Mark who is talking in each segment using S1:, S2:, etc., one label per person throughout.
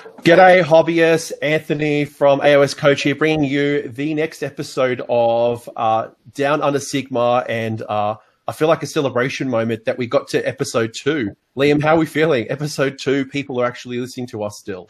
S1: G'day, hobbyists. Anthony from AOS Coach here, bringing you the next episode of uh, Down Under Sigmar, and uh, I feel like a celebration moment that we got to episode two. Liam, how are we feeling? Episode two, people are actually listening to us still.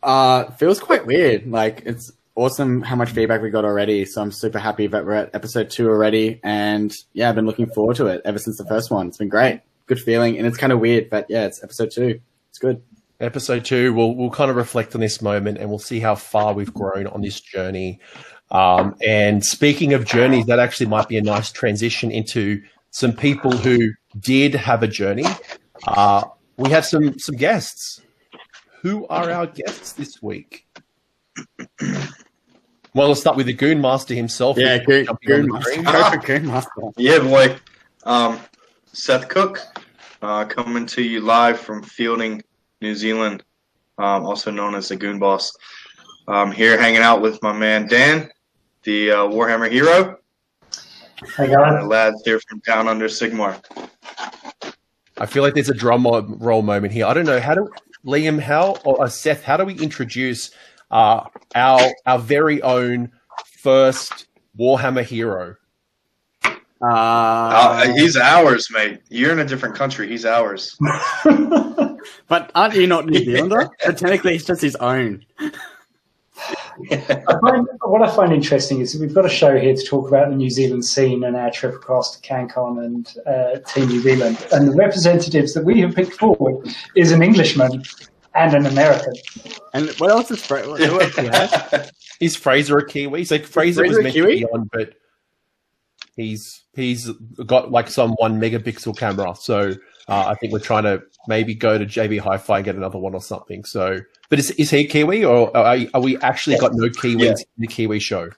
S2: Uh, feels quite weird. Like it's awesome how much feedback we got already. So I'm super happy that we're at episode two already, and yeah, I've been looking forward to it ever since the first one. It's been great, good feeling, and it's kind of weird, but yeah, it's episode two. It's good
S1: episode two, we'll we'll kind of reflect on this moment and we'll see how far we've grown on this journey. Um, and speaking of journeys, that actually might be a nice transition into some people who did have a journey. Uh, we have some some guests. Who are our guests this week? Well, let's start with the Goon Master himself.
S2: Yeah, Goon, Goon, Master.
S3: Goon Master. Yeah, boy. Um, Seth Cook, uh, coming to you live from Feilding, New Zealand, um, also known as the Goon Boss. I'm here hanging out with my man Dan, the uh, Warhammer hero.
S4: Hey guys.
S3: The lads here from Down Under Sigmar.
S1: I feel like there's a drum roll moment here. I don't know how do Liam, how or uh, Seth, how do we introduce uh, our our very own first Warhammer hero?
S3: Uh, uh, he's ours, mate. You're in a different country. He's ours.
S2: But aren't you not New Zealander? but technically, it's just his own.
S4: I find, what I find interesting is we've got a show here to talk about the New Zealand scene and our trip across to CanCon and uh, Team New Zealand. And the representatives that we have picked forward is an Englishman and an American.
S2: And what else is Fraser?
S1: is Fraser a Kiwi? So Fraser, Fraser was meant to be on, but he's he's got like some one megapixel camera. So uh, I think we're trying to maybe go to JB Hi-Fi and get another one or something. So, but is, is he Kiwi or are, are we actually got no Kiwis yeah. in the Kiwi show?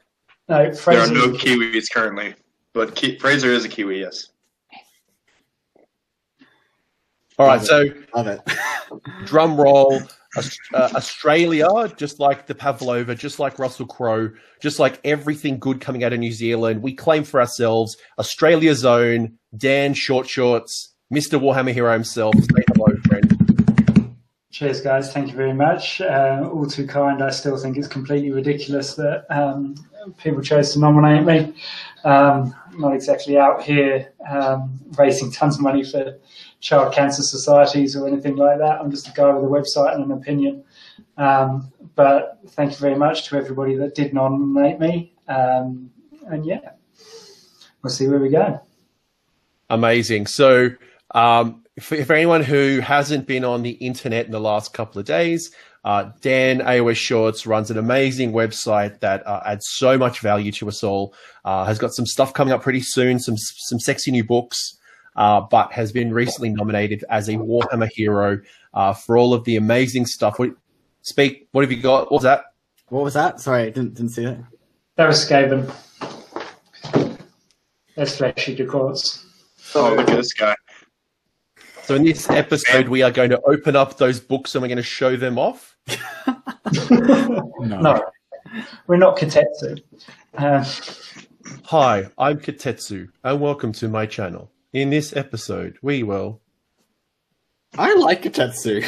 S4: No,
S3: there are no Kiwis currently, but Ki- Fraser is a Kiwi. Yes.
S1: All right, so drum roll. Uh, Australia, just like the Pavlova, just like Russell Crowe, just like everything good coming out of New Zealand, we claim for ourselves Australia's own Dan Short Shorts, Mr. Warhammer Hero himself.
S4: Cheers, guys. Thank you very much. Uh, all too kind. I still think it's completely ridiculous that um, people chose to nominate me. Um, not exactly out here um, raising tons of money for child cancer societies or anything like that. I'm just a guy with a website and an opinion. Um, but thank you very much to everybody that did nominate me. Um, and yeah, we'll see where we go.
S1: Amazing. So, um, for, for, anyone who hasn't been on the internet in the last couple of days, uh, Dan AOS Shorts runs an amazing website that uh, adds so much value to us all. Uh, has got some stuff coming up pretty soon, some some sexy new books, uh, but has been recently nominated as a Warhammer hero uh, for all of the amazing stuff. What, speak. What have you got? What was that?
S2: What was that? Sorry, I didn't didn't see that.
S4: That was Skaven. That's Flesh-eater Courts.
S3: Oh, look at this guy.
S1: So in this episode, we are going to open up those books and we're going to show them off.
S4: no. no. we're not Katetsu. Uh,
S1: Hi, I'm Katetsu, and welcome to my channel. In this episode, we will.
S2: I like Katetsu.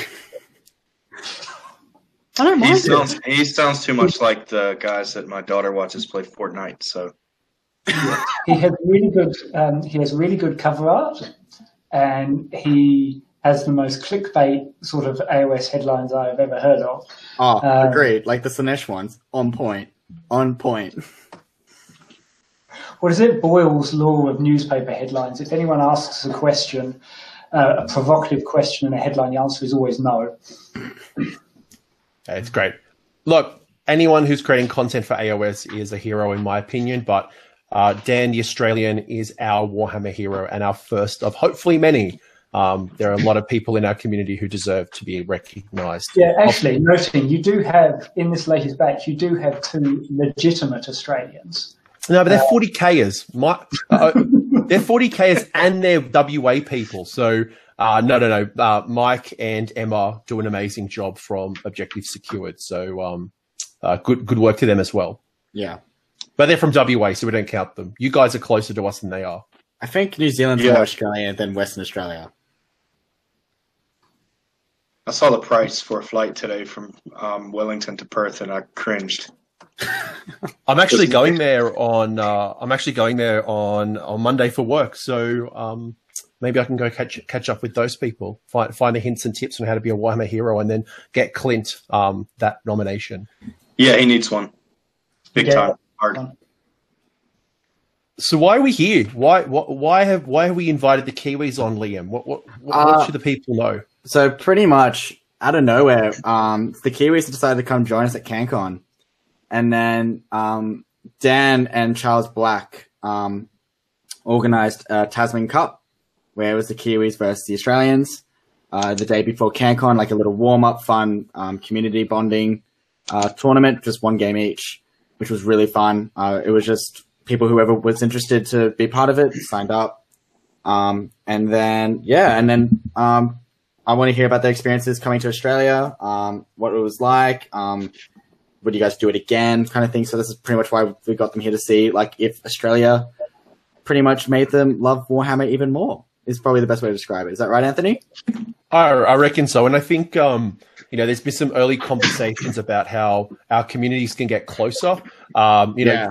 S3: I don't mind. He sounds, he sounds too much like the guys that my daughter watches play Fortnite. So
S4: he has really good. Um, he has really good cover art and he has the most clickbait sort of AOS headlines I've ever heard of.
S2: Oh, um, agreed. Like the Slaanesh ones, on point, on point.
S4: What is it? Boyle's law of newspaper headlines. If anyone asks a question, uh, a provocative question in a headline, the answer is always no.
S1: It's great. Look, anyone who's creating content for AOS is a hero, in my opinion, but uh, Dan the Australian is our Warhammer hero and our first of hopefully many. Um, there are a lot of people in our community who deserve to be recognised.
S4: Yeah, actually, noting you do have in this latest batch, you do have two legitimate Australians.
S1: No, but they're uh, forty kers. My, uh, they're forty kers and they're WA people. So uh, no, no, no. Uh, Mike and Emma do an amazing job from Objective Secured. So um, uh, good, good work to them as well.
S2: Yeah.
S1: But they're from WA, so we don't count them. You guys are closer to us than they are.
S2: I think New Zealand's yeah. more Australia than Western Australia.
S3: I saw the price for a flight today from um, Wellington to Perth, and I cringed.
S1: I'm actually going there on. Uh, I'm actually going there on on Monday for work. So um, maybe I can go catch catch up with those people, find find the hints and tips on how to be a Warhammer hero, and then get Clint um, that nomination.
S3: Yeah, he needs one. Big
S4: Yeah.
S3: time. Hard.
S1: So why are we here? Why wh- why have why have we invited the Kiwis on, Liam? What what, what,
S2: Uh,
S1: should the people know?
S2: So pretty much out of nowhere, um, the Kiwis decided to come join us at CanCon, and then um, Dan and Charles Black um, organized a Tasman Cup, where it was the Kiwis versus the Australians. Uh, the day before CanCon, like a little warm up, fun um, community bonding uh, tournament, just one game each, which was really fun. Uh, it was just people whoever was interested to be part of it signed up. Um, and then yeah, and then um, I want to hear about their experiences coming to Australia, um, what it was like. Um, would you guys do it again, kind of thing? So this is pretty much why we got them here to see, like, if Australia pretty much made them love Warhammer even more. Is probably the best way to describe it. Is that right, Anthony?
S1: I, I reckon so, and I think um, you know there's been some early conversations about how our communities can get closer. Um, you know,
S2: Yeah.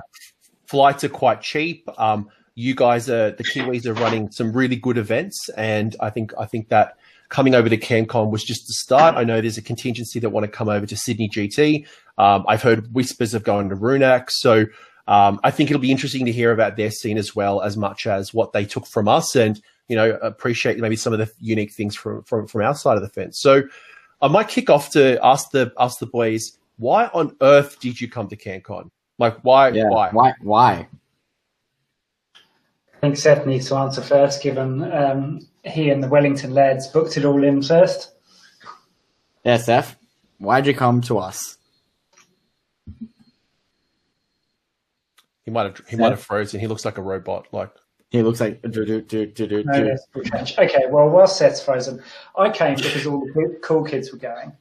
S1: flights are quite cheap. Um, you guys are the Kiwis are running some really good events, and I think I think that coming over to CanCon was just the start. I know there's a contingency that want to come over to Sydney GT. Um, I've heard whispers of going to Runak, so um, I think it'll be interesting to hear about their scene as well, as much as what they took from us, and you know appreciate maybe some of the unique things from from, from our side of the fence. So I might kick off to ask the ask the boys, why on earth did you come to CanCon? Like why
S2: Yeah.
S1: why?
S2: Why? Why?
S4: I think Seth needs to answer first, given um, he and the Wellington lads booked it all in first.
S2: Yeah, Seth. Why'd you come to us?
S1: He might have he might have frozen. He looks like a robot. Like
S2: He looks like do do do do do.
S4: No,
S2: do.
S4: yes, we'll change. Okay, well, while Seth's frozen, I came because all the co- cool kids were going.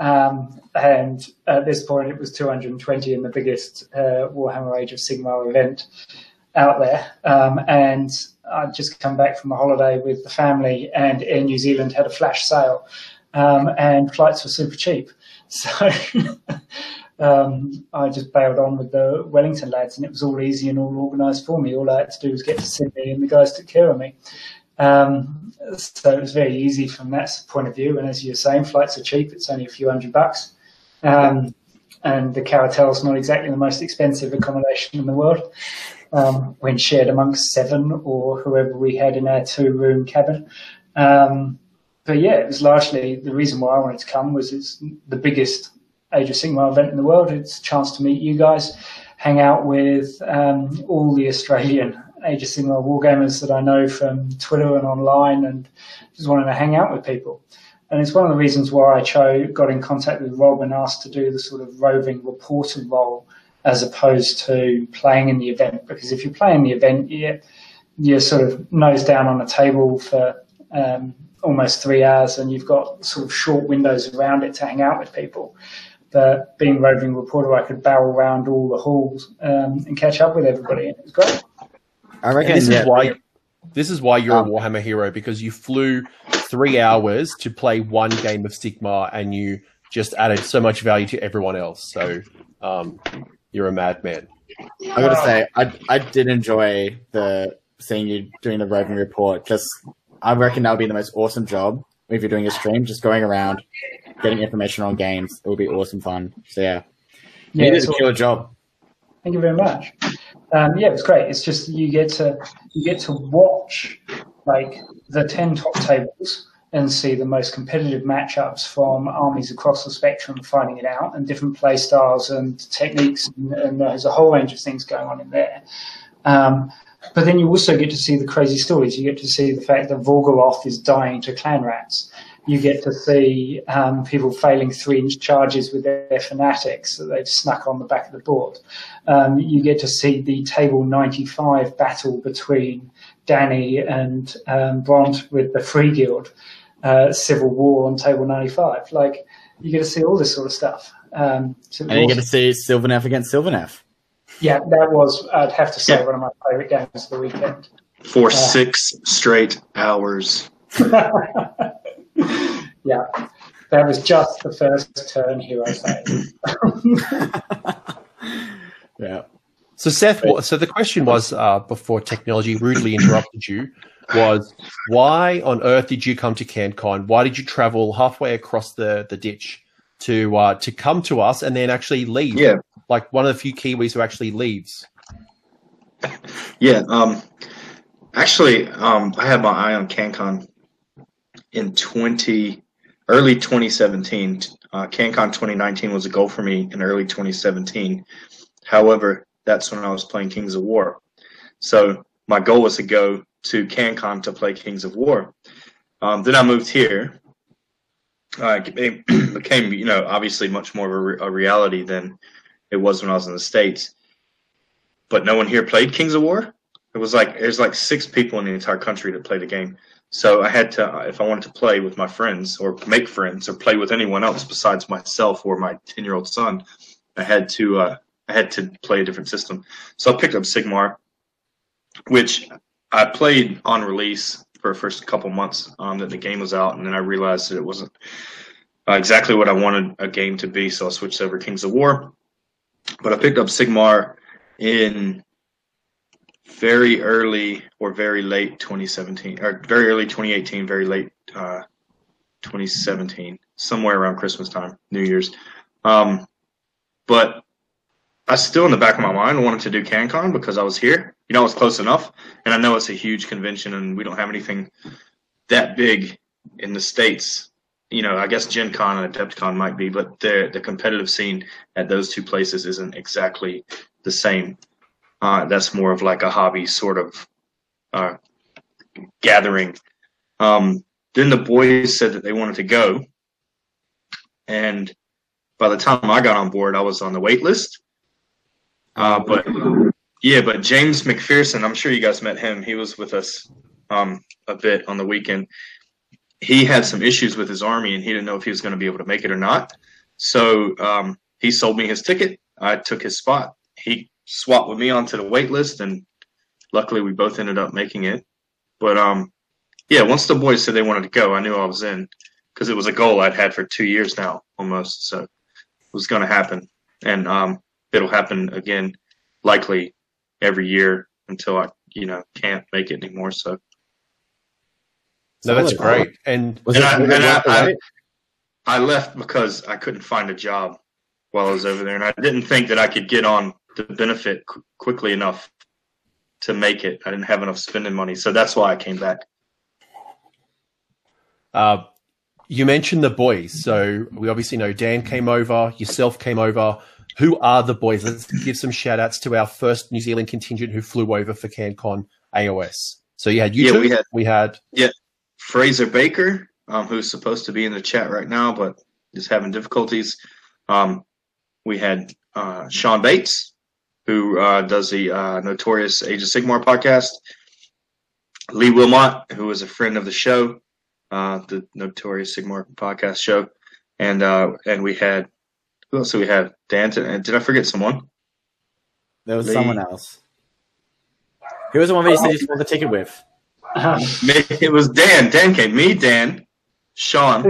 S4: Um, and at this point, it was 220 in the biggest uh, Warhammer Age of Sigmar event out there. Um, and I'd just come back from a holiday with the family, and Air New Zealand had a flash sale, um, and flights were super cheap. So um, I just bailed on with the Wellington lads, and it was all easy and all organised for me. All I had to do was get to Sydney, and the guys took care of me. Um, so it was very easy from that point of view. And as you're saying, flights are cheap; it's only a few hundred bucks. Um, and the Carotel's not exactly the most expensive accommodation in the world um, when shared amongst seven or whoever we had in our two-room cabin. Um, but yeah, it was largely the reason why I wanted to come was it's the biggest Age of Sigmar event in the world. It's a chance to meet you guys, hang out with um, all the Australian Age of Sigmar wargamers that I know from Twitter and online, and just wanted to hang out with people. And it's one of the reasons why I chose, got in contact with Rob and asked to do the sort of roving reporter role as opposed to playing in the event. Because if you're playing the event, you're, you're sort of nose down on a table for um, almost three hours and you've got sort of short windows around it to hang out with people. But being roving reporter, I could barrel around all the halls um, and catch up with everybody, and it was great.
S2: I
S1: and
S2: reckon.
S1: this
S2: yeah,
S1: is why this is why you're
S2: Um,
S1: a Warhammer hero because you flew three hours to play one game of Sigmar and you just added so much value to everyone else. So um, you're a madman.
S2: I gotta say, I I did enjoy the seeing you doing the roving report. Just I reckon that would be the most awesome job if you're doing a stream, just going around getting information on games. It would be awesome fun. So yeah,
S4: Yeah,
S2: you did
S4: it's
S2: a killer job.
S4: Thank you very much. Um, yeah, it was great. It's just you get to you get to watch like the ten top tables and see the most competitive matchups from armies across the spectrum fighting it out and different play styles and techniques and, and there's a whole range of things going on in there. Um, but then you also get to see the crazy stories. You get to see the fact that Vorgaroth is dying to clan rats. You get to see um, people failing three-inch charges with their fanatics that they've snuck on the back of the board. Um, you get to see the table 95 battle between Danny and um, Bront with the Free Guild uh, civil war on table 95. Like, you get to see all this sort of stuff. Um, so
S2: And you
S4: was-
S2: get to see Sylvaneth against Sylvaneth.
S4: yeah, that was, I'd have to say,
S3: Yeah.
S4: one of my favourite games of the weekend.
S3: For
S4: Yeah.
S3: six straight hours.
S4: yeah. That was just the first turn hero phase.
S2: yeah.
S1: So Seth, so the question was uh, before technology rudely interrupted you was why on earth did you come to CanCon? Why did you travel halfway across the the ditch to uh, to come to us and then actually leave?
S3: Yeah.
S1: like one of the few Kiwis who actually leaves.
S3: Yeah. Um, actually, um, I had my eye on CanCon in 20, early 2017. Uh, CanCon 2019 was a goal for me in early 2017. However, that's when I was playing Kings of War. So my goal was to go to CanCon to play Kings of War. Um, then I moved here. Uh, it became, you know, obviously much more of a, re- a reality than it was when I was in the States. But no one here played Kings of War. It was like there's like six people in the entire country that play the game. So I had to, if I wanted to play with my friends or make friends or play with anyone else besides myself or my ten year old son, I had to, uh, I had to play a different system. So I picked up Sigmar, which I played on release for the first couple months um, that the game was out, and then I realized that it wasn't uh, exactly what I wanted a game to be. So I switched over Kings of War. But I picked up Sigmar in very early or very late 2017, or very early 2018, very late uh, 2017, somewhere around Christmas time, New Year's. Um, but I still, in the back of my mind, wanted to do CanCon because I was here. You know, it's close enough, and I know it's a huge convention, and we don't have anything that big in the states. You know, I guess Gen Con and Adepticon might be, but the the competitive scene at those two places isn't exactly the same. Uh, that's more of like a hobby sort of uh, gathering. Um, then the boys said that they wanted to go, and by the time I got on board, I was on the wait list. Uh, but yeah, but James McPherson, I'm sure you guys met him. He was with us um, a bit on the weekend. He had some issues with his army, and he didn't know if he was going to be able to make it or not. So um, he sold me his ticket. I took his spot. He swapped with me onto the wait list, and luckily we both ended up making it. But um, yeah, once the boys said they wanted to go, I knew I was in because it was a goal I'd had for two years now almost. So it was going to happen, and um, it'll happen again, likely every year until I, you know, can't make it anymore. So
S1: No, that's great. And
S2: Was
S3: And I- and I- I- I left because I couldn't find a job while I was over there, and I didn't think that I could get on the benefit qu- quickly enough to make it. I didn't have enough spending money, so that's why I came back.
S1: uh, you mentioned the boys. So we obviously know Dan came over, yourself came over. Who are the boys? Let's give some shout outs to our first New Zealand contingent who flew over for CanCon AOS. So you had you
S3: Yeah,
S1: two.
S3: we had-
S1: we had yeah
S3: Fraser Baker, um, who's supposed to be in the chat right now, but is having difficulties. Um, we had uh, Sean Bates, who uh, does the uh, notorious Age of Sigmar podcast. Lee Wilmot, who is a friend of the show, uh, the notorious Sigmar podcast show, and uh, and we had who else? Do we have Dan. And did I forget someone?
S2: There was
S3: Lee.
S2: someone else. Who was the one that you said you sold the ticket with?
S3: It was Dan. Dan came. Me, Dan, Sean,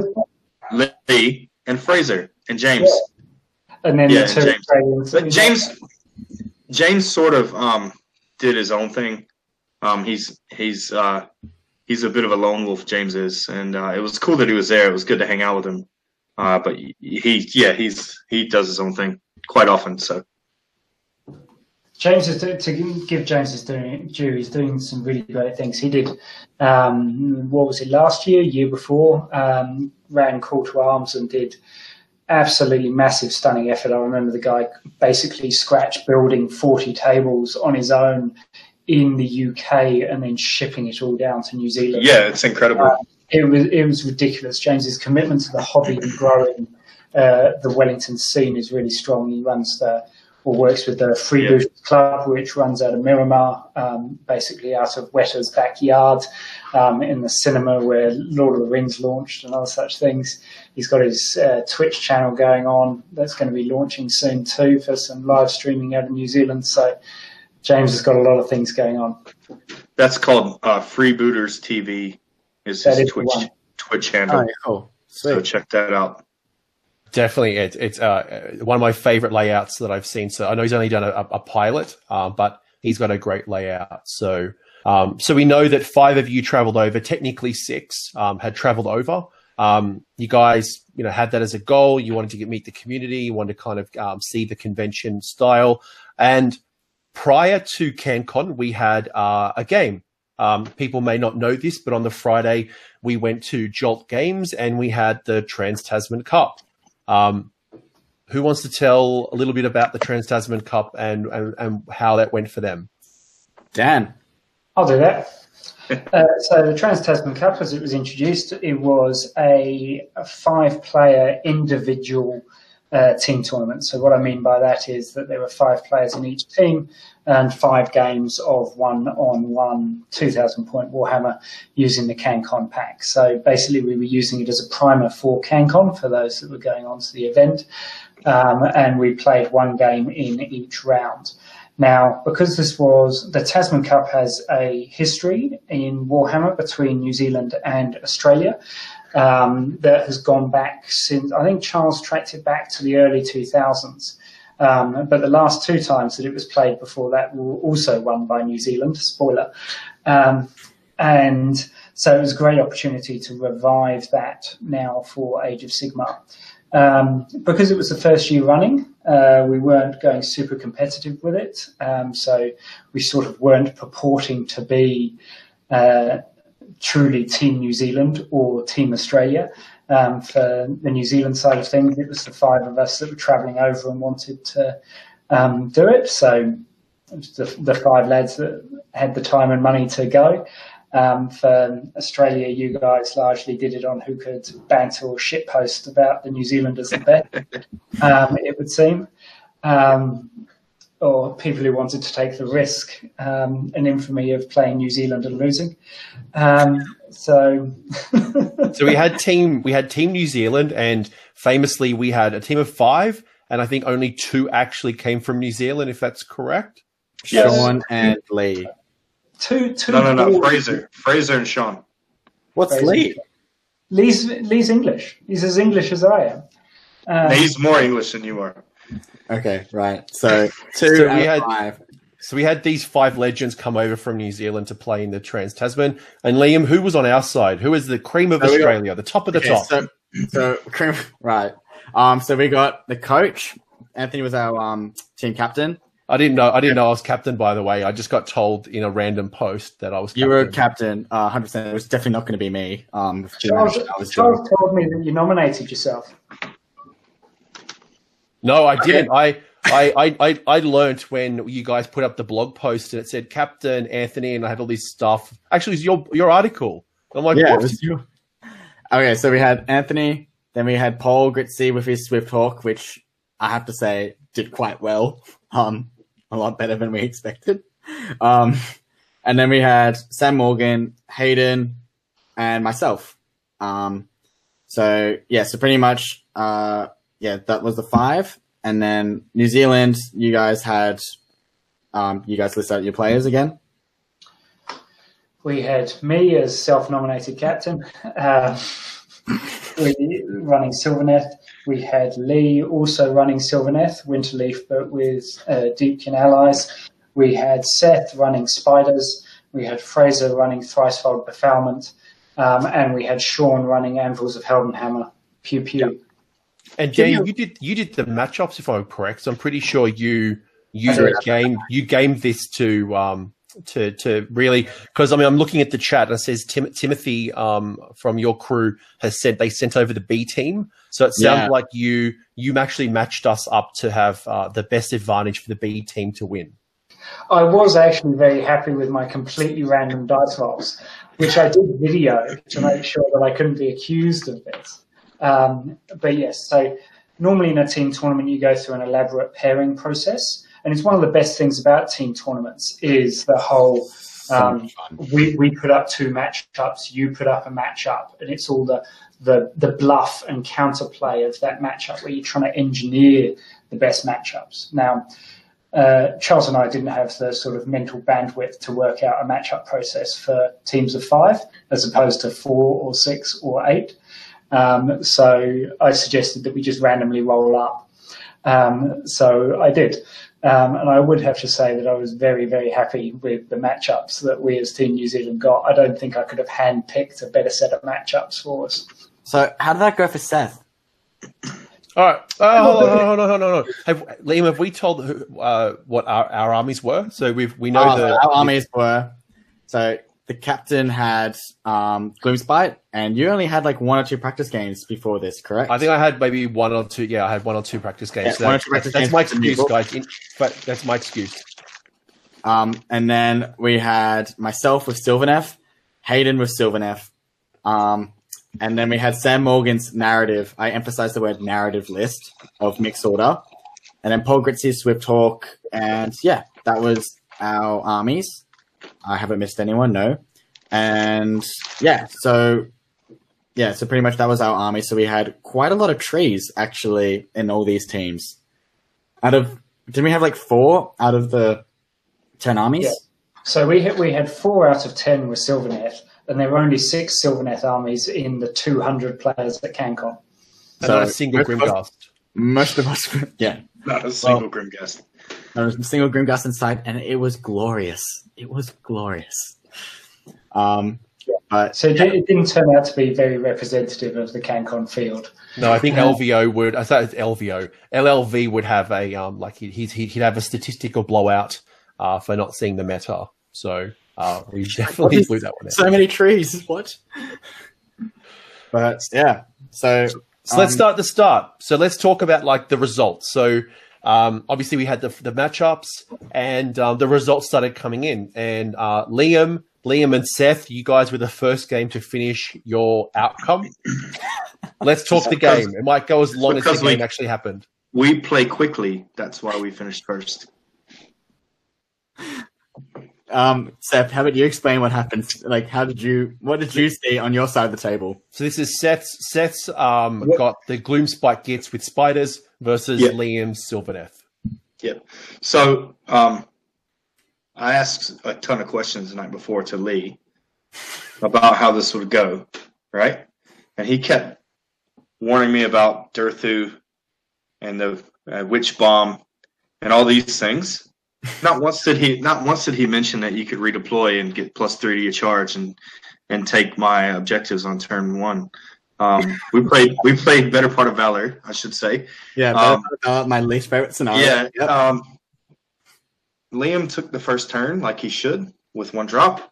S3: Lee, and Fraser and James.
S4: and then
S3: Yeah,
S4: the two
S3: James. But James, James sort of um, did his own thing. Um, he's he's uh, he's a bit of a lone wolf. James is, and uh, it was cool that he was there. It was good to hang out with him. Uh, but he, yeah, he's he does his own thing quite often. So
S4: James is to give James his doing due. He's doing some really great things. He did um, what was it last year, year before? Um, ran Call to Arms and did absolutely massive, stunning effort. I remember the guy basically scratch building forty tables on his own in the UK and then shipping it all down to New Zealand.
S3: yeah, it's incredible.
S4: it was it was ridiculous. James's commitment to the hobby and growing uh, the Wellington scene is really strong. He runs the or works with the Freebooters Club, which runs out of Miramar, um, basically out of Weta's backyard, um, in the cinema where Lord of the Rings launched and other such things. He's got his uh, Twitch channel going on that's going to be launching soon too for some live streaming out of New Zealand. So James has got a lot of things going on.
S3: That's called uh, Freebooters TV. Is
S4: That
S3: his
S4: is
S3: Twitch
S4: one.
S3: Twitch handle.
S2: Oh, yeah, cool.
S3: So check that out.
S1: Definitely, it, it's uh, one of my favorite layouts that I've seen. So I know he's only done a, a pilot, um, but he's got a great layout. So, um, so we know that five of you traveled over. Technically, six um, had traveled over. Um, you guys, you know, had that as a goal. You wanted to get, meet the community. You wanted to kind of um, see the convention style. And prior to CanCon, we had uh, a game. Um, people may not know this, but on the Friday we went to Jolt Games and we had the Trans Tasman Cup. Um, who wants to tell a little bit about the Trans Tasman Cup and, and, and how that went for them?
S2: Dan.
S4: I'll do that. uh, so the Trans Tasman Cup, as it was introduced, it was a, a five-player individual uh, team tournament. So what I mean by that is that there were five players in each team and five games of one-on-one 2,000 point Warhammer using the CanCon pack. So basically, we were using it as a primer for CanCon for those that were going on to the event, um, and we played one game in each round. Now, because this was the Tasman Cup has a history in Warhammer between New Zealand and Australia um, that has gone back since I think Charles tracked it back to the early 2000s. Um, but the last two times that it was played before that were also won by New Zealand. Spoiler. Um, and so it was a great opportunity to revive that now for Age of Sigmar. Um, because it was the first year running, we weren't going super competitive with it. Um, so we sort of weren't purporting to be uh, truly Team New Zealand or Team Australia. Um, for the New Zealand side of things, it was the five of us that were travelling over and wanted to um, do it. So it the, the, five lads that had the time and money to go. Um, for Australia, you guys largely did it on who could banter or shitpost about the New Zealanders the best, um, it would seem. Um, or people who wanted to take the risk um, and infamy of playing New Zealand and losing. Um, so,
S1: so we had team we had team New Zealand, and famously we had a team of five, and I think only two actually came from New Zealand, if that's correct.
S2: Yes. Sean and Lee.
S4: Two, two.
S3: No, no, no. Fraser, Fraser, and Sean.
S2: What's Fraser. Lee?
S4: Lee's Lee's English. He's as English as I am.
S3: Um, he's more English than you are.
S2: Okay, right. So two so we had, five.
S1: So we had these five legends come over from New Zealand to play in the Trans Tasman. And Liam, who was on our side? Who is the cream of so Australia, got, the top of the okay, top?
S2: So, so cream, right. Um, so we got the coach. Anthony was our um, team captain.
S1: I didn't know. I didn't know I was captain. By the way, I just got told in a random post that I was.
S2: Captain. You were captain, uh, hundred uh, percent. It was definitely not going to be me. Um,
S4: Charles, Charles told me that you nominated yourself.
S1: No, I didn't. I, I, I, I learned when you guys put up the blog post and it said Captain Anthony, and I had all this stuff. Actually, it was your your article. I'm like,
S2: yeah, what? it was you. Okay, so we had Anthony, then we had Paul Gritzy with his Swift Hawk, which I have to say did quite well. Um, a lot better than we expected. Um, and then we had Sam Morgan, Hayden, and myself. Um, so yeah, so pretty much, uh, yeah, that was the five. And then New Zealand, you guys had, um, you guys list out your players again.
S4: We had me as self-nominated captain, uh, running Sylvaneth. We had Lee also running Sylvaneth, Winterleaf, but with uh, Deepkin allies. We had Seth running Spiders. We had Fraser running Thricefold Befoulment. Um, and we had Sean running Anvils of Heldenhammer. Pew pew. Yep.
S1: And Jay, you did you did the matchups if I'm correct. So I'm pretty sure you you game you gamed this to um to to really because I mean I'm looking at the chat and it says Tim, Timothy um from your crew has said they sent over the B team. So it sounds yeah. like you you actually matched us up to have uh, the best advantage for the B team to win.
S4: I was actually very happy with my completely random dice rolls, which I did video to make sure that I couldn't be accused of this. Um, but yes, so normally in a team tournament, you go through an elaborate pairing process. And it's one of the best things about team tournaments is the whole um, we, we put up two matchups, you put up a matchup, and it's all the, the, the bluff and counterplay of that matchup where you're trying to engineer the best matchups. Now, uh, Charles and I didn't have the sort of mental bandwidth to work out a matchup process for teams of five as opposed to four or six or eight. Um, so I suggested that we just randomly roll up. Um, so I did. Um, and I would have to say that I was very, very happy with the matchups that we as Team New Zealand got. I don't think I could have handpicked a better set of matchups for us.
S2: So how did that go for Seth?
S1: All right. Oh, hold on, hold on, hold on, hold on. Have, Liam, have we told who, uh, what our, our armies were? So we've we know
S2: Oh,
S1: the
S2: our armies were so the captain had um, Gloomspite, and you only had like one or two practice games before this, correct?
S1: I think I had maybe one or two. Yeah, I had one or two practice games.
S2: Yeah,
S1: So
S2: one or two practice
S1: that's
S2: games
S1: my
S2: the new
S1: excuse, guys. In fact, that's my excuse.
S2: Um, and then we had myself with Sylvaneth, Hayden with Sylvaneth, um, and then we had Sam Morgan's narrative. I emphasize the word narrative list of mixed order, and then Paul Gritzy's Swift Hawk, and yeah, that was our armies. I haven't missed anyone, no. And yeah, so yeah, so pretty much that was our army. So we had quite a lot of trees actually in all these teams. Out of didn't we have like four out of the ten armies?
S4: Yeah. So we had, we had four out of ten with Sylvaneth, and there were only six Sylvaneth armies in the 200 players at CanCon.
S2: So-
S1: not a single Grimgast.
S2: Most of us, yeah,
S3: Not a single Grimgast.
S2: There was a single Grimgast inside, and it was glorious. It was glorious. Um, but
S4: So it, di- it didn't turn out to be very representative of the CanCon field.
S1: No, I think LVO would. I thought it's LVO. LLV would have a um like he'd he'd, he'd have a statistical blowout uh for not seeing the meta. So uh we definitely blew that one out.
S2: so many trees. What? But yeah, so
S1: So let's
S2: Um,
S1: start at the start. So let's talk about like the results. So um, obviously we had the the matchups and um, the results started coming in. And uh, Liam, Liam and Seth, you guys were the first game to finish your outcome. let's talk the game. It might go as long as the
S3: Because we-
S1: game actually happened.
S3: We play quickly. That's why we finished first.
S2: Um, Seth, how about you explain what happened? Like, how did you? What did you see on your side of the table?
S1: So this is Seth's. Seth's um,
S3: Yep.
S1: got the Gloomspite Gitz with spiders versus
S3: Yep.
S1: Liam's Yep.
S3: So um, I asked a ton of questions the night before to Lee about how this would go, right? And he kept warning me about Durthu and the uh, witch bomb and all these things. Not once did he not once did he mention that you could redeploy and get plus three to your charge and and take my objectives on turn one. Um, we played we played better part of valor, I should say.
S2: Yeah,
S3: Um,
S2: my least favorite scenario.
S3: Yeah.
S2: Yep.
S3: Um, Liam took the first turn like he should with one drop,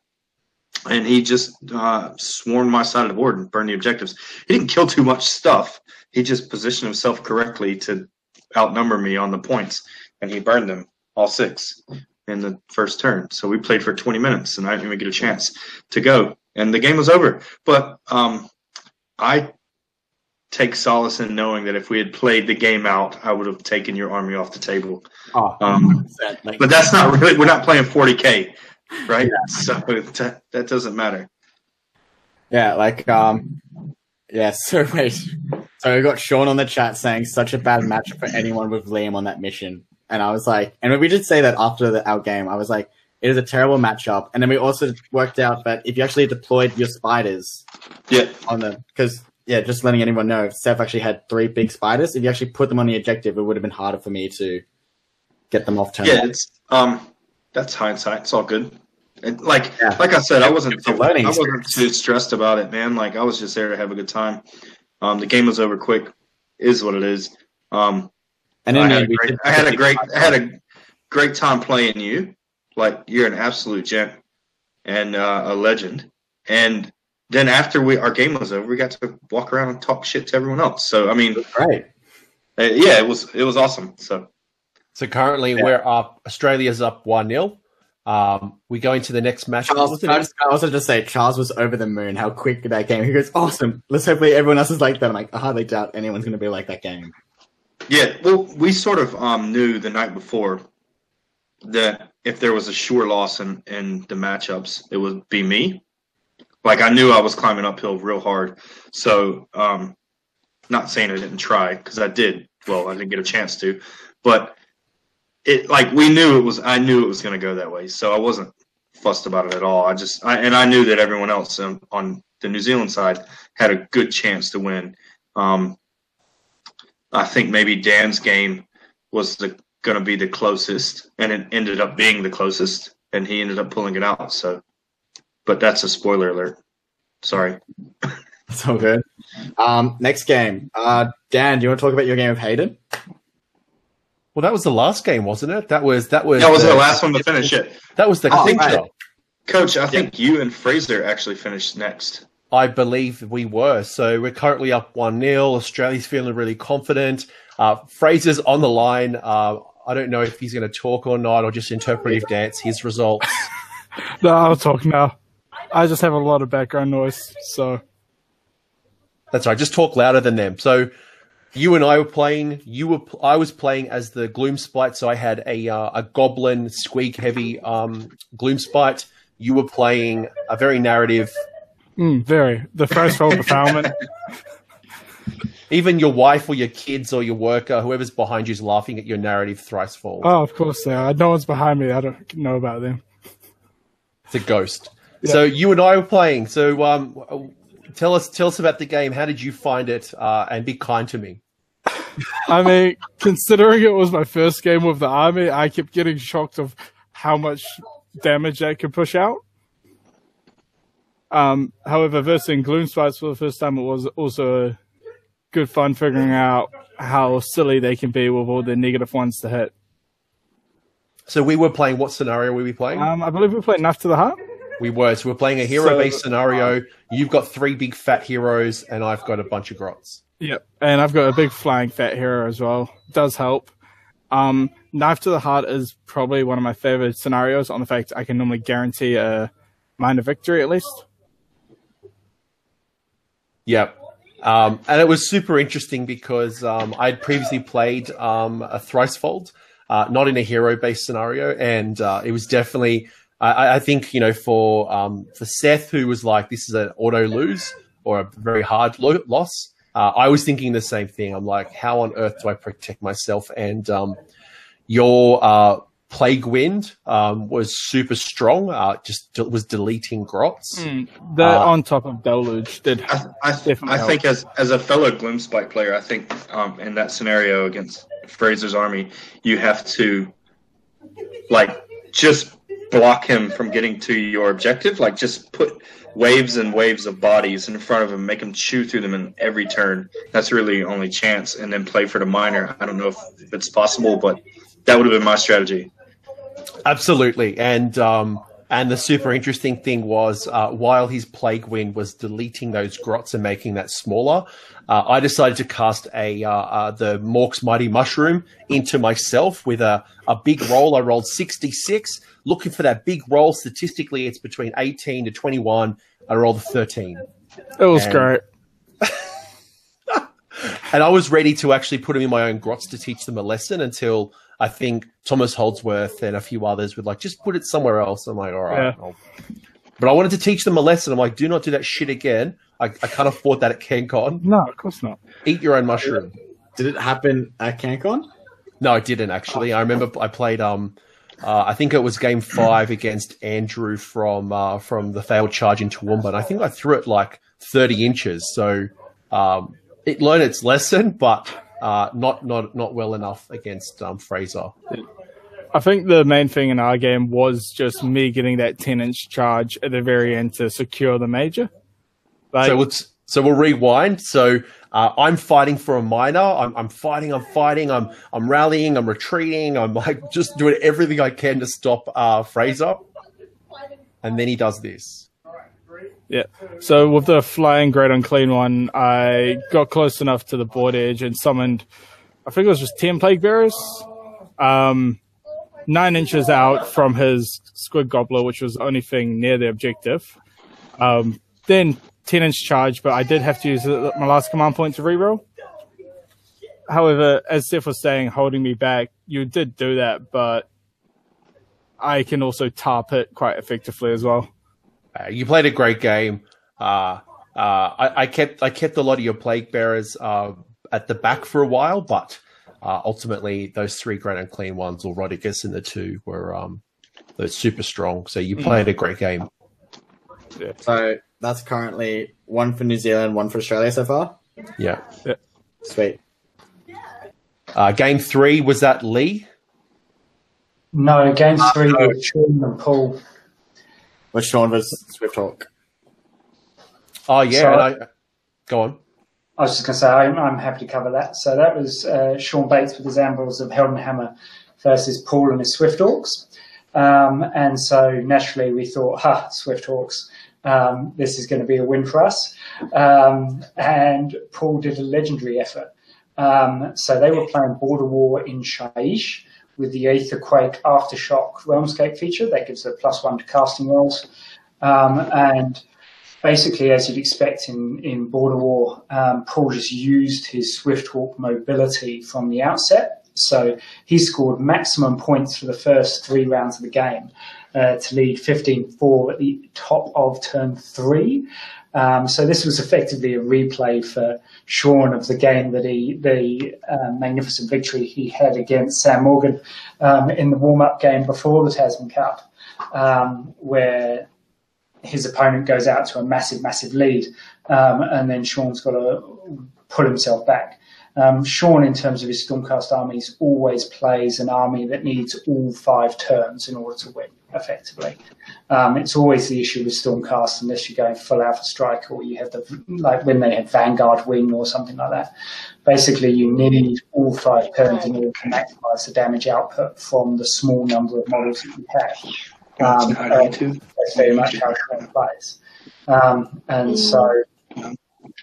S3: and he just uh, swarmed my side of the board and burned the objectives. He didn't kill too much stuff. He just positioned himself correctly to outnumber me on the points, and he burned them all six in the first turn. So we played for 20 minutes, and I didn't even get a chance to go, and the game was over. But um, I take solace in knowing that if we had played the game out, I would have taken your army off the table.
S2: Oh,
S3: Um,
S2: like,
S3: But that's not really. We're not playing 40k, right? So that, that doesn't matter.
S2: yeah, like um, yeah. So wait, so we got Sean on the chat saying such a bad matchup for anyone with Liam on that mission, and I was like, and we did say that after the, our game, I was like, it is a terrible matchup, and then we also worked out that if you actually deployed your spiders
S3: Yeah,
S2: on them because yeah, just letting anyone know, Seth actually had three big spiders. If you actually put them on the objective, it would have been harder for me to get them off turn.
S3: yeah. It's um, that's hindsight. It's all good. And like
S2: Yeah.
S3: like I said, I wasn't too,
S2: learning
S3: I wasn't too stressed about it, man. Like I was just there to have a good time. Um, the game was over quick. Is what it is. Um,
S2: and
S3: I had, a great, I had a great I had a great time playing you. Like you're an absolute gent and uh, a legend. And then after we our game was over, we got to walk around and talk shit to everyone else. So I mean,
S2: right?
S3: uh, yeah, it was it was awesome. So
S1: So currently
S2: Yeah.
S1: we're up. Australia's up one 0 Um, we go into the next match.
S2: Charles, I
S1: next-
S2: just- I also just say Charles was over the moon. How quick that game! He goes, "Awesome! Let's hopefully everyone else is like that." I'm like, I hardly doubt anyone's going to be like that game.
S3: Yeah, well, we sort of um, knew the night before that if there was a sure loss in in the matchups, it would be me. Like I knew I was climbing uphill real hard. So, um, not saying I didn't try because I did. Well, I didn't get a chance to, but it like we knew it was. I knew it was going to go that way. So I wasn't fussed about it at all. I just I, and I knew that everyone else on, on the New Zealand side had a good chance to win. Um, I think maybe Dan's game was the going to be the closest, and it ended up being the closest, and he ended up pulling it out. So, but that's a spoiler alert. Sorry.
S2: It's all good. Um, next game. Uh, Dan, do you want to talk about your game of Hayden?
S1: Well, that was the last game, wasn't it? That was that was
S3: That was the last one to finish it.
S1: That was the
S2: Oh,
S1: clincher.
S2: right.
S3: Coach, I think you and Fraser actually finished next.
S1: I believe we were. So we're currently up 1 0. Australia's feeling really confident. Uh, Fraser's on the line. Uh, I don't know if he's going to talk or not, or just interpretive dance his results.
S5: No, I'll talk now. I just have a lot of background noise, so
S1: That's right. Just talk louder than them. So you and I were playing. You were. I was playing as the Gloom Spite. So I had a uh, a Goblin Squig heavy um, Gloom Spite. You were playing a very narrative.
S5: Mm, very Thricefold Befoulment.
S1: Even your wife or your kids or your worker, whoever's behind you, is laughing at your narrative Thricefold.
S5: Oh, of course they are. No one's behind me. I don't know about them.
S1: It's a ghost. So you and I were playing. So um, tell us tell us about the game. How did you find it? Uh, and be kind to me.
S5: I mean, considering it was my first game with the army, I kept getting shocked of how much damage they could push out. Um, however, versing Gloom Spites for the first time, it was also good fun figuring out how silly they can be with all the negative ones to hit.
S1: So we were playing. What scenario were we playing?
S5: Um, I believe we played Knife to the Heart.
S1: we were. So we're playing a hero-based
S5: So-
S1: scenario. You've got three big fat heroes, and I've got a bunch of grots.
S5: Yep. And I've got a big flying fat hero as well. Does help. Um, Knife to the Heart is probably one of my favorite scenarios on the fact I can normally guarantee a minor victory at least.
S1: Yep. Um, and it was super interesting because um, I'd previously played um, a Thricefold, uh, not in a hero-based scenario, and uh, it was definitely. I, I think you know for um, for Seth, who was like, "This is an auto lose or a very hard lo- loss." Uh, I was thinking the same thing. I'm like, "How on earth do I protect myself?" And um, your uh, Plague Wind um, was super strong. Uh, just de- was deleting grots.
S5: The
S1: Uh,
S5: on top of Deluge did.
S3: I, I,
S5: Definitely
S3: I think as as a fellow Gloomspite player, I think um, in that scenario against Fraser's army, you have to like just block him from getting to your objective. Like just put waves and waves of bodies in front of him, make him chew through them in every turn. That's really your only chance, and then play for the minor. I don't know if, if it's possible, but that would have been my strategy.
S1: Absolutely, and um, and the super interesting thing was uh, while his plague wind was deleting those grots and making that smaller, uh, I decided to cast a uh, uh, the Mork's mighty mushroom into myself with a a big roll. I rolled sixty six, looking for that big roll. Statistically, it's between eighteen to twenty one. I rolled a thirteen.
S5: It was
S1: and-
S5: great.
S1: And I was ready to actually put them in my own grots to teach them a lesson until I think Thomas Holdsworth and a few others would like, just put it somewhere else. I'm like, all right.
S5: Yeah.
S1: But I wanted to teach them a lesson. I'm like, do not do that shit again. I, I can't afford that at CanCon.
S5: No, of course not.
S1: Eat your own mushroom.
S2: Did it happen at CanCon?
S1: No, I didn't actually. I remember I played um uh, I think it was game five against Andrew from uh, from the failed charge in Toowoomba, and I think I threw it like thirty inches. So um, it learned its lesson, but uh, not not not well enough against um, Fraser.
S5: I think the main thing in our game was just me getting that 10 inch charge at the very end to secure the major. Like,
S1: So let's so we'll rewind. So uh, I'm fighting for a minor. I'm, I'm fighting. I'm fighting. I'm I'm rallying. I'm retreating. I'm like just doing everything I can to stop uh, Fraser. And then he does this.
S5: Yeah. So with the flying great unclean one, I got close enough to the board edge and summoned, I think it was just 10 plague bearers, um, nine inches out from his Squig Gobba, which was the only thing near the objective. Um, then 10 inch charge, but I did have to use my last command point to reroll. However, as Steph was saying, holding me back, you did do that, but I can also tarp it quite effectively as well.
S1: Uh, you played a great game. Uh, uh, I, I kept I kept a lot of your plague bearers uh, at the back for a while, but uh, ultimately those three great unclean ones, or Rotigus and the two, were um, they're super strong. So you played a great game.
S2: So that's currently one for New Zealand, one for Australia so far.
S1: Yeah.
S2: Sweet.
S1: Uh, game three was that Lee.
S4: No, game three was Sean and Paul.
S2: With Sean versus Swift Hawk.
S1: Oh yeah.
S4: So-
S1: I, go on.
S4: I was just going to say, I'm, I'm happy to cover that. So that was uh, Sean Bates with his Anvils of Heldenhammer versus Paul and his Swift Hawks. Um, and so naturally we thought, ha, Swift Hawks, um, this is going to be a win for us. Um, and Paul did a legendary effort. Um, so they were playing Border War in Shyish with the Aetherquake Aftershock Realmscape feature. That gives a plus one to casting rolls. Um, and basically, as you'd expect in, in Border War, um, Paul just used his Swifthawk mobility from the outset. So he scored maximum points for the first three rounds of the game uh, to lead 15-4 at the top of turn three. Um, so this was effectively a replay for Sean of the game that he, the uh, magnificent victory he had against Sam Morgan um, in the warm-up game before the Tasman Cup, um, where his opponent goes out to a massive, massive lead, um, and then Sean's got to pull himself back. Um, Sean, in terms of his Stormcast armies, always plays an army that needs all five turns in order to win effectively. Um, it's always the issue with Stormcast unless you're going full Alpha Strike or you have the like when they have Vanguard Wing or something like that. Basically, you need all five turns in order to maximise the damage output from the small number of models that you have. Um, and that's very much how Sean plays. Um, and so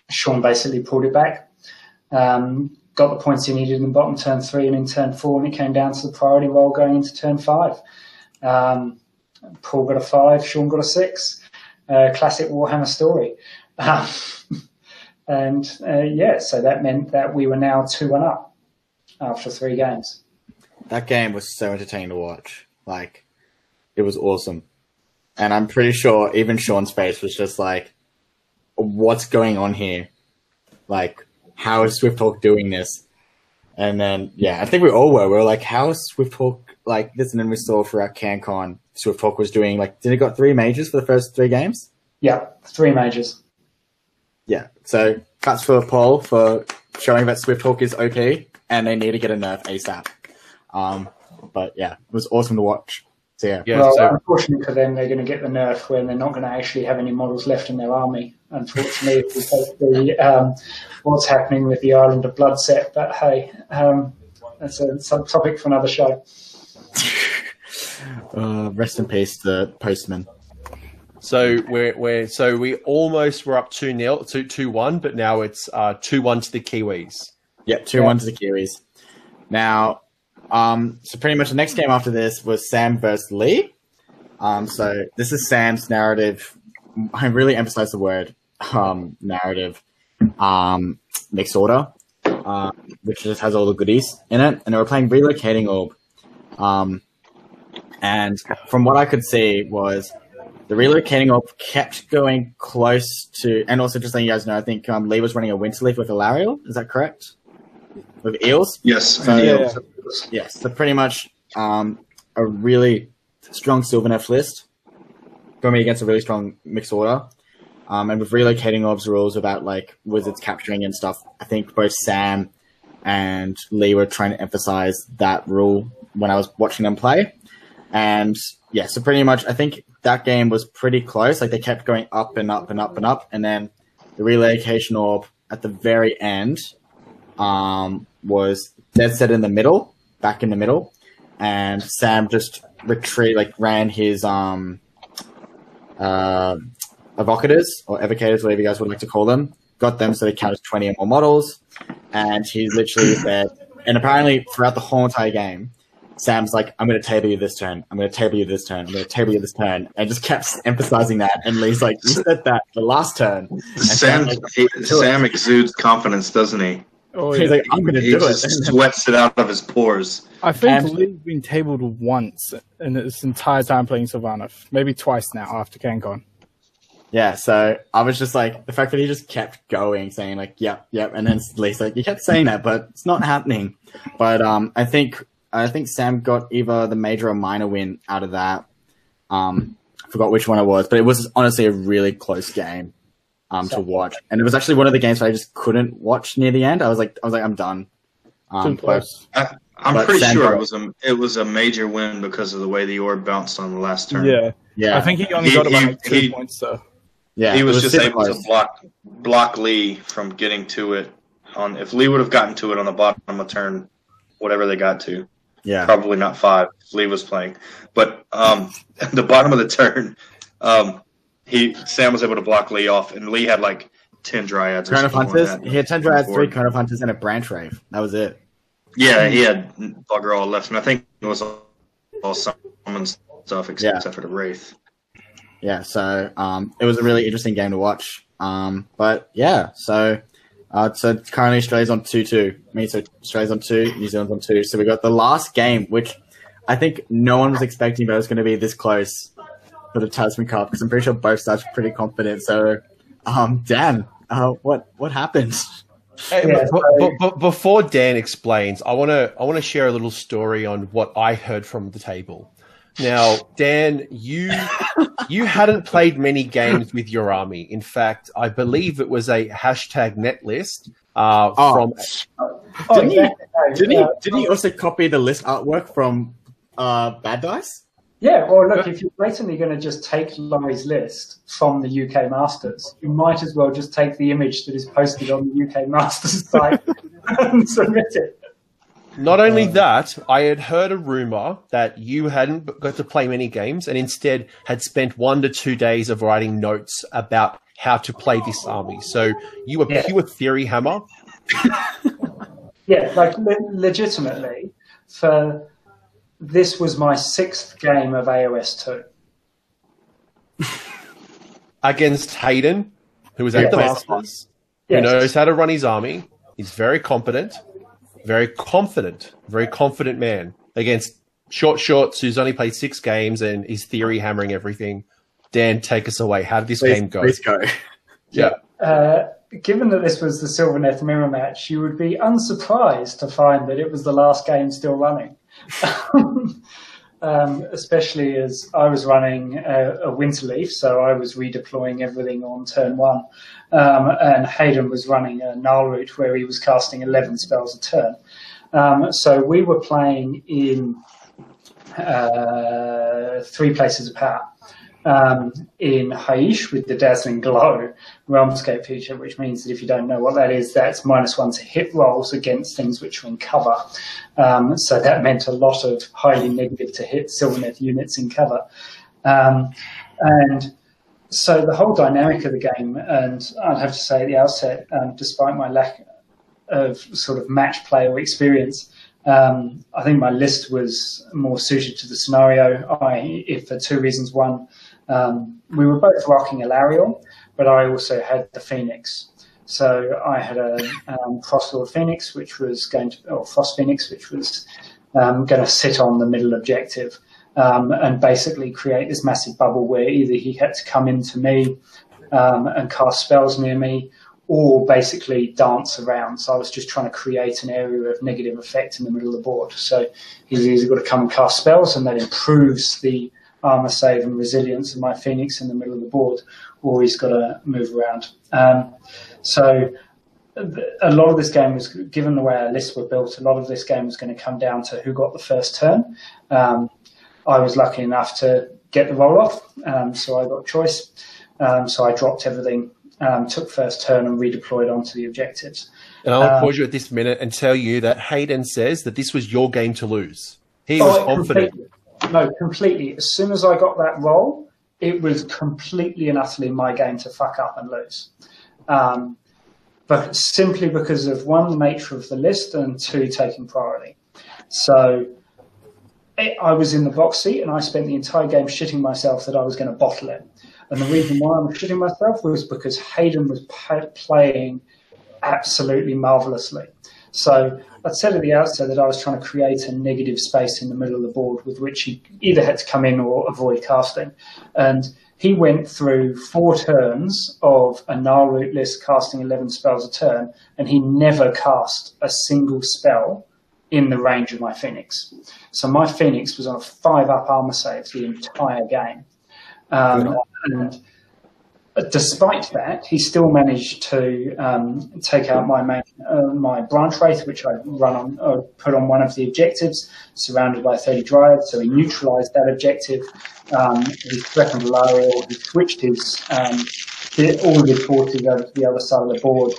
S4: Sean basically pulled it back, um, got the points he needed in bottom turn three and in turn four, and it came down to the priority roll going into turn five. Um, Paul got a five, Sean got a six. Uh, classic Warhammer story. Um, and uh, yeah, so that meant that we were now 2 1 up after three games.
S2: That game was so entertaining to watch. Like, it was awesome. And I'm pretty sure even Sean's face was just like, what's going on here? Like, how is Swifthawk doing this? And then, yeah, I think we all were. We were like, how is Swifthawk like this? And then we saw throughout CanCon, Swifthawk was doing like, did it got three majors for the first three games?
S4: Yeah, three majors.
S2: Yeah. So that's for Paul for showing that Swifthawk is OP and they need to get a nerf ASAP. Um, but yeah, it was awesome to watch. So yeah,
S1: Yeah.
S4: well,
S1: so
S4: unfortunately for them, they're going to get the nerf when they're not going to actually have any models left in their army. Unfortunately, if we take the um, what's happening with the Island of Blood set, but hey, um, that's a subtopic for another show.
S2: uh, rest in peace, the postman.
S1: So we're we're so we almost were up two nil two two one, but now it's uh two one to the Kiwis.
S2: Yep, two
S4: Yeah.
S2: one to the Kiwis. Now, um, so pretty much the next game after this was Sam versus Lee. Um, so this is Sam's narrative. I really emphasize the word um, narrative. Um, mixed order, uh, which just has all the goodies in it, and they were playing relocating orb. Um, and from what I could see was the relocating orb kept going close to, and also just letting you guys know, I think um, Lee was running a Winterleaf with a Alarielle. Is that correct? With eels.
S3: Yes.
S2: Uh,
S5: Yeah.
S2: Yes, so pretty much um, a really strong Sylvaneth list going against a really strong mixed order. Um, and with relocating orbs rules about like wizards capturing and stuff, I think both Sam and Lee were trying to emphasize that rule when I was watching them play. And yeah, so pretty much I think that game was pretty close. Like they kept going up and up and up and up, and then the relocation orb at the very end um, was dead set in the middle, back in the middle, and Sam just retreat like ran his um uh evocators or evocators, whatever you guys would like to call them, got them so they count as twenty or more models, and he literally said, and apparently throughout the whole entire game. Sam's like, I'm going to table you this turn. I'm going to table you this turn. I'm going to table you this turn. And just kept emphasizing that. And Lee's like, you said that the last turn.
S3: Sam,
S2: like,
S3: he, Sam exudes confidence, doesn't he?
S5: Oh,
S2: He's
S5: yeah.
S2: like, I'm going to do
S3: just
S2: it.
S3: sweats it out of his pores.
S5: I think
S2: and-
S5: Lee's been tabled once in its entire time playing Sylvaneth. Maybe twice now after CanCon.
S2: Yeah, so I was just like the fact that he just kept going, saying like, "Yep, yep," and then Lee's like, "You kept saying that, but it's not happening." But um, I think I think Sam got either the major or minor win out of that. Um, I forgot which one it was, but it was honestly a really close game um, to watch. And it was actually one of the games where I just couldn't watch near the end. I was like, I was like, I'm done. Um,
S5: Too close.
S3: I, I'm
S2: But
S3: pretty
S2: Sandro-
S3: sure it was a it was a major win because of the way the orb bounced on the last turn.
S5: Yeah.
S2: yeah,
S5: I think he only
S3: He-
S5: got about
S3: he-
S5: like two
S3: he-
S5: points though.
S2: Yeah,
S3: he
S2: it
S3: was, just able to block block Lee from getting to it. On if Lee would have gotten to it on the bottom of turn, whatever they got to,
S2: Yeah,
S3: probably not five. if Lee was playing, but um, at the bottom of the turn, um, he Sam was able to block Lee off, and Lee had like ten dryads. or Kurnoth like
S2: Hunters. He had ten dryads, three. Kurnoth Hunters, and a branch wraith. That was it.
S3: Yeah, he had bugger all left, and I think it was all, all summon stuff except,
S2: Yeah.
S3: except for the wraith.
S2: Yeah, so um, it was a really interesting game to watch. Um, but yeah, so uh, so currently Australia's on two two. Me, so Australia's on two, New Zealand's on two. So we got the last game, which I think no one was expecting, but it was going to be this close for the Tasman Cup because I'm pretty sure both sides were pretty confident. So, um, Dan, uh, what what happened?
S1: Hey,
S4: Yeah,
S1: but, but, but before Dan explains, I want to I want to share a little story on what I heard from the table. Now, Dan, you you hadn't played many games with your army. In fact, I believe it was a hashtag net list uh,
S2: Oh.
S1: from
S4: Oh,
S2: Didn't he- Didn't he didn't he also copy the list artwork from uh, Bad Dice?
S4: Yeah, well, look, if you're blatantly going to just take Laurie's list from the UK Masters, you might as well just take the image that is posted on the UK Masters site and submit it.
S1: Not uh, only that, I had heard a rumor that you hadn't got to play many games and instead had spent one to two days of writing notes about how to play this army. So you were
S4: Yeah.
S1: pure theory hammer.
S4: Yeah, like le- legitimately, for this was my sixth game of AOS 2.
S1: against Hayden, who was at
S2: Yeah.
S1: the Masters, who knows how to run his army. He's very competent, very confident, very confident man against Short Shorts, who's only played six games and is theory hammering everything. Dan, take us away. How did this
S2: Please,
S1: game go?
S2: please go.
S1: Yeah.
S4: Uh, given that this was the Sylvaneth mirror match, you would be unsurprised to find that it was the last game still running. um, especially as I was running a, a Winterleaf, so I was redeploying everything on turn one, um, and Hayden was running a Gnarlroot where he was casting 11 spells a turn. Um, so we were playing in uh, three places power um, in Hysh with the Dazzling Glow Realmscape feature, which means that if you don't know what that is, that's minus one to hit rolls against things which are in cover. Um, so that meant a lot of highly negative to hit Sylvaneth units in cover. Um, and so the whole dynamic of the game, and I'd have to say at the outset, um, despite my lack of sort of match play or experience, um, I think my list was more suited to the scenario. I, if for two reasons, one, um, we were both rocking a Alarielle, but I also had the Phoenix. So I had a um, Frostlord Phoenix, which was going to, or Frost Phoenix, which was um, going to sit on the middle objective um, and basically create this massive bubble where either he had to come into me um, and cast spells near me, or basically dance around. So I was just trying to create an area of negative effect in the middle of the board. So he's either got to come and cast spells, and that improves the armor save and resilience of my Phoenix in the middle of the board, he's got to move around. Um, so a lot of this game was, given the way our lists were built, a lot of this game was going to come down to who got the first turn. Um, I was lucky enough to get the roll off, um, so I got choice. Um, so I dropped everything, um, took first turn, and redeployed onto the objectives.
S1: And I'll
S4: Um,
S1: pause you at this minute and tell you that Hayden says that this was your game to lose. He
S4: Oh,
S1: was
S4: it
S1: confident.
S4: completely- No, completely. As soon as I got that roll, it was completely and utterly my game to fuck up and lose. Um, but simply because of one, the nature of the list, and two, taking priority. So it, I was in the box seat, and I spent the entire game shitting myself that I was going to bottle it. And the reason why I was shitting myself was because Hayden was playing absolutely marvelously. So I'd said at the outset that I was trying to create a negative space in the middle of the board with which he either had to come in or avoid casting. And he went through four turns of a Gnarlroot list casting 11 spells a turn, and he never cast a single spell in the range of my Phoenix. So my Phoenix was on a five up armor save the entire game. Um, and despite that, he still managed to um, take out my main, uh, my branch wraith, which I run on, uh, put on one of the objectives, surrounded by 30 dryads. So he neutralised that objective. Um, he threatened Alarielle. He switched his um, all his forces over to the other side of the board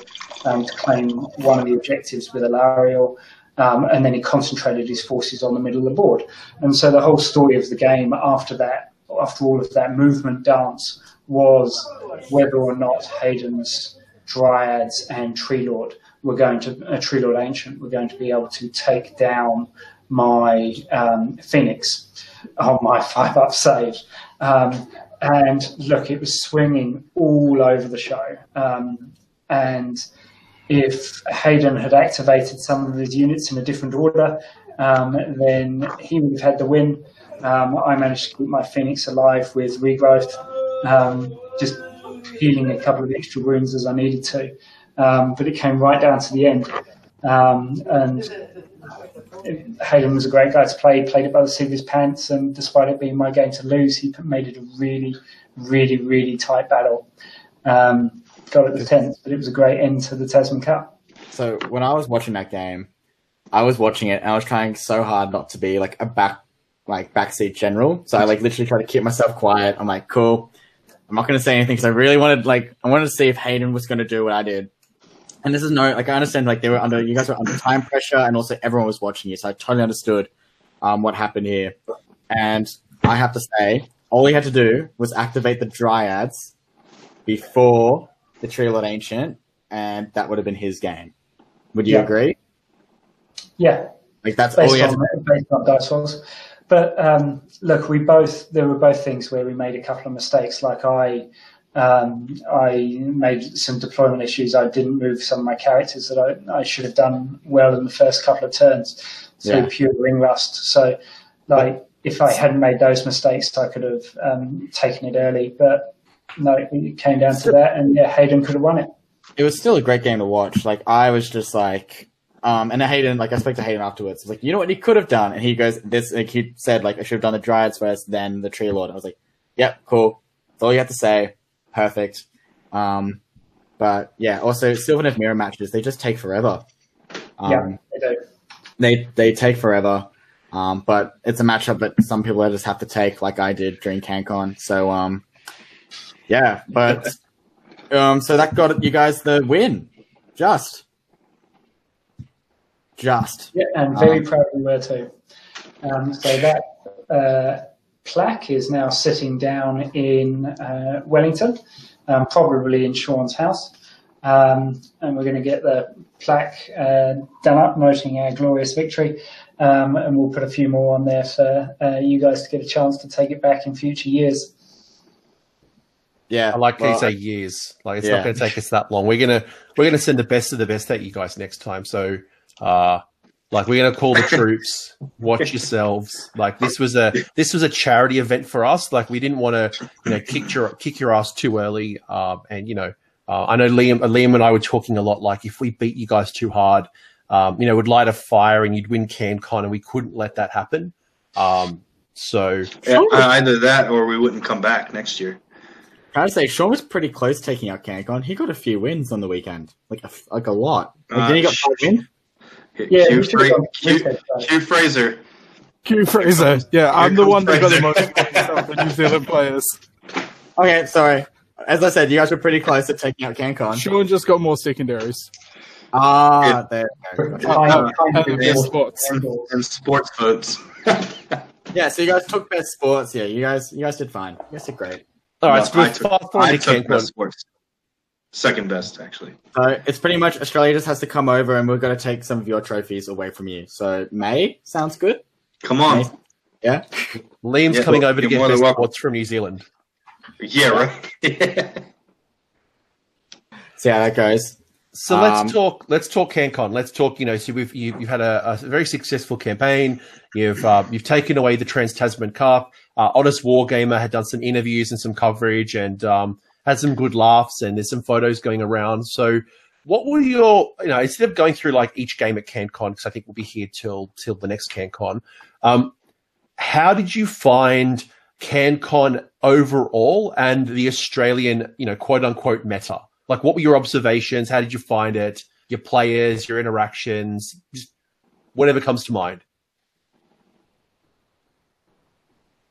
S4: um, to claim one of the objectives with Alarielle. Um, and then he concentrated his forces on the middle of the board. And so the whole story of the game after that, after all of that movement dance, was whether or not Hayden's Dryads and Tree Lord were going to, a uh, Tree Lord Ancient, were going to be able to take down my um, Phoenix on my five up save. Um, and look, it was swinging all over the show. Um, and if Hayden had activated some of his units in a different order, um, then he would have had the win. Um, I managed to keep my Phoenix alive with regrowth, um, just healing a couple of extra wounds as I needed to. Um, but it came right down to the end. Um, and Hayden was a great guy to play. He played it by the seat of his pants, and despite it being my game to lose, he made it a really, really, really tight battle. Um, got it the tenth, but it was a great end to the Tasman Cup.
S2: So when I was watching that game, I was watching it and I was trying so hard not to be like a back like backseat general. So I like literally tried to keep myself quiet. I'm like, cool. I'm not going to say anything because I really wanted like I wanted to see if Hayden was going to do what I did. And this is no like I understand like they were under you guys were under time pressure and also everyone was watching you, so I totally understood um, what happened here. And I have to say, all he had to do was activate the dryads before the Tree Lord Ancient, and that would have been his game. Would you
S4: Yeah.
S2: agree?
S4: Yeah,
S2: Like that's all
S4: based
S2: he had.
S4: on,
S2: To-
S4: based on dice rolls. But um, look, we both there were both things where we made a couple of mistakes. Like I, um, I made some deployment issues. I didn't move some of my characters that I, I should have done well in the first couple of turns. So
S2: Yeah.
S4: pure ring rust. So like if I hadn't made those mistakes, I could have um, taken it early. But no, it came down to that, and yeah, Hayden could have won it.
S2: it was still a great game to watch. Like I was just like, um, and Hayden, like I spoke to Hayden afterwards. I was like, you know what he could have done, and he goes, this. Like he said, like I should have done the Dryads first, then the Tree Lord. I was like, yep, cool. That's all you have to say. Perfect. Um, but yeah, also Sylvaneth Mirror matches, they just take forever. Um,
S4: yeah, they do.
S2: they they take forever. Um, but it's a matchup that some people just have to take, like I did during CanCon. So um, yeah, but um, so that got you guys the win, just, just.
S4: Yeah, and very
S2: Um,
S4: proud we were too. Um, so that uh, plaque is now sitting down in uh, Wellington, um, probably in Sean's house. Um, and we're going to get the plaque uh, done up, noting our glorious victory. Um, and we'll put a few more on there for uh, you guys to get a chance to take it back in future years.
S2: Yeah,
S1: I like how you say years. Like it's
S2: Yeah.
S1: not going to take us that long. We're gonna we're gonna send the best of the best at you guys next time. So, uh, like we're gonna call the troops. Watch yourselves. Like this was a this was a charity event for us. Like we didn't want to you know kick your kick your ass too early. Um, and you know, uh, I know Liam Liam and I were talking a lot. Like if we beat you guys too hard, um, you know, we'd light a fire and you'd win CanCon, and we couldn't let that happen. Um, so
S3: Yeah, either that or we wouldn't come back next year.
S2: Can I say Sean was pretty close taking out CanCon. He got a few wins on the weekend, like a, like a lot. Like,
S3: Uh,
S2: did he got
S3: sh-
S2: five wins?
S4: Yeah,
S3: Q,
S4: we
S3: Fra- Q. Q Fraser.
S5: Q Fraser. Yeah, I'm the
S3: comes
S5: one that got the most points the New Zealand players.
S2: Okay, sorry. As I said, you guys were pretty close at taking out CanCon.
S5: Sean just got more secondaries.
S2: Ah, there. we go.
S4: Kind- kind of
S5: and sports.
S3: and sports votes.
S2: Yeah, so you guys took best sports. Yeah, you guys, you guys did fine. You guys did great.
S1: all right,
S3: No,
S1: so
S3: I took- I took best sports. Second best, actually.
S2: So it's pretty much Australia just has to come over, and we're going to take some of your trophies away from you. So May sounds good.
S3: Come on.
S2: Nice. Yeah.
S1: Liam's
S3: Yeah,
S1: coming
S3: well,
S1: over to get
S3: more than
S1: best sports from New Zealand.
S3: Yeah, right.
S2: See how that goes.
S1: So
S2: Um,
S1: let's talk. Let's talk CanCon. Let's talk. You know, so we've you, you've had a, a very successful campaign. You've uh, you've taken away the Trans Tasman Cup. Uh, Honest Wargamer had done some interviews and some coverage, and um, had some good laughs. And there's some photos going around. So, what were your you know instead of going through like each game at CanCon because I think we'll be here till till the next CanCon. Um, how did you find CanCon overall and the Australian, you know, quote unquote meta? Like, what were your observations? How did you find it? Your players, your interactions, just whatever comes to mind.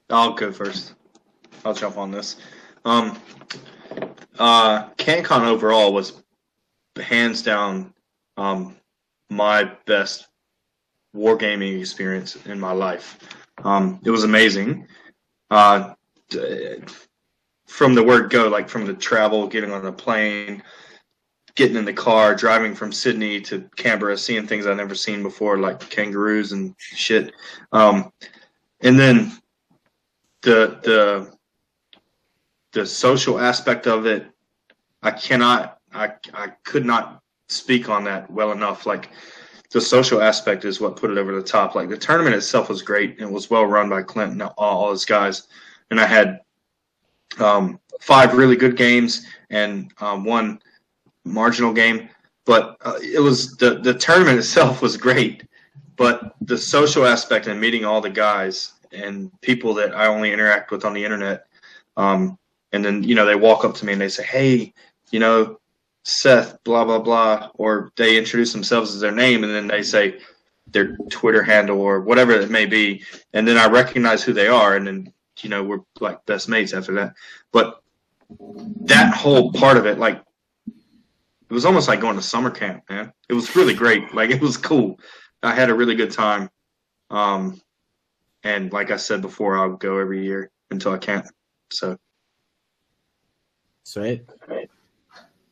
S3: I'll go first. I'll jump on this. Um, uh, CanCon overall was hands down um, my best wargaming experience in my life. Um, it was amazing. Uh, from the word go, like from the travel, getting on the plane, getting in the car, driving from Sydney to Canberra, seeing things I've never seen before, like kangaroos and shit. Um, and then the the the social aspect of it, I cannot, I I could not speak on that well enough. Like the social aspect is what put it over the top. Like the tournament itself was great and was well run by Clinton, all, all his guys, and I had um, five really good games and um, one marginal game. But uh, it was the the tournament itself was great, but the social aspect and meeting all the guys and people that I only interact with on the internet, um, and then you know they walk up to me and they say, "Hey, you know, Seth, blah blah blah," or they introduce themselves as their name and then they say their Twitter handle or whatever it may be, and then I recognize who they are, and then you know we're like best mates after that. But that whole part of it, like it was almost like going to summer camp, man. It was really great. Like it was cool. I had a really good time. Um, and like I said before, I'll go every year until I can't. So
S2: sweet.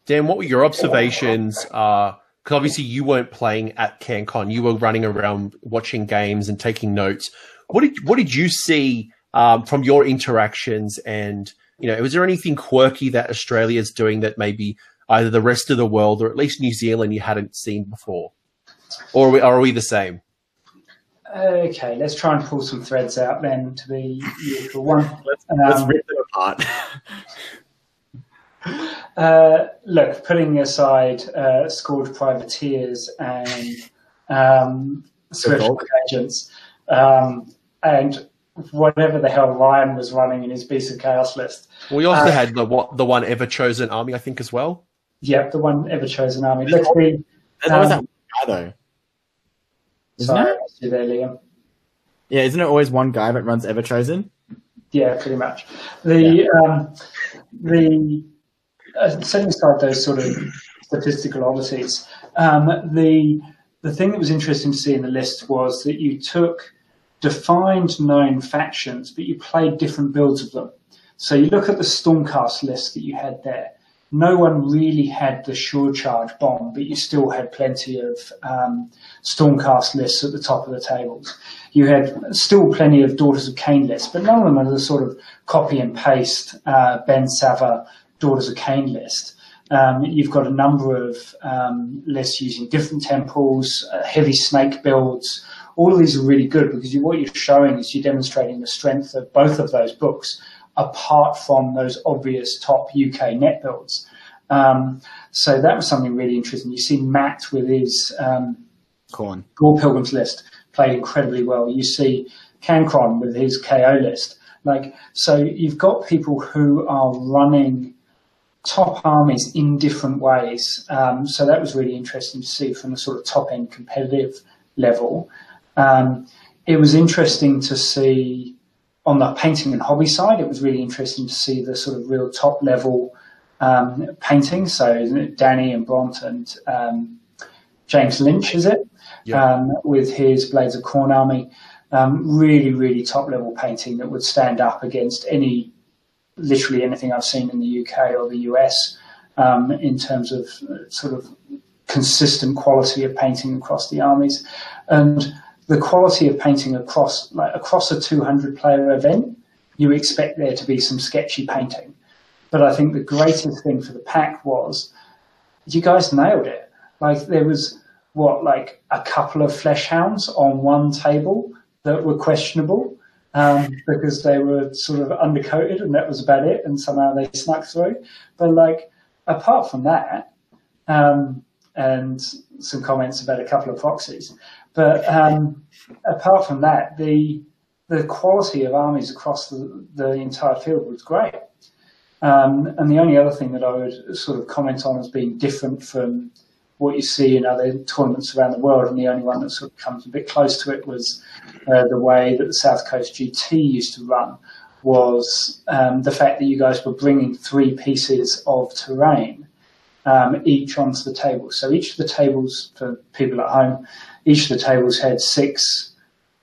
S1: Dan, what were your observations? Because uh, obviously you weren't playing at CanCon. You were running around watching games and taking notes. What did what did you see um, from your interactions? And you know, was there anything quirky that Australia is doing that maybe either the rest of the world or at least New Zealand you hadn't seen before? Or are we, are we the same?
S4: Okay, let's try and pull some threads out then to be useful. One,
S2: let's, um, let's rip them apart.
S4: uh, look, putting aside uh, Scourge privateers and um, Swift agents, um, and whatever the hell Ryan was running in his Beast of Chaos list.
S1: We also uh, had the the one ever chosen army, I think, as well.
S4: Yep, the one ever chosen army. Look, we,
S2: There's always um, that guy though.
S4: Isn't Sorry, it? there, Liam.
S2: Yeah, isn't it always one guy that runs ever chosen?
S4: Yeah, pretty much. The yeah. um, the setting aside those sort of statistical oddities, um, the the thing that was interesting to see in the list was that you took defined known factions, but you played different builds of them. So you look at the Stormcast list that you had there no one really had the sure charge bomb, but you still had plenty of um, Stormcast lists at the top of the tables. You had still plenty of Daughters of Khaine lists, but none of them are the sort of copy and paste uh, Ben Sava Daughters of Khaine list. Um, you've got a number of um, lists using different temples, uh, heavy snake builds. All of these are really good because you, what you're showing is you're demonstrating the strength of both of those books apart from those obvious top UK net builds. Um, so that was something really interesting. You see Matt with his um,
S2: Khorne.
S4: Gore Pilgrim's list played incredibly well. You see Cancron with his KO list. Like so, you've got people who are running top armies in different ways. Um, so that was really interesting to see from a sort of top end competitive level. Um, it was interesting to see on the painting and hobby side, it was really interesting to see the sort of real top level um, painting. So Danny and Bront and um, James Lynch, is it? Yeah. Um, with his Blades of Khorne army. Um, really, really top level painting that would stand up against any, literally anything I've seen in the UK or the US um, in terms of uh, sort of consistent quality of painting across the armies. And the quality of painting across like across a 200 player event, you expect there to be some sketchy painting. But I think the greatest thing for the pack was you guys nailed it. Like there was what like a couple of flesh hounds on one table that were questionable um, because they were sort of undercoated and that was about it, and somehow they snuck through. But like apart from that, um, and some comments about a couple of proxies. But um, apart from that, the the quality of armies across the, the entire field was great. Um, and the only other thing that I would sort of comment on as being different from what you see in other tournaments around the world, and the only one that sort of comes a bit close to it was uh, the way that the South Coast GT used to run, was um, the fact that you guys were bringing three pieces of terrain um, each onto the table. So each of the tables, for people at home, each of the tables had six,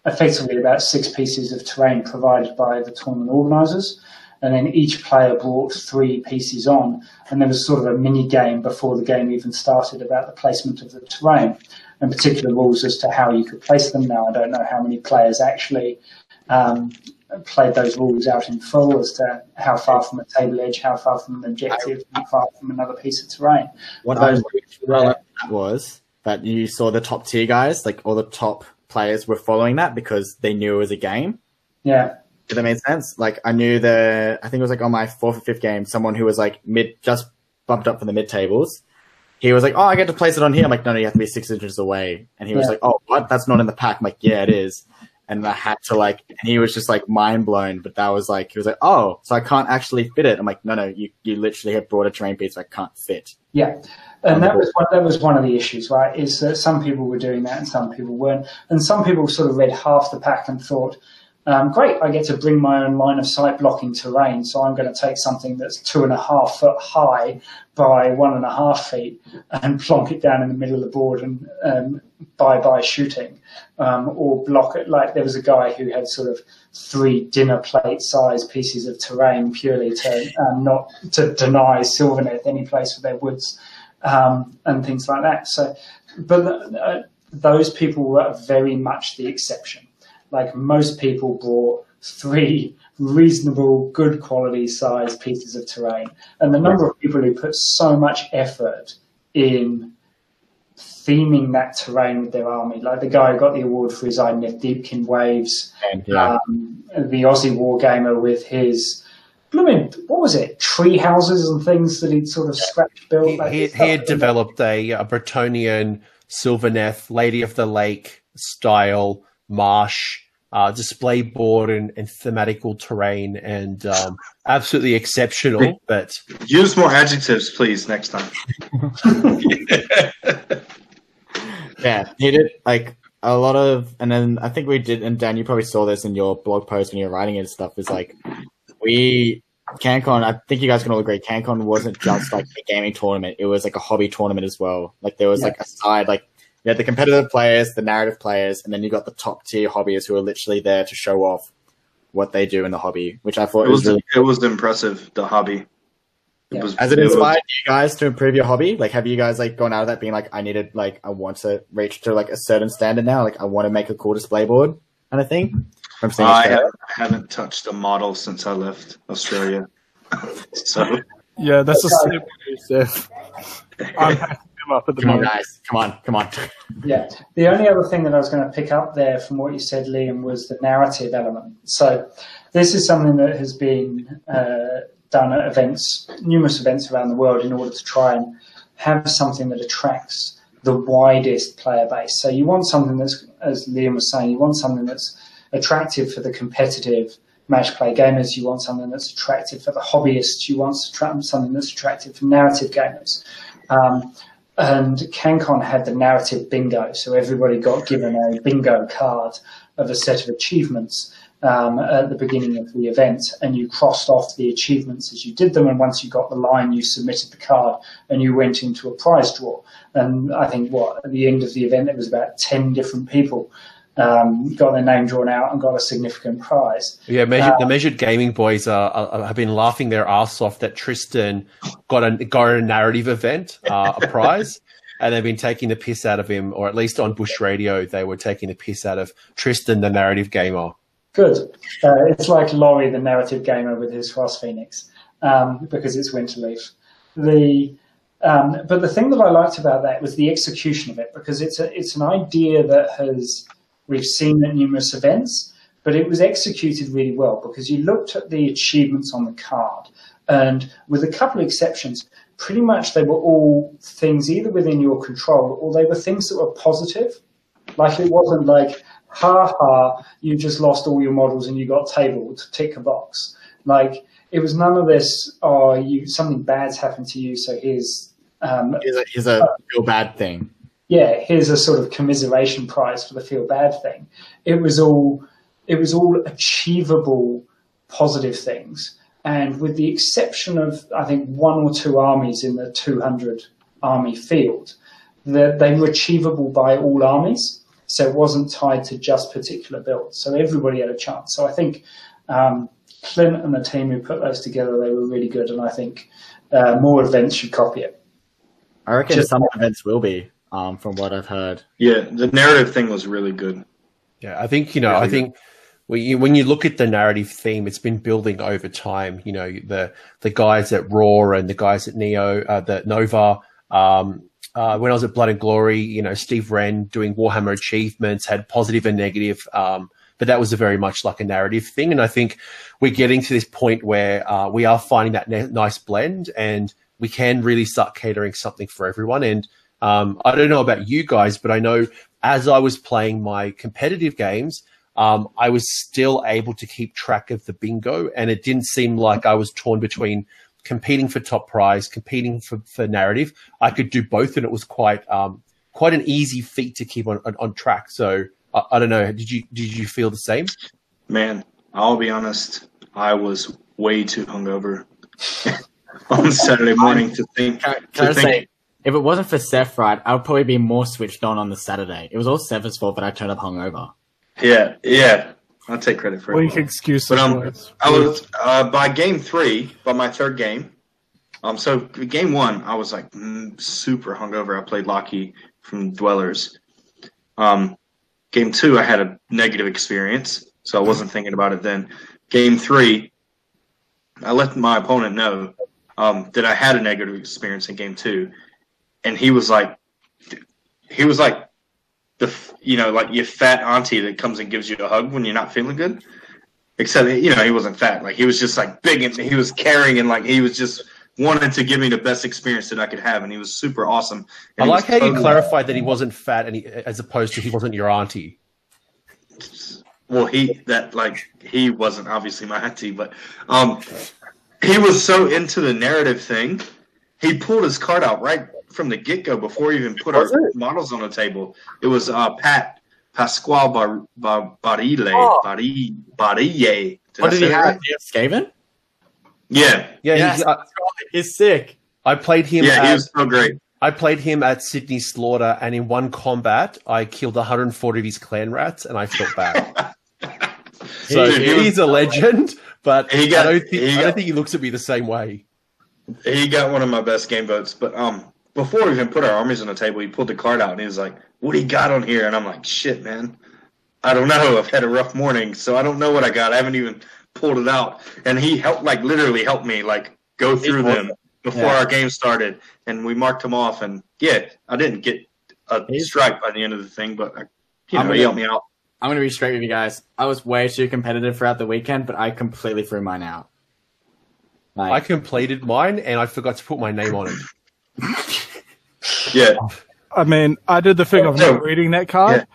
S4: effectively about six pieces of terrain provided by the tournament organisers. And then each player brought three pieces on, and there was sort of a mini game before the game even started about the placement of the terrain and particular rules as to how you could place them. Now, I don't know how many players actually um, played those rules out in full as to how far from a table edge, how far from an objective, how far from another piece of terrain.
S2: What I um, was that you saw the top tier guys, like all the top players were following that because they knew it was a game.
S4: Yeah.
S2: Did that make sense? Like I knew the, I think it was like on my fourth or fifth game, someone who was like mid, just bumped up from the mid tables. He was like, "Oh, I get to place it on here." I'm like, "No, no, you have to be six inches away." And he was like, "Oh, what? That's not in the pack." I'm like, "Yeah, it is." And I had to like, and he was just like mind blown. But that was like, he was like, "Oh, so I can't actually fit it." I'm like, "No, no, you you literally have brought a terrain piece I can't fit."
S4: Yeah, and that was one, that was one of the issues, right? Is that some people were doing that and some people weren't, and some people sort of read half the pack and thought, um, "Great, I get to bring my own line of sight blocking terrain, so I'm going to take something that's two and a half foot high by one and a half feet and plonk it down in the middle of the board and um, bye bye shooting, um, or block it." Like there was a guy who had sort of three dinner plate size pieces of terrain purely to um, not to deny Sylvaneth any place for their woods um, and things like that. So, but uh, those people were very much the exception. Like most people brought three reasonable, good quality size pieces of terrain, and the number of people who put so much effort in theming that terrain with their army, like the guy who got the award for his Idoneth Deepkin Waves,
S2: And yeah,
S4: um, the Aussie wargamer with his. I mean, what was it? Tree houses and things that he'd sort of scratch built.
S1: He,
S4: like
S1: he, he had developed a, a Bretonnian Sylvaneth, Lady of the Lake style marsh uh, display board and, and thematical terrain, and um, absolutely exceptional. But
S3: Use more adjectives, please, next time.
S2: yeah, he did like a lot of, and then I think we did, and Dan, you probably saw this in your blog post when you were writing it and stuff. Is like we CanCon. I think you guys can all agree, CanCon wasn't just like a gaming tournament; it was like a hobby tournament as well. Like there was like a side, like you had the competitive players, the narrative players, and then you got the top tier hobbyists who are literally there to show off what they do in the hobby, which I thought
S3: It
S2: was
S3: was
S2: really.
S3: it was impressive. The hobby.
S4: Yeah.
S3: It was,
S2: Has it
S3: was-
S2: inspired you guys to improve your hobby? Like, have you guys like gone out of that being like, I needed like, I want to reach to like a certain standard now. Like, I want to make a cool display board kind of thing. From seeing
S3: I have, haven't touched a model since I left Australia. so
S5: Yeah, that's a step, I'm hacking them up at the
S2: Come on, guys. Come on, come on.
S4: Yeah. The only other thing that I was going to pick up there from what you said, Liam, was the narrative element. So this is something that has been uh, done at events, numerous events around the world, in order to try and have something that attracts the widest player base. So you want something that's, as Liam was saying, you want something that's attractive for the competitive match play gamers. You want something that's attractive for the hobbyists. You want something that's attractive for narrative gamers. Um, and CanCon had the narrative bingo, so everybody got given a bingo card of a set of achievements um, at the beginning of the event, and you crossed off the achievements as you did them. And once you got the line, you submitted the card, and you went into a prize draw. And I think what at the end of the event, there was about ten different people um, got their name drawn out and got a significant prize.
S1: yeah, measured, the measured gaming boys are, are, have been laughing their ass off that Tristan got a got a narrative event, uh, a prize. And they've been taking the piss out of him, or at least on Bush Radio, they were taking the piss out of Tristan, the narrative gamer.
S4: Good. Uh, it's like Laurie, the narrative gamer, with his Frost Phoenix, um, because it's Winterleaf. The um, but the thing that I liked about that was the execution of it, because it's a it's an idea that has we've seen at numerous events, but it was executed really well because you looked at the achievements on the card, and with a couple of exceptions, pretty much they were all things either within your control or they were things that were positive. Like it wasn't like ha ha, you just lost all your models and you got tabled, tick a box. Like, it was none of this, oh, you something bad's happened to you, so here's um,
S2: Here's a, here's a real bad thing.
S4: Yeah, here's a sort of commiseration prize for the feel bad thing. It was all it was all achievable positive things. And with the exception of I think one or two armies in the 200 army field, that they were achievable by all armies. So it wasn't tied to just particular builds. So everybody had a chance. So I think um, Clint and the team who put those together, they were really good. And I think uh, more events should copy it.
S2: I reckon
S4: Just-
S2: some events will be, um, from what I've heard.
S3: Yeah, the narrative thing was really good.
S1: Yeah, I think you know.
S3: Really
S1: I think when you, when you look at the narrative theme, it's been building over time. You know, the the guys at Raw and the guys at Neo, uh, the Nova. Um, uh, when I was at Blood and Glory, you know, Steve Wren doing Warhammer achievements had positive and negative. Um, but that was a very much like a narrative thing, and I think we're getting to this point where uh, we are finding that ne- nice blend, and we can really start catering something for everyone. And um, I don't know about you guys, but I know as I was playing my competitive games, um, I was still able to keep track of the bingo, and it didn't seem like I was torn between competing for top prize, competing for, for narrative. I could do both, and it was quite um, quite an easy feat to keep on, on, on track. So I, I don't know. Did you did you feel the same?
S3: Man, I'll be honest. I was way too hungover on Saturday morning to think.
S2: Can,
S3: to
S2: I
S3: think
S2: say, if it wasn't for Seth, right, I would probably be more switched on on the Saturday. It was all Seth's fault, but I turned up hungover.
S3: yeah, yeah. I'll take credit for it.
S5: Weak excuse.
S3: But, um,
S5: boys.
S3: I was uh, by game three, by my third game. Um, so game one, I was like mm, super hungover. I played Locky from Dwellers. Um, game two, I had a negative experience, so I wasn't thinking about it then. Game three, I let my opponent know um, that I had a negative experience in game two, and he was like, he was like the you know like your fat auntie that comes and gives you a hug when you're not feeling good. Except you know he wasn't fat, like he was just like big and he was caring and like he was just wanted to give me the best experience that I could have, and he was super awesome. And
S1: I like how you clarified that he wasn't fat, and he, as opposed to he wasn't your auntie.
S3: well he that like he wasn't obviously my auntie but um he was so into the narrative thing he pulled his card out right from the get-go before he even put our
S2: it?
S3: models on the table it was uh pat pasquale Bar, Bar, barile
S2: Oh.
S3: Bari, barille did
S2: what
S3: I
S2: did he have?
S3: right?
S2: Did he have Skaven?
S3: yeah
S1: Yeah,
S2: Yes,
S1: he's, uh.
S2: He's sick.
S1: I played him.
S3: yeah he
S1: at-
S3: was so great
S1: I played him at Sydney Slaughter, and in one combat, I killed 140 of his clan rats, and I felt bad. so
S3: Dude, he was-
S1: he's a legend, but
S3: He got-
S1: I don't think
S3: he
S1: I don't think he looks at me the same way.
S3: he got one of my best game votes but um before we even put our armies on the table he pulled the card out and he was like what do you got on here and i'm like shit man I don't know. I've had a rough morning, so I don't know what I got. I haven't even pulled it out. And he helped, like, literally helped me, like, go through them before
S2: Yeah.
S3: our game started. And we marked them off. And yeah, I didn't get a
S2: He's-
S3: strike by the end of the thing, but I, you
S2: I'm
S3: know, he
S2: gonna-
S3: helped me out.
S2: I'm going to be straight with you guys. I was way too competitive throughout the weekend, but I completely threw mine out.
S1: I completed mine, and I forgot to put my name on it.
S3: Yeah,
S5: I mean, I did the thing of not reading that card.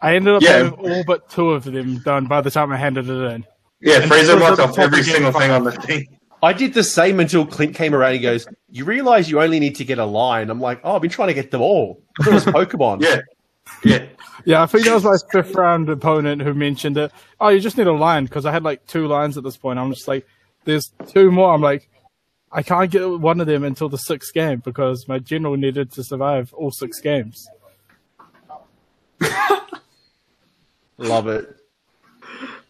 S5: I ended up
S3: Yeah.
S5: having all but two of them done by the time I handed it in.
S3: yeah.
S5: And
S3: Fraser
S5: this
S3: marked off every single thing on the thing.
S1: I did the same until Clint came around. and He goes, "You realize you only need to get a line." I'm like, "Oh, I've been trying to get them all." It was Pokemon.
S3: Yeah, yeah.
S5: Yeah, I think that was my fifth round opponent who mentioned it. Oh, you just need a line because I had like two lines at this point. I'm just like, there's two more. I'm like, I can't get one of them until the sixth game because my general needed to survive all six games.
S1: Love it.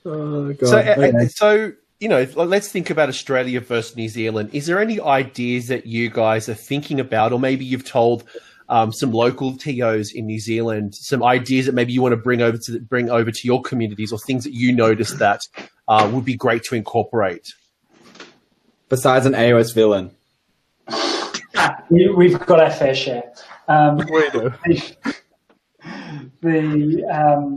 S2: oh,
S1: So, uh, uh, so you know, let's think about Australia versus New Zealand. Is there any ideas that you guys are thinking about, or maybe you've told um, some local tos in New Zealand some ideas that maybe you want to bring over to bring over to your communities, or things that you noticed that uh, would be great to incorporate?
S2: Besides an AOS villain.
S4: We, we've got our fair share. Um,
S5: We do.
S4: the, the um,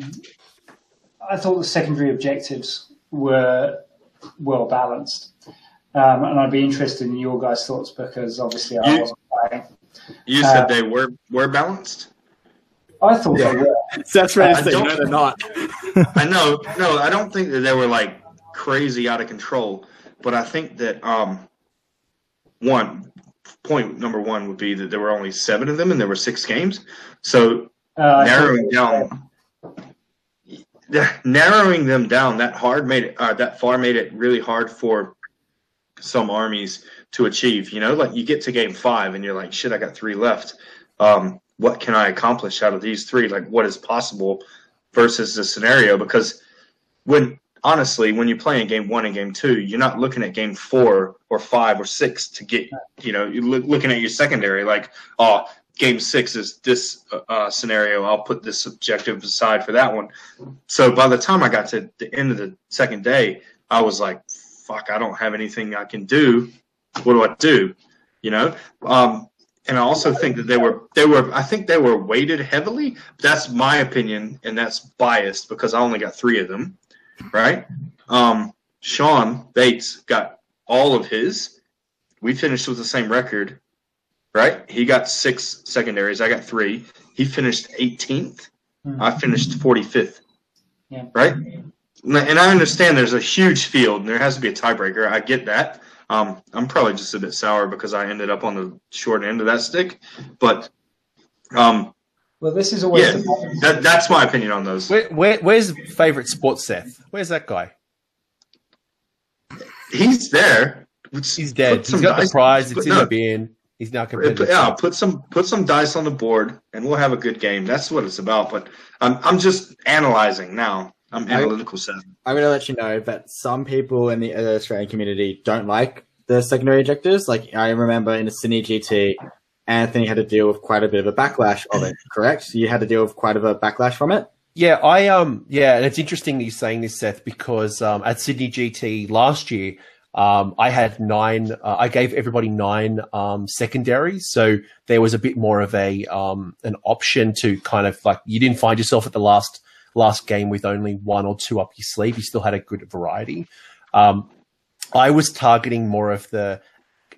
S4: I thought the secondary objectives were well balanced, um, and I'd be interested in your guys' thoughts because obviously I
S3: You-
S4: wasn't playing.
S3: You
S4: Uh,
S3: said they were were balanced.
S4: I thought they were.
S2: Seth's ready to
S3: I
S2: say, no, they're not.
S3: I know, no, I don't think that they were like crazy out of control, but I think that um, one point number one would be that there were only seven of them and there were six games, so
S4: Uh,
S3: narrowing down, narrowing them down that hard made it uh, that far made it really hard for some armies to achieve. You know, like you get to game five and you're like, shit, I got three left. Um, what can I accomplish out of these three? Like, what is possible versus the scenario? Because when honestly, when you're playing game one and game two, you're not looking at game four or five or six to get, you know, you're loo- looking at your secondary like, oh, game six is this uh, scenario. I'll put this objective aside for that one. So by the time I got to the end of the second day, I was like, fuck, I don't have anything I can do. What do I do? You know? Um, and I also think that they were they were I think they were weighted heavily. That's my opinion, and that's biased because I only got three of them, right? Um, Sean Bates got all of his. We finished with the same record, right? He got six secondaries. I got three. He finished 18th.
S4: Mhm.
S3: I finished 45th.
S4: Yeah.
S3: Right? And and I understand there's a huge field and there has to be a tiebreaker. I get that. Um, I'm probably just a bit sour because I ended up on the short end of that stick. But um,
S4: Well, this is always
S3: yeah,
S4: the
S3: that, that's my opinion on those.
S1: Where, where, where's favorite sports Seth? Where's that guy?
S3: He's there.
S1: He's dead.
S3: Put
S1: He's
S3: some
S1: got the
S3: dice-
S1: prize. It's
S3: put-
S1: in
S3: no,
S1: the bin. He's now competitive.
S3: Yeah, put some put some dice on the board, and we'll have a good game. That's what it's about. But I'm I'm just analyzing now. I'm analytical Seth.
S2: I'm going to let you know that some people in the uh, Australian community don't like the secondary ejectors. Like I remember in the Sydney GT, Anthony had to deal with quite a bit of a backlash of it. Correct? You had to deal with quite of a backlash from it.
S1: Yeah, I um yeah, and it's interesting that you're saying this, Seth, because um at Sydney GT last year, um I had nine. Uh, I gave everybody nine um secondaries, so there was a bit more of a um an option to kind of like you didn't find yourself at the last last game with only one or two up your sleeve. You still had a good variety. Um, I was targeting more of the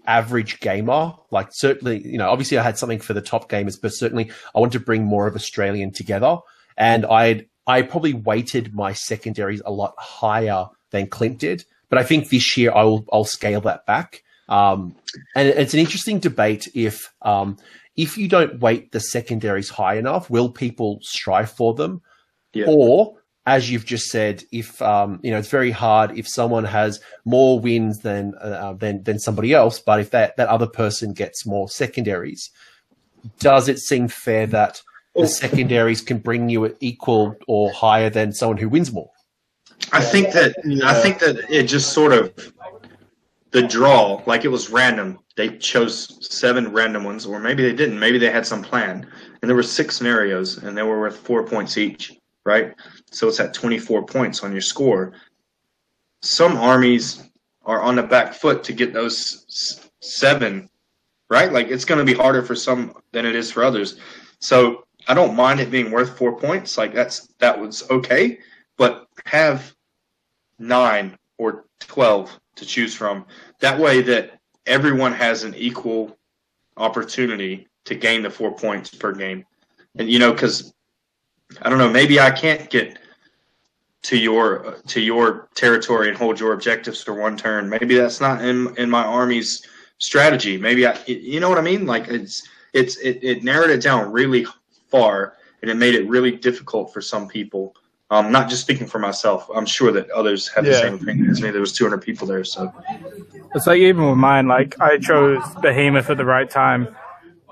S1: average gamer. Like certainly, you know, obviously I had something for the top gamers, but certainly I want to bring more of Australian together. And I I probably weighted my secondaries a lot higher than Clint did. But I think this year I will I'll scale that back. Um, and it's an interesting debate if um, if you don't weight the secondaries high enough, will people strive for them?
S3: Yeah.
S1: Or as you've just said, if um, you know, it's very hard if someone has more wins than uh, than than somebody else, but if that that other person gets more secondaries, does it seem fair that
S3: Oh.
S1: the secondaries can bring you equal or higher than someone who wins more?
S3: I think that I think that it just sort of the draw, like it was random. They chose seven random ones, or maybe they didn't. Maybe they had some plan, and there were six scenarios, and they were worth four points each, right? So it's at twenty four points on your score. Some armies are on the back foot to get those seven, right? Like it's going to be harder for some than it is for others. So I don't mind it being worth four points. Like that's that was okay, but have nine or 12 to choose from. That way that everyone has an equal opportunity to gain the four points per game. And, you know, cause I don't know, maybe I can't get to your, to your territory and hold your objectives for one turn. Maybe that's not in, in my army's strategy. Maybe I, you know what I mean? Like it's, it's, it, it narrowed it down really far and it made it really difficult for some people. Um, not just speaking for myself. I'm sure that others have the same opinion as me. There was 200 people there, so
S5: It's like even with mine, like I chose Behemoth at the right time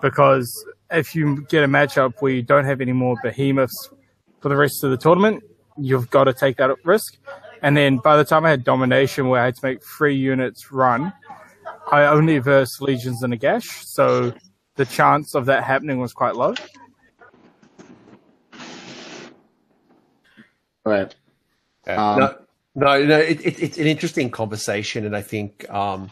S5: because if you get a matchup where you don't have any more Behemoths for the rest of the tournament, you've got to take that risk. And then by the time I had Domination, where I had to make three units run, I only versed Legions of Nagash, so the chance of that happening was quite low.
S2: Right.
S1: Yeah.
S2: Um,
S1: no, no, no it, it, it's an interesting conversation, and I think um,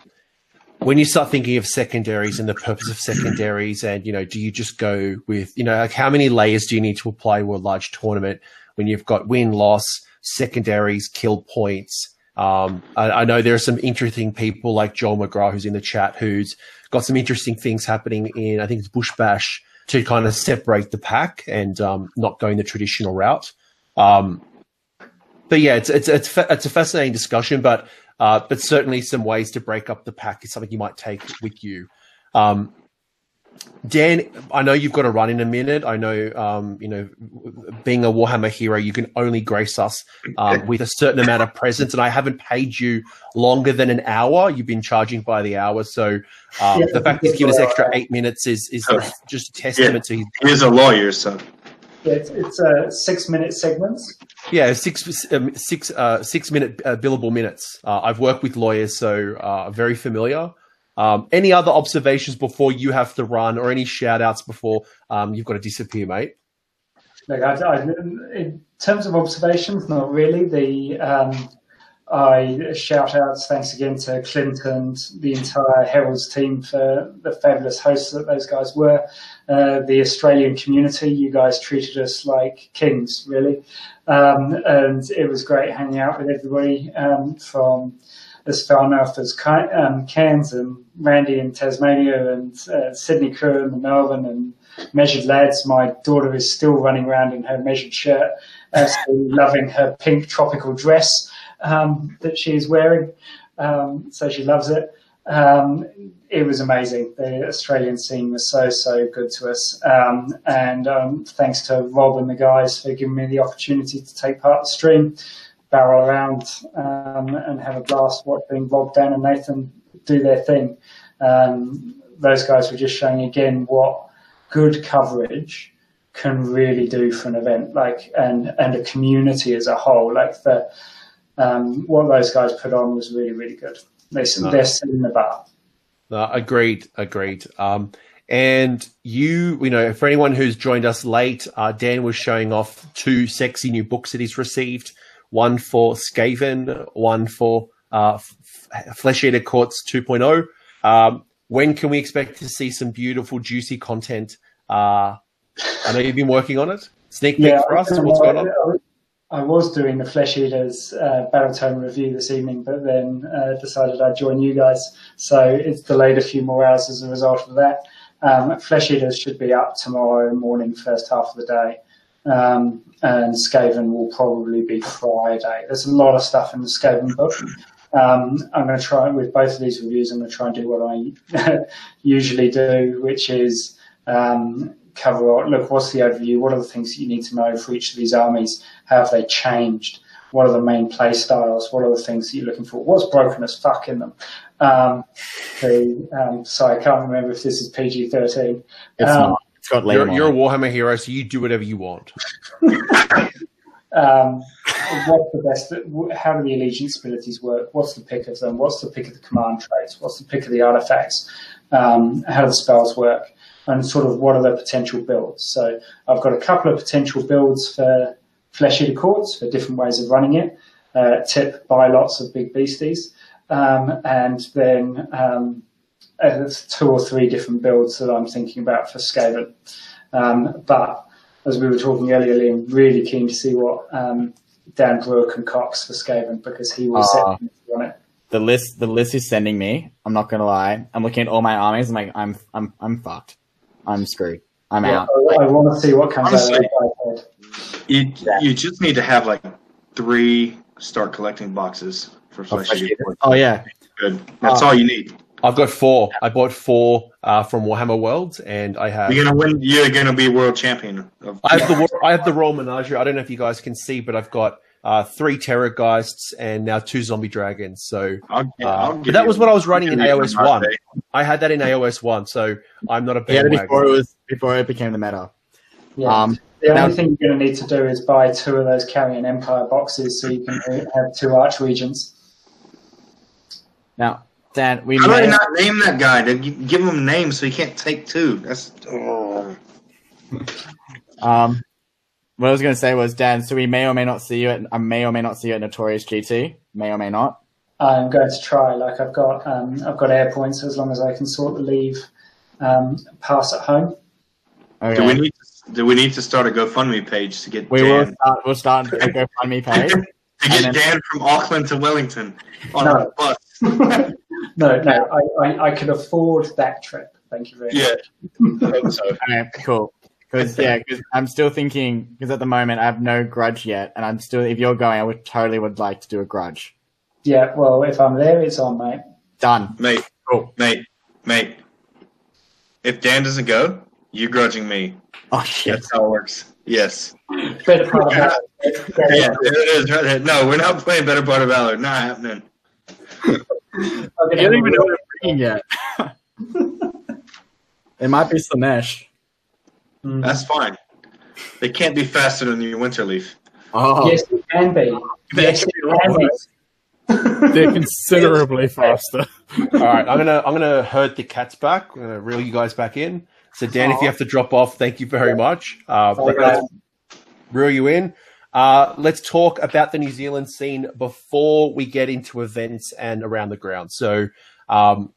S1: when you start thinking of secondaries and the purpose of secondaries, and you know, do you just go with you know, like how many layers do you need to apply to a large tournament when you've got win loss, secondaries, kill points? Um, I, I know there are some interesting people like Joel McGrath who's in the chat who's got some interesting things happening in I think it's Bush Bash to kind of separate the pack and um, not going the traditional route. Um, but yeah, it's it's it's, fa- it's a fascinating discussion, but uh, but certainly some ways to break up the pack is something you might take with you. Um, Dan, I know you've got to run in a minute. I know, um, you know, being a Warhammer hero, you can only grace us um, with a certain amount of presence, and I haven't paid you longer than an hour. You've been charging by the hour, so um,
S4: Yeah,
S1: the fact he's given us extra eight minutes is is
S3: Oh.
S1: just a testament to his
S3: He is a lawyer, so
S4: Yeah, it's, it's uh, six minute segments.
S1: Yeah, six um, six uh, six minute uh, billable minutes. Uh, I've worked with lawyers, so uh, very familiar. Um, any other observations before you have to run, or any shout outs before um, you've got to disappear, mate?
S4: Like I, I, in terms of observations, not really. The um, I shout outs thanks again to Clint and the entire Herald's team for the fabulous hosts that those guys were. Uh, the Australian community, you guys treated us like kings, really, um, and it was great hanging out with everybody um, from as far north as um, Cairns and Randy in Tasmania and uh, Sydney crew and Melbourne and measured lads. My daughter is still running around in her measured shirt, absolutely loving her pink tropical dress um, that she is wearing. Um, so she loves it. Um, it was amazing. The Australian scene was so, so good to us. Um, and um, thanks to Rob and the guys for giving me the opportunity to take part in the stream, barrel around and have a blast watching Rob, Dan, and Nathan do their thing. Those guys were just showing again what good coverage can really do for an event, like and and a community as a whole. Like the um, what those guys put on was really really good. They
S1: Nice.
S4: they're setting the bar.
S1: Uh, agreed, agreed. Um, and you, you know, for anyone who's joined us late, uh, Dan was showing off two sexy new books that he's received. One for Skaven, one for uh, F- Flesh Eater Courts 2.0. Um, when can we expect to see some beautiful, juicy content? Uh, I know you've been working on it. Sneak peek for us. What's going on?
S4: I was doing the Flesh Eaters uh, Battletome review this evening, but then uh, decided I'd join you guys. So it's delayed a few more hours as a result of that. Um, Flesh Eaters should be up tomorrow morning, first half of the day. Um, and Skaven will probably be Friday. There's a lot of stuff in the Skaven book. Um, I'm going to try with both of these reviews. I'm going to try and do what I usually do, which is um, cover look what's the overview, what are the things that you need to know for each of these armies, how have they changed, what are the main play styles, what are the things that you're looking for, what's broken as fuck in them. Um, the, um, so I can't remember if this is PG thirteen.
S2: It's
S4: Um,
S2: not. It's got
S1: You're, you're a. Warhammer hero, so you do whatever you want.
S4: um, what's the best? How do the allegiance abilities work? What's the pick of them? What's the pick of the command traits? What's the pick of the artifacts? Um, how do the spells work? And sort of what are the potential builds? So I've got a couple of potential builds for Flesh Eater Courts for different ways of running it. Uh, tip buy lots of big beasties, um, and then um, uh, two or three different builds that I'm thinking about for Skaven. Um, but as we were talking earlier, Liam, really keen to see what um, Dan Brewer concocts for Skaven because he will
S2: Ah.
S4: set on it.
S2: The list, the list he's sending me. I'm not gonna lie. I'm looking at all my armies. I'm like, I'm, I'm, I'm fucked. I'm screwed. I'm
S4: Yeah,
S2: out.
S4: I, I want to see what comes out of
S3: Honestly.
S4: that head.
S3: You you just need to have like three start collecting boxes for Flesh
S2: Flesh
S3: Eater.
S2: Eater. Oh yeah.
S3: Good. That's
S2: Ah.
S3: all you need.
S1: I've got four. I bought four uh, from Warhammer Worlds, and I have.
S3: You're gonna win. You're gonna be world champion. Of
S1: I have the War- I have the Royal Menagerie. I don't know if you guys can see, but I've got uh, three Terrorgheists and now two Zombie Dragons. So
S3: I'll,
S1: uh,
S3: I'll
S1: but that was what I was running in AOS one. I had that in AOS one, so I'm not a
S2: He had it
S1: bandwagon.
S2: before it was before it became the meta.
S4: Yeah.
S2: Um,
S4: the only
S2: now-
S4: thing you're going to need to do is buy two of those Carrion Empire boxes so you can have two Archregents.
S2: now, Dan, we
S3: How do I not name that guy? To give him a name so he can't take two. That's oh.
S2: um, what I was going to say was, Dan. So we may or may not see you at, I may or may not see you at Notorious GT. May or may not.
S4: I'm going to try. Like I've got, um, I've got air points as long as I can sort the leave um, pass at home.
S2: Okay.
S3: Do we need to, do we need to start a GoFundMe page to get
S2: We
S3: Dan,
S2: will start. We'll start a GoFundMe page.
S3: to get
S2: then-
S3: Dan from Auckland to Wellington on
S4: No.
S3: a bus?
S4: No, no, I, I, I could afford that trip. Thank you very
S3: yeah.
S4: much.
S3: I hope so.
S2: Okay, cool, Because yeah, because I'm still thinking because at the moment I have no grudge yet, and I'm still. If you're going, I would totally would like to do a grudge.
S4: Yeah, well, if I'm there, it's on, mate.
S2: Done.
S3: Mate,
S2: Cool.
S3: mate, mate. If Dan doesn't go, you're grudging me.
S2: Oh shit.
S3: That's how it works. Yes.
S4: Better part of that.
S3: Yeah, it is right there. No, we're not playing Better Part of Valor. Not happening.
S4: I'm
S2: You don't even know what I'm bringing yet. it might be Slaanesh.
S4: Mm.
S3: That's fine. They can't be faster than your Winterleaf.
S2: Oh,
S4: Yes, it can be. Yes, it can be.
S5: They're considerably faster.
S1: All right, I'm gonna I'm gonna herd the cats back. I'm gonna reel you guys back in. So Dan, if you have to drop off, thank you very much. Uh,
S4: All
S1: let's reel you in. Uh, let's talk about the New Zealand scene before we get into events and around the ground. So, um,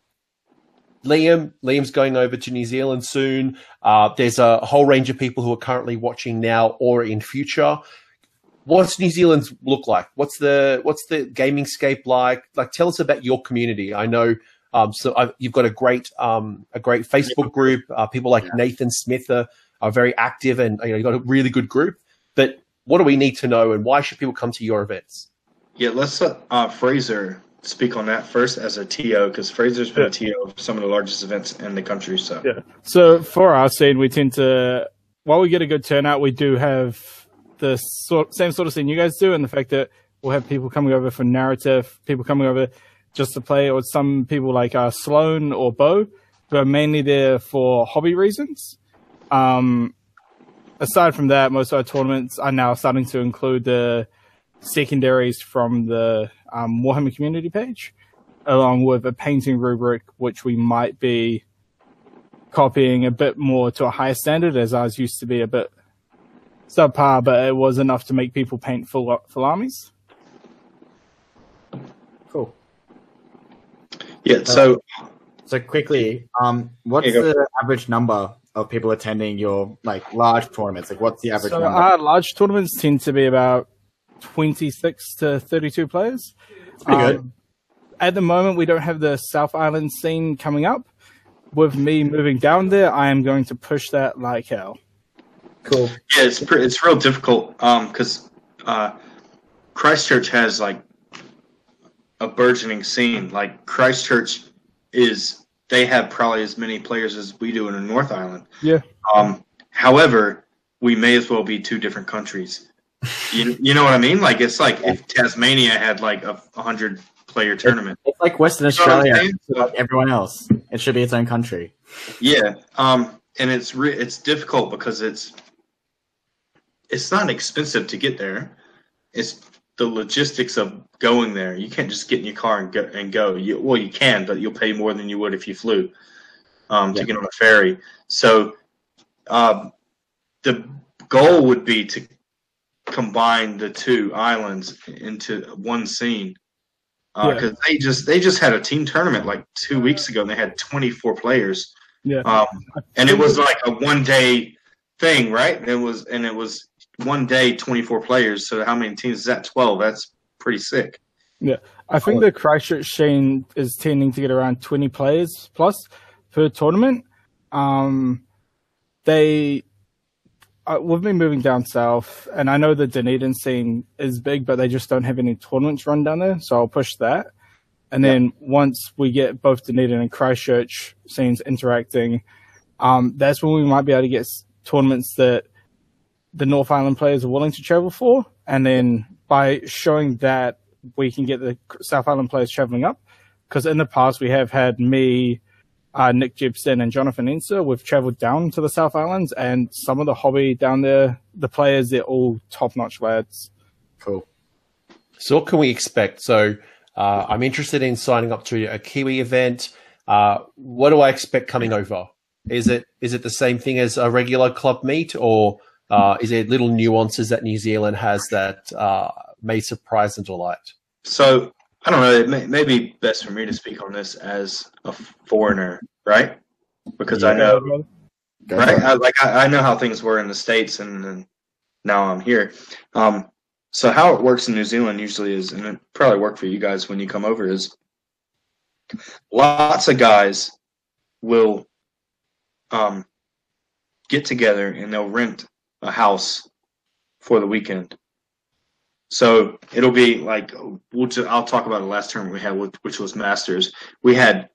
S1: Liam, Liam's going over to New Zealand soon. Uh, there's a whole range of people who are currently watching now or in future. What's New Zealand look like? What's the what's the gaming scape like? Like, tell us about your community. I know um, so i you've got a great um, a great Facebook group. Uh, people like
S2: Yeah.
S1: Nathan Smith are, are very active, and you know, you've got a really good group. But what do we need to know, and why should people come to your events?
S3: Yeah, let's let uh, Fraser speak on that first as a TO because Fraser's been a TO of some of the largest events in the country. So
S5: Yeah. So for our scene, we tend to, while we get a good turnout, we do have the sort, same sort of scene you guys do, and the fact that we'll have people coming over for narrative, people coming over just to play, or some people like uh, Sloan or Bo, who are mainly there for hobby reasons. Um, aside from that, most of our tournaments are now starting to include the secondaries from the um, Warhammer community page, along with a painting rubric, which we might be copying a bit more to a higher standard, as ours used to be a bit subpar, but it was enough to make people paint full full armies.
S2: cool.
S3: yeah, so
S2: So quickly, um, what's
S3: Here you go.
S2: the average number of people attending your like large tournaments? Like, what's the average
S5: So
S2: number?
S5: our large tournaments tend to be about twenty six to thirty two players.
S2: pretty good.
S5: Um, At the moment, we don't have the South Island scene coming up. With me moving down there, I am going to push that like hell.
S2: cool.
S3: yeah, it's pre- it's real difficult because uh, Christchurch has like a burgeoning scene. Like Christchurch is they have probably as many players as we do in the North Island.
S5: Yeah.
S3: Um, however, we may as well be two different countries. You, you know what I mean? Like it's like if Tasmania had like a hundred player tournament.
S2: It's like Western
S3: You know
S2: Australia, like everyone else. It should be its own country.
S3: Yeah, um, and it's re- it's difficult because it's it's not expensive to get there. It's the logistics of going there. You can't just get in your car and go. And go. You, well, you can, but you'll pay more than you would if you flew um,
S2: Yeah.
S3: to get on a ferry. So um, the goal would be to combine the two islands into one scene. Because they just they just had a team tournament like two weeks ago and they had 24 players.
S5: Yeah.
S3: um, and it was like a one day thing right? And it was and it was one day 24 players. So how many teams is that? 12 that's pretty sick. Yeah.
S5: I think the Christchurch scene is tending to get around 20 players plus per tournament. Um, they, uh, with me moving down south, and I know the Dunedin scene is big, but they just don't have any tournaments run down there, so I'll push that. And then once we get both Dunedin and Christchurch scenes interacting, um, that's when we might be able to get s- tournaments that the North Island players are willing to travel for. And then by showing that, we can get the South Island players traveling up. Because in the past, we have had me, uh, Nick Gibson, and Jonathan Enser. We've traveled down to the South Islands, and some of the hobby down there, the players, they're all top notch lads.
S2: Cool.
S1: So, what can we expect? So, uh, I'm interested in signing up to a Kiwi event. Uh, what do I expect coming over? Is it is it the same thing as a regular club meet, or uh, is there little nuances that New Zealand has that uh, may surprise and delight?
S3: so i don't know it may, may be best for me to speak on this as a foreigner right because i know
S2: Go
S3: right? I, like I, I know how things were in the states, and, and now I'm here. Um, so how it works in New Zealand usually is, and it probably work for you guys when you come over is, lots of guys will, um, get together and they'll rent a house for the weekend. So it'll be like we'll ju- I'll talk about the last tournament we had, which- which was Masters. We had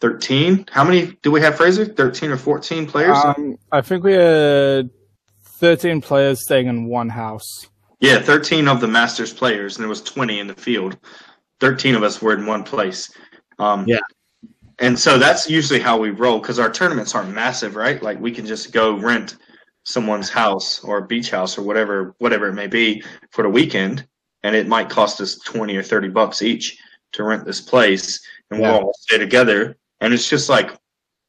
S3: thirteen. How many do we have, Fraser? Thirteen or fourteen players?
S5: Um, I think we had 13 players staying in one house.
S3: Yeah, 13 of the Masters players, and there was 20 in the field. 13 of us were in one place. Um,
S1: Yeah.
S3: And so that's usually how we roll because our tournaments aren't massive, right? Like we can just go rent someone's house or a beach house or whatever, whatever it may be for the weekend, and it might cost us 20 or 30 bucks each to rent this place, and
S1: Yeah.
S3: we'll all stay together. And it's just like,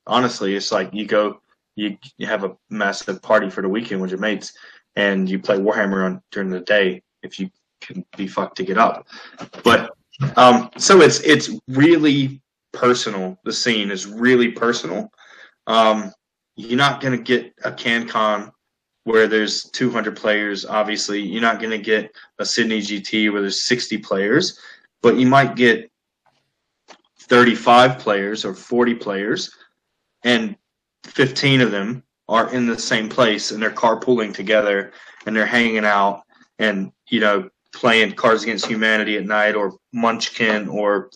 S3: honestly, it's like you go, you, you have a massive party for the weekend with your mates, and you play Warhammer on during the day if you can be fucked to get up. But um, so it's it's really personal. The scene is really personal. Um, you're not gonna get a CanCon where there's 200 players. Obviously, you're not gonna get a Sydney GT where there's 60 players, but you might get 35 players or 40 players, and 15 of them are in the same place and they're carpooling together and they're hanging out and you know playing Cards Against Humanity at night or Munchkin or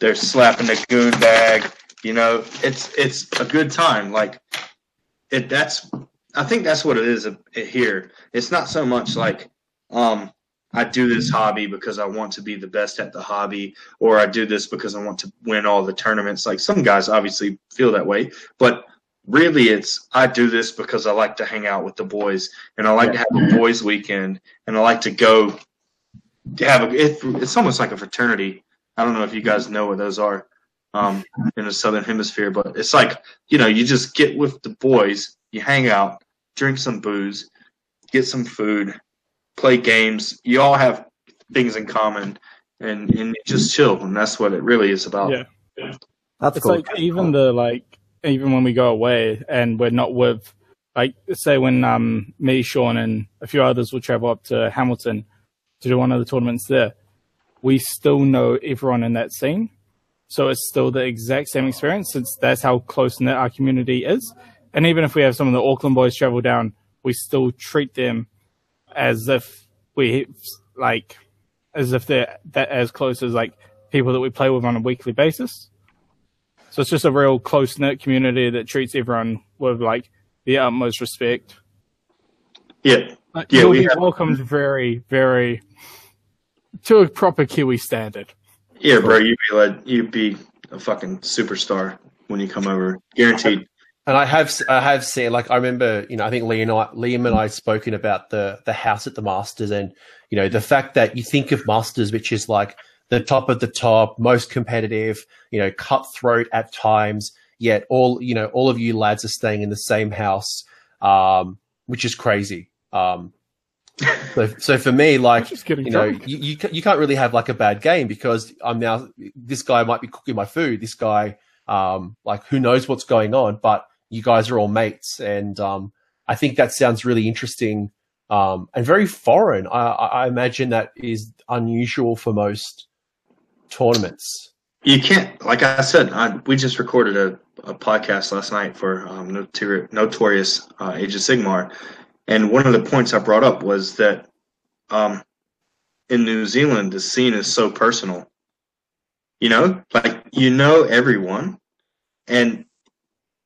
S3: they're slapping the goon bag. You know, it's it's a good time. Like it. That's I think that's what it is here. It's not so much like um, I do this hobby because I want to be the best at the hobby, or I do this because I want to win all the tournaments. Like some guys obviously feel that way, but really it's I do this because I like to hang out with the boys and I like to have a boys weekend and I like to go to have a it, it's almost like a fraternity. I don't know if you guys know what those are um, in the southern hemisphere, but it's like you know you just get with the boys, you hang out, drink some booze, get some food, play games. You all have things in common, and and you just chill, and that's what it really is about.
S5: Yeah.
S2: That's
S5: It's
S2: cool.
S5: like even the like even when we go away and we're not with like say when um me, Sean and a few others will travel up to Hamilton to do one of the tournaments there, we still know everyone in that scene. So it's still the exact same experience since that's how close knit our community is. And even if we have some of the Auckland boys travel down, we still treat them as if we like as if they're that as close as like people that we play with on a weekly basis. So it's just a real close knit community that treats everyone with like the utmost respect.
S3: Yeah,
S5: Like,
S3: Yeah,
S5: you'll
S3: we
S5: be
S3: have-
S5: welcomed very, very to a proper Kiwi standard.
S3: Yeah, bro. You'd be like you'd be a fucking superstar when you come over, guaranteed.
S1: And I have I have seen like I remember you know I think Liam and I, Liam and I spoken about the the house at the Masters and you know the fact that you think of Masters which is like the top of the top most competitive you know cutthroat at times yet all you know all of you lads are staying in the same house um, which is crazy um, so so for me like
S5: Just getting
S1: you know,
S5: drunk.
S1: you, you you can't really have like a bad game because I'm now this guy might be cooking my food. This guy, um, like who knows what's going on, but you guys are all mates, and um, I think that sounds really interesting um, and very foreign. I, I I imagine that is unusual for most tournaments.
S3: You can't, like I said, I, we just recorded a, a podcast last night for um, Notori- Notorious uh, Age of Sigmar, and one of the points I brought up was that um, in New Zealand the scene is so personal. You know, like you know everyone, and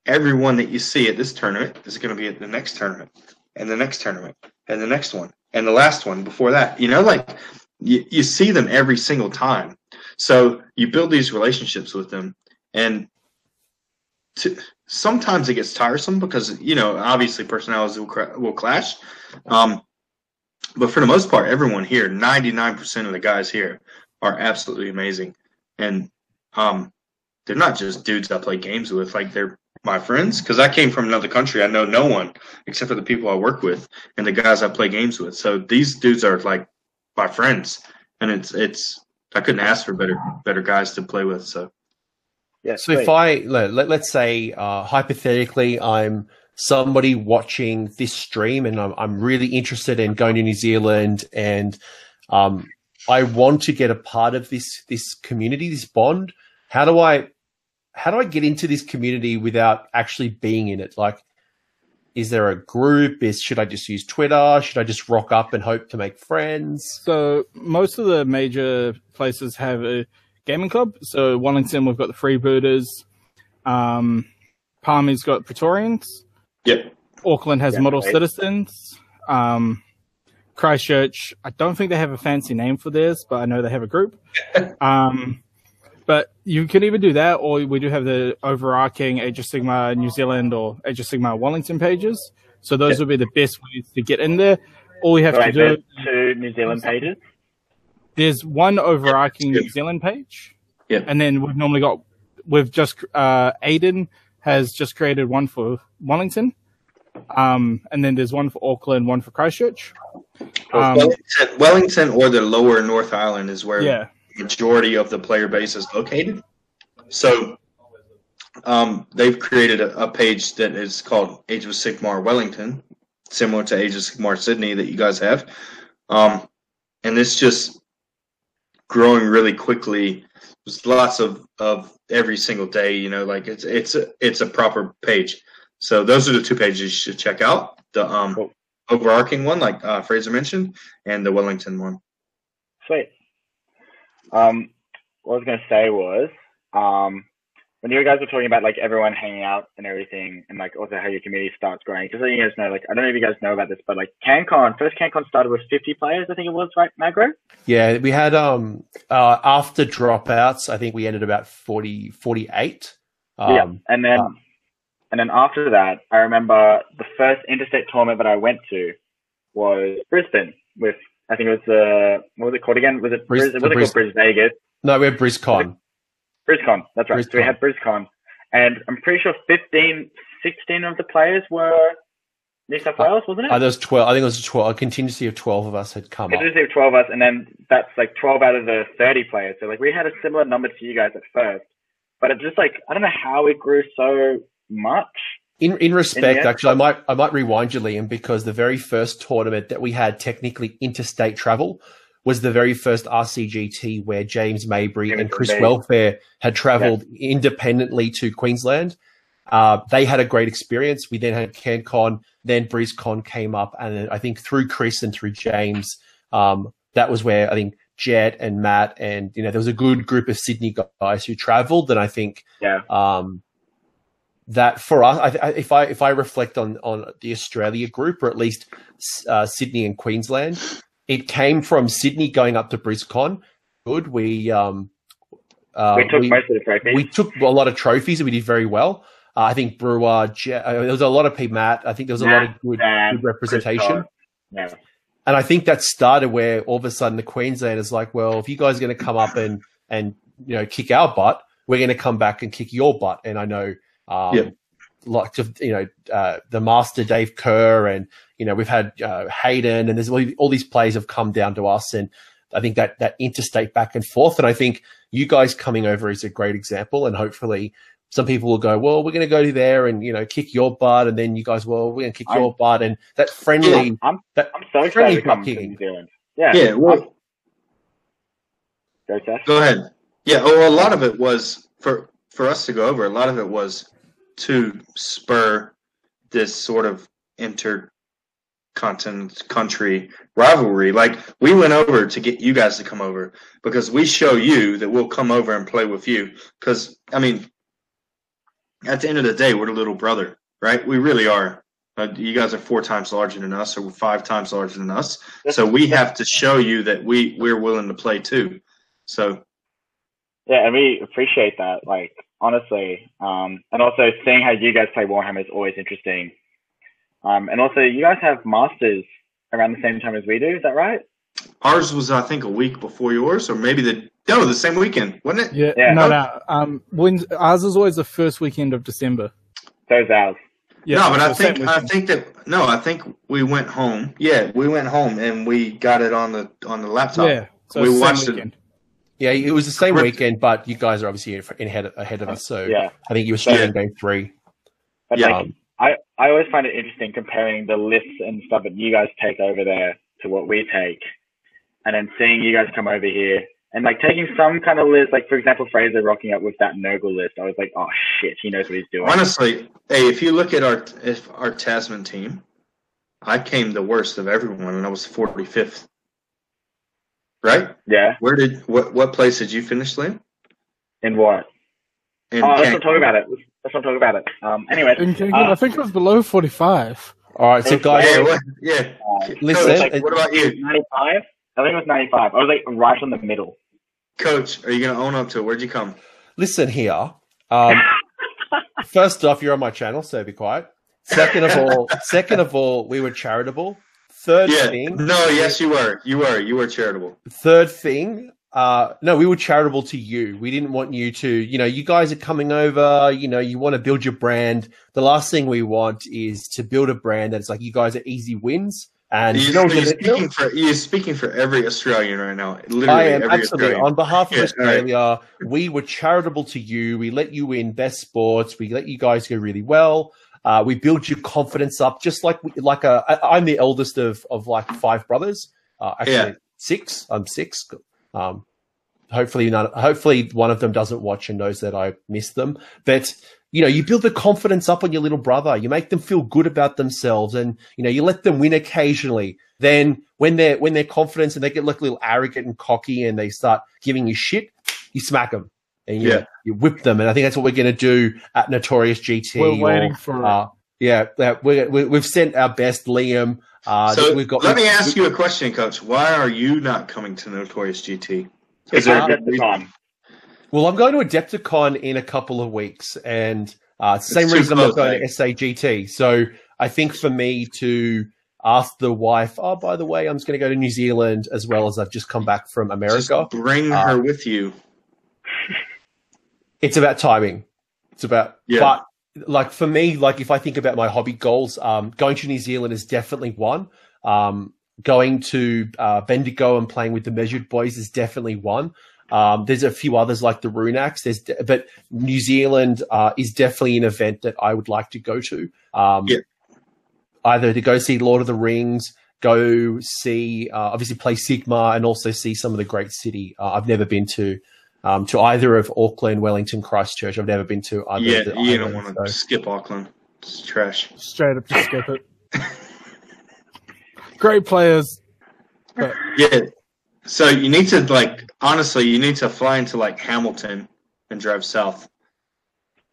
S3: everyone that you see at this tournament is going to be at the next tournament, and the next tournament, and the next one, and the last one before that. You know, like you, you see them every single time. So you build these relationships with them, and to, sometimes it gets tiresome because you know obviously personalities will, will clash. Um, but for the most part, everyone here, ninety nine percent of the guys here, are absolutely amazing, and um, they're not just dudes I play games with. Like they're my friends because I came from another country. I know no one except for the people I work with and the guys I play games with. So these dudes are like my friends, and it's it's I couldn't ask for better better guys to play with. So
S2: yeah,
S1: So if I let, let, us say uh, hypothetically I'm somebody watching this stream and I'm, I'm really interested in going to New Zealand and um, I want to get a part of this this community, this bond. How do I how do I get into this community without actually being in it? Like, is there a group? Is should I just use Twitter? Should I just rock up and hope to make friends?
S5: So most of the major places have a gaming club. So Wellington, we've got the Freebooters. Um, Palmy's got Praetorians.
S3: Yep.
S5: Auckland has
S6: Yeah,
S5: Model
S6: right.
S5: Citizens. Um, Christchurch, I don't think they have a fancy name for theirs, but I know they have a group. um, but you can either do that, or we do have the overarching Age of Sigmar New Zealand or Age of Sigmar Wellington pages. So those would be the best ways to get in there. All you have
S6: Right,
S5: to do
S6: there's two New Zealand pages.
S5: There's one overarching New Zealand page.
S3: Yeah.
S5: And then we've normally got, we've just, uh, Aiden has just created one for Wellington. Um, and then there's one for Auckland, one for Christchurch. Um,
S3: Wellington, Wellington or the lower North Island is where
S5: yeah.
S3: the majority of the player base is located. So um, they've created a, a page that is called Age of Sigmar Wellington, similar to Age of Sigmar Sydney that you guys have. Um, and it's just growing really quickly. There's lots of, of every single day, you know, like it's it's a, it's a proper page. So those are the two pages you should check out. The um,
S6: Cool.
S3: overarching one, like uh, Fraser mentioned, and the Wellington one.
S6: Sweet. Um, what I was going to say was, um, when you guys were talking about like everyone hanging out and everything, and like also how your community starts growing. Just so you guys know, like I don't know if you guys know about this, but like CanCon, first CanCon started with 50 players, I think it was, right, Magro?
S1: Yeah, we had um uh after dropouts, I think we ended about 40, 48. Um,
S6: yeah. And then,
S1: uh,
S6: and then after that, I remember the first interstate tournament that I went to was Brisbane with. I think it was uh, what was it called again? Was it
S1: Bris-
S6: was it
S1: the
S6: called Bris Vegas?
S1: No, we had BrizCon.
S6: BrizCon, that's right. So we had BrizCon, and I'm pretty sure 15, 16 of the players were New South
S1: Uh,
S6: Wales, wasn't it?
S1: Uh, there was 12. I think it was 12. A contingency of 12 of us had come
S6: Contingency
S1: up.
S6: like 12 of us, and then that's like 12 out of the 30 players. So like we had a similar number to you guys at first, but it just like I don't know how it grew so much.
S1: In in respect,
S6: Yeah.
S1: actually, I might I might rewind you, Liam, because the very first tournament that we had technically interstate travel was the very first RCGT where James Mabry and Chris. Welfare had travelled independently to Queensland. Uh, they had a great experience. We then had CanCon, then BrizCon came up, and then I think through Chris and through James, um, that was where I think Jet and Matt and you know there was a good group of Sydney guys who travelled, and I think
S6: Yeah.
S1: um, that for us, I, I, if I if I reflect on on the Australia group, or at least uh, Sydney and Queensland, it came from Sydney going up to BrizCon. Good, we um, uh,
S6: we took most of the trophies.
S1: we took a lot of trophies and we did very well. Uh, I think Brewer, Je- uh, there was a lot of people, Matt. I think there was a lot of good,
S6: Dan,
S1: good representation.
S6: Chris Yeah.
S1: And I think that started where all of a sudden the Queensland is like, well, if you guys are going to come up and and you know kick our butt, we're going to come back and kick your butt. And I know, um,
S3: Yeah.
S1: lots of you know uh, the master Dave Kerr, and you know we've had uh, Hayden, and there's all, all these players have come down to us, and I think that that interstate back and forth, and I think you guys coming over is a great example, and hopefully. Some people will go, well, we're going to go to there and you know kick your butt, and then you guys, well, we're going to kick
S6: I'm-
S1: your butt, and that friendly,
S6: I'm
S1: that
S6: I'm so
S1: friendly
S6: excited to come to. New Zealand. Yeah.
S3: Yeah, well,
S6: Go,
S3: Go ahead. Yeah, well, a lot of it was for for us to go over. A lot of it was to spur this sort of intercontinent country rivalry. Like we went over to get you guys to come over because we show you that we'll come over and play with you. Because I mean, at the end of the day, we're the little brother, right? We really are. Uh, you guys are four times larger than us, or five times larger than us. So we have to show you that we we're willing to play too. So
S6: Yeah, and we appreciate that. Like honestly, um, and also seeing how you guys play Warhammer is always interesting. Um, and also you guys have masters around the same time as we do. Is that right?
S3: Ours was, I think, a week before yours, or maybe the no, the same weekend, wasn't it?
S5: Yeah,
S6: Yeah.
S5: no, no. Um, when ours is always the first weekend of December.
S6: So's ours.
S5: Yeah,
S3: no, but I think I think that no, I think we went home. Yeah, we went home and we got it on the on the laptop.
S5: yeah, so
S3: we
S5: same
S3: watched it.
S5: weekend.
S1: Yeah, it was the same
S3: Correct.
S1: weekend, but you guys are obviously in- in ahead ahead of us. So
S6: Yeah.
S1: I think you were
S3: Yeah.
S1: still in game three.
S6: But
S3: Yeah.
S6: like, I, I always find it interesting comparing the lists and stuff that you guys take over there to what we take, and then seeing you guys come over here And like taking some kind of list, like for example, Fraser rocking up with that Nurgle list, I was like, oh shit, he knows what he's doing.
S3: Honestly, hey, if you look at our if our Tasman team, I came the worst of everyone, and I was forty fifth. Right?
S6: Yeah.
S3: Where did what what place did you finish, Liam?
S6: In what?
S3: In
S6: oh, let's not talk about it. Let's, let's not talk about it. Um. Anyway. Uh,
S5: I think it was below 45.
S1: All right, so guys,
S3: Yeah, what, yeah.
S1: Listen,
S3: Coach,
S1: it-
S3: what about you,
S6: 95. I think it was 95. I was like right on the middle.
S3: Coach? Are you gonna own up to it? Where'd you come?
S1: listen here. Um, first off, you're on my channel, so be quiet. Second of all, second of all, we were charitable. Third
S3: Yeah.
S1: thing,
S3: No, yes, you were. You were. You were charitable.
S1: third thing, uh, no, we were charitable to you. We didn't want you to, you know, you guys are coming over, you know, you want to build your brand. The last thing we want is to build a brand that's like you guys are easy wins. And
S3: You,
S1: no one's
S3: you're speaking for you're speaking for every Australian right now. Literally
S1: I am absolutely
S3: Australian.
S1: on behalf of
S3: Yeah,
S1: Australia. We were charitable to you. We let you win best sports. We let you guys go really well. Uh, we build your confidence up, just like like a. I- I'm the eldest of of like five brothers. Uh, actually,
S3: Yeah.
S1: six. I'm six. Um, hopefully, none. Hopefully, one of them doesn't watch and knows that I miss them. But you know, you build the confidence up on your little brother. You make them feel good about themselves, and you know, you let them win occasionally. Then, when they're when they're confident and they get like a little arrogant and cocky, and they start giving you shit, you smack them and you,
S3: Yeah.
S1: you whip them. And I think that's what we're going to do at Notorious GT.
S5: We're
S1: or,
S5: waiting for it.
S1: uh, yeah, yeah, we, we, we've sent our best, Liam. Uh,
S3: so
S1: we've got.
S3: let me ask you a question, Coach. Why are you not coming to Notorious GT? Is there a good reason?
S1: Well, I'm going to Adepticon in a couple of weeks, and uh, same
S3: It's too
S1: reason I'm not going to SAGT. So I think for me to ask the wife, oh, by the way, I'm just going to go to New Zealand as well as I've just come back from America.
S3: Just bring
S1: Uh,
S3: her with you.
S1: it's about timing. It's about,
S3: Yeah.
S1: but like for me, like if I think about my hobby goals, um, going to New Zealand is definitely one. Um, going to uh, Bendigo and playing with the Measured Boys is definitely one. Um, there's a few others like the Runax. There's, de- but New Zealand uh, is definitely an event that I would like to go to. Um,
S3: Yeah.
S1: Either to go see Lord of the Rings, go see, uh, obviously play Sigmar, and also see some of the great city. Uh, I've never been to um, to either of Auckland, Wellington, Christchurch. I've never been to either.
S3: Yeah,
S1: of the
S3: you don't want to
S1: so-
S3: skip Auckland. It's trash.
S5: Straight up, just skip it. Great players. But
S3: Yeah. So you need to like honestly, you need to fly into like Hamilton and drive south.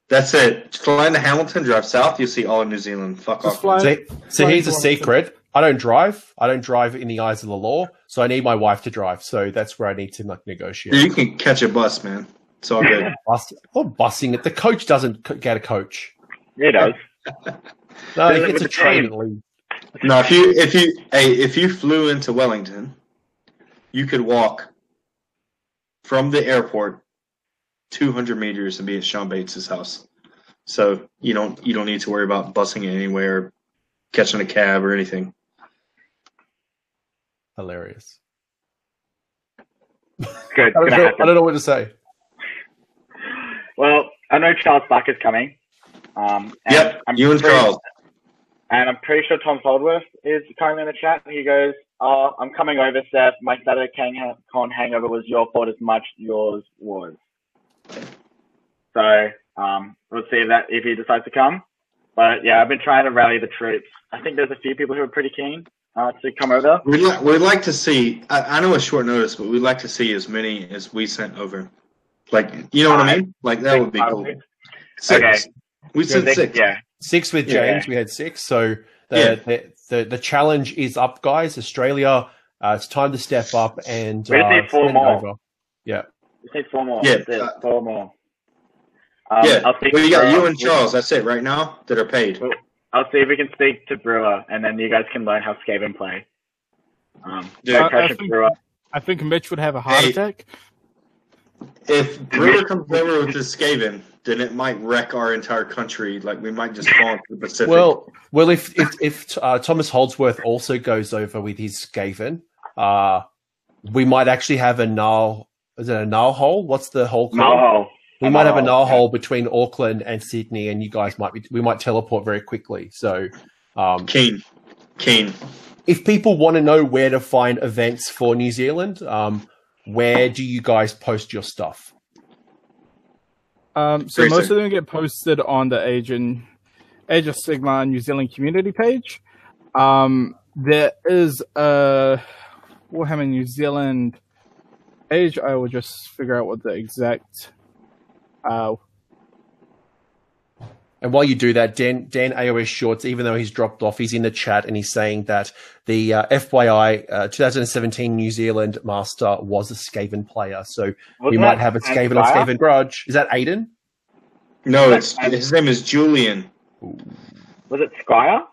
S3: That's it. Fly into Hamilton, drive south. You see all of New Zealand. Fuck
S5: Just
S3: off.
S5: fly-
S1: So, so
S5: Flying
S1: here's a
S5: to
S1: secret. I don't drive. I don't drive in the eyes of the law. So I need my wife to drive. So that's where I need to like negotiate.
S3: You can catch a bus, man. It's all good.
S1: Bus, or busing it. The coach doesn't co- get a coach.
S6: It does.
S1: No, he gets a
S6: train.
S1: train at least.
S3: no, if you if you hey if you flew into Wellington, you could walk from the airport 200 meters and be at Sean Bates's house. So you don't you don't need to worry about busing it anywhere, catching a cab or anything.
S1: Hilarious.
S6: Good.
S1: I don't, know. I don't know what to say.
S6: Well, I know Charles Buck is coming. Um, and
S3: Yep,
S6: I'm
S3: you and
S6: pretty-
S3: Charles.
S6: And I'm pretty sure Tom Holdsworth is currently in the chat. He goes, "Oh, I'm coming over, Seth. My Saturday Can- Con hangover was your fault as much as yours was." So um, we'll see if that if he decides to come. But yeah, I've been trying to rally the troops. I think there's a few people who are pretty keen uh, to come over.
S3: We'd, li- we'd like to see. I, I know it's short notice, but we'd like to see as many as we sent over. Like, you know what I mean? Like that would be cool.
S6: Okay.
S3: Six. We sent
S6: they-
S3: six.
S6: Yeah.
S1: Six with
S6: Yeah.
S1: James. We had six. So the,
S3: Yeah.
S1: the, the the challenge is up, guys. Australia. Uh, it's time to step up and
S6: We just
S1: uh,
S6: need four more.
S1: over. Yeah.
S6: We need four more.
S3: Yeah, uh,
S6: four more. Um,
S3: yeah.
S6: I'll
S3: Well, you got you and Charles. That's it right now that are paid.
S6: I'll see if we can speak to Brewer, and then you guys can learn how Skaven play. Um,
S3: Yeah.
S5: I- I
S6: pressure,
S5: think-
S6: Brewer.
S5: I think Mitch would have a heart
S3: Hey.
S5: attack.
S3: If Brewer comes over with this Skaven, then it might wreck our entire country. Like we might just fall into the Pacific.
S1: Well, well, if if, if uh, Thomas Holdsworth also goes over with his Skaven, uh, we might actually have a null. Is it a null hole? What's the hole called?
S6: No.
S1: We might have a null
S6: yeah.
S1: hole between Auckland and Sydney, and you guys might be. We might teleport very quickly. So, um,
S3: Keen, Keen.
S1: if people want to know where to find events for New Zealand, um, where do you guys post your stuff?
S5: Um, so
S3: Very
S5: most
S3: soon.
S5: of them get posted on the Age and Age of Sigmar New Zealand community page. Um, there is a Warhammer New Zealand page. I will just figure out what the exact. Uh,
S1: And while you do that, Dan, Dan AOS Shorts, even though he's dropped off, he's in the chat and he's saying that the uh, FYI uh, 2017 New Zealand Master was a Skaven player. So we
S6: Wasn't
S1: might have a Skaven on Skaven grudge. Is that Aiden?
S3: No, it's his name is Julian.
S6: Was it Skryre?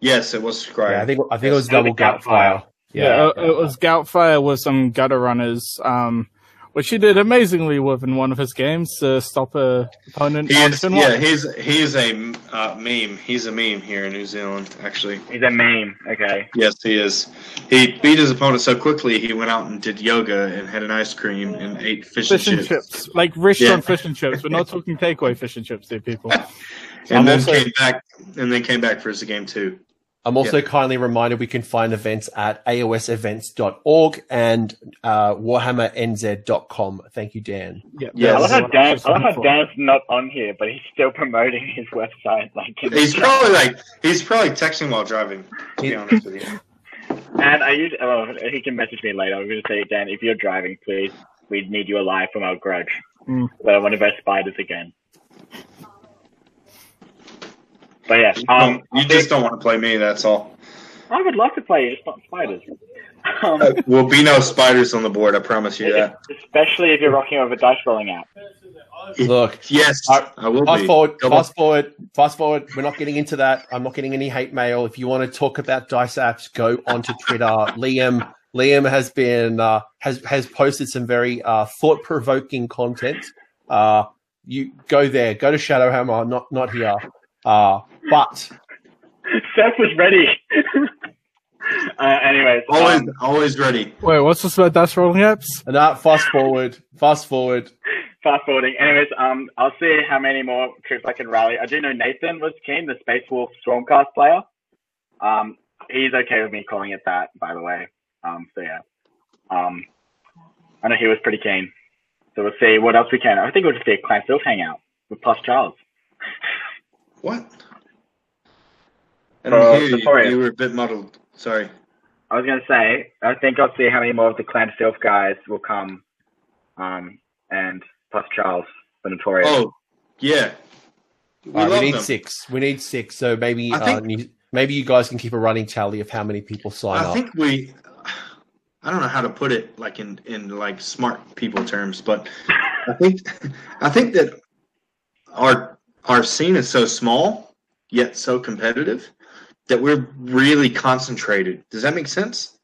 S3: Yes, it was Scry.
S1: Yeah, I think I think it was
S6: Yes,
S1: double
S6: Goutfire.
S1: Goutfire.
S5: yeah,
S1: Yeah.
S5: it, it was Goutfire with some gutter runners, um, which he did amazingly with in one of his games to stop a opponent
S3: He is, yeah,
S5: one.
S3: he's he's a uh, meme. He's a meme here in New Zealand, actually.
S6: He's a meme. Okay.
S3: Yes, he is. He beat his opponent so quickly he went out and did yoga and had an ice cream and ate fish,
S5: Fish
S3: and
S5: and
S3: chips.
S5: chips, like restaurant
S3: Yeah.
S5: fish and chips. We're not talking takeaway fish and chips, there, people.
S3: And
S1: I'm
S3: then
S1: also-
S3: came back and then came back for his game two.
S1: I'm also kindly reminded we can find events at aosevents.org and uh, warhammernz.com. Thank you, Dan.
S5: Yeah,
S3: Yeah,
S6: I love how Dan. I love how. Dan's not on here, but he's still promoting his website. Like,
S3: He's
S6: chat.
S3: probably like he's probably texting while driving. To be honest with you.
S6: And I use. Oh, he can message me later. I'm going to say, Dan, if you're driving, please, we need you alive from our grudge.
S5: Mm.
S6: We're one of our spiders again. But yeah, um,
S3: you just don't want to play me. That's all.
S6: I would love to play you, just not spiders. Um,
S3: Uh, will be no spiders on the board. I promise you that.
S6: especially if you're rocking over dice rolling app.
S1: Look,
S3: Yes,
S1: Uh,
S3: I will
S1: fast
S3: be.
S1: forward,
S3: Double-
S1: fast forward, fast forward. We're not getting into that. I'm not getting any hate mail. If you want to talk about dice apps, go onto Twitter. Liam, Liam has been uh, has has posted some very uh, thought provoking content. Uh, you go there. Go to Shadowhammer, not not here. Uh, but
S6: Seth was ready. uh, anyways,
S3: Always,
S6: um,
S3: always ready.
S5: Wait, what's this about dice rolling apps?
S1: and uh, fast forward, fast forward.
S6: fast forwarding. Anyways, um, I'll see how many more troops I can rally. I do know Nathan was keen, the Space Wolf Stormcast player. Um, he's okay with me calling it that, by the way. Um, so yeah. Um, I know he was pretty keen. So we'll see what else we can. I think we'll just be a Clan Filth hangout with Plus Charles.
S3: What? I
S6: Uh,
S3: don't hear you. You were a bit muddled. Sorry.
S6: I was gonna say, I think I'll see how many more of the Clan Filth guys will come. Um, and Plus Charles, the Notorious.
S3: Oh, yeah. We
S1: All right, we need
S3: them.
S1: six. We need six. So maybe
S3: I think-
S1: uh, you- maybe you guys can keep a running tally of how many people sign
S3: I
S1: up.
S3: I think we. I don't know how to put it, like in in like smart people terms, but I think I think that our our scene is so small yet so competitive that we're really concentrated. Does that make sense?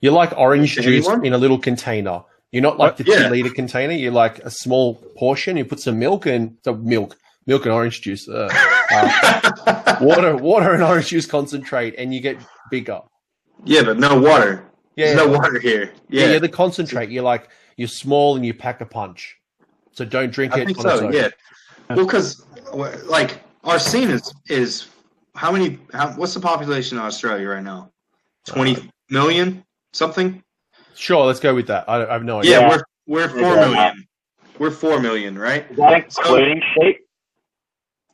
S1: You're like orange
S3: To
S1: juice
S3: anyone?
S1: in a little container. You're not like the
S3: Yeah.
S1: two liter container. You're like a small portion. You put some milk and some milk, milk and orange juice, uh, uh, water, water and orange juice concentrate, and you get bigger.
S3: yeah, but no water.
S1: Yeah,
S3: There's no water here.
S1: yeah,
S3: Yeah,
S1: you're the concentrate. You're like you're small and you pack a punch. So don't drink
S3: I
S1: it
S3: think so. Yeah. Well, because like our scene is is how many? How, what's the population of Australia right now? Twenty uh, million something.
S1: Sure, let's go with that. I, I have no idea.
S6: Yeah.
S3: we're we're four
S6: Yeah.
S3: million. We're four million, right?
S6: Is that including sheep?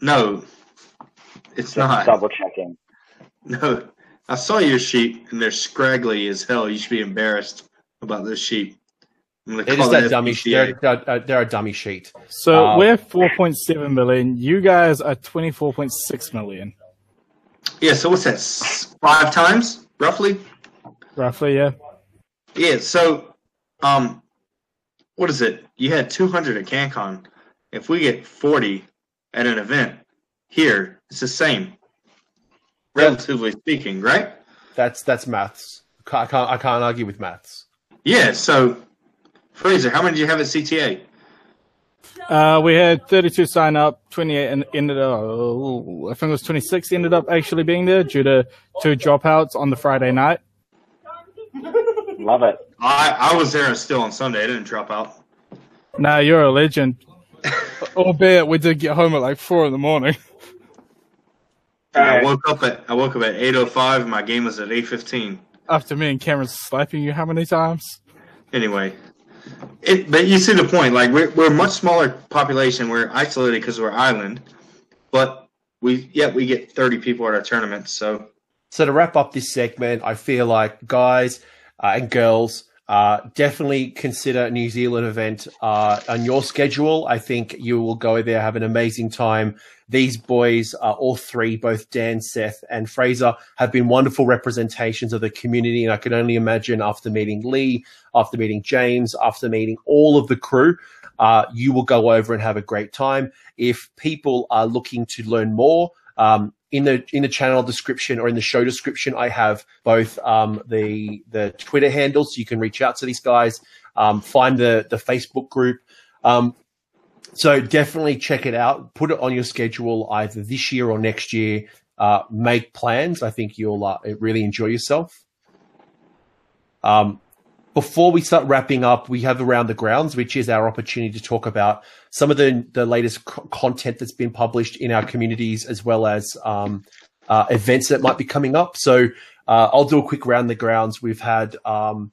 S3: No, it's not.
S6: Double checking.
S3: No, I saw your sheep, and they're scraggly as hell. You should be embarrassed about those sheep. I'm gonna
S1: They're
S3: call
S1: just that
S3: that
S1: dummy.
S3: FPCA.
S1: They're, they're, they're a dummy sheet.
S5: So
S1: Uh,
S5: we're 4.7 million. You guys are 24.6 million,
S3: Yeah. So what's that? Five times, roughly.
S5: roughly. Yeah.
S3: Yeah. So, um, what is it? You had 200 at CanCon. If we get 40 at an event here, it's the same, relatively speaking, right?
S1: That's that's maths. I can't I can't argue with maths.
S3: Yeah. So, Fraser, how many did you have at CTA?
S5: Uh, we had 32 sign up, 28 and ended up, oh, I think it was 26 ended up actually being there due to two dropouts on the Friday night.
S6: Love it.
S3: I I was there still on Sunday. I didn't drop out.
S5: Nah, you're a legend. Albeit we did get home at like four in the morning.
S3: I woke up at I woke up at eight oh five. My game was at eight fifteen.
S5: After me and Cameron slapping you how many times?
S3: anyway, it, but you see the point. Like we're we're a much smaller population. We're isolated because we're island, but we yet we get thirty people at our tournament. So
S1: So to wrap up this segment, I feel like guys uh, and girls uh, definitely consider New Zealand event uh, on your schedule. I think you will go there, have an amazing time. These boys, uh, all three, both Dan, Seth, and Fraser, have been wonderful representations of the community. And I can only imagine after meeting Lee, after meeting James, after meeting all of the crew, uh, you will go over and have a great time. If people are looking to learn more, um, in the in the channel description or in the show description, I have both um, the the Twitter handles, so you can reach out to these guys. Um, find the the Facebook group. Um, so definitely check it out. Put it on your schedule either this year or next year. Uh, make plans. I think you'll uh, really enjoy yourself. Um, before we start wrapping up, we have around the grounds, which is our opportunity to talk about some of the the latest co- content that's been published in our communities, as well as um, uh, events that might be coming up. So uh, I'll do a quick round the grounds. We've had. Um,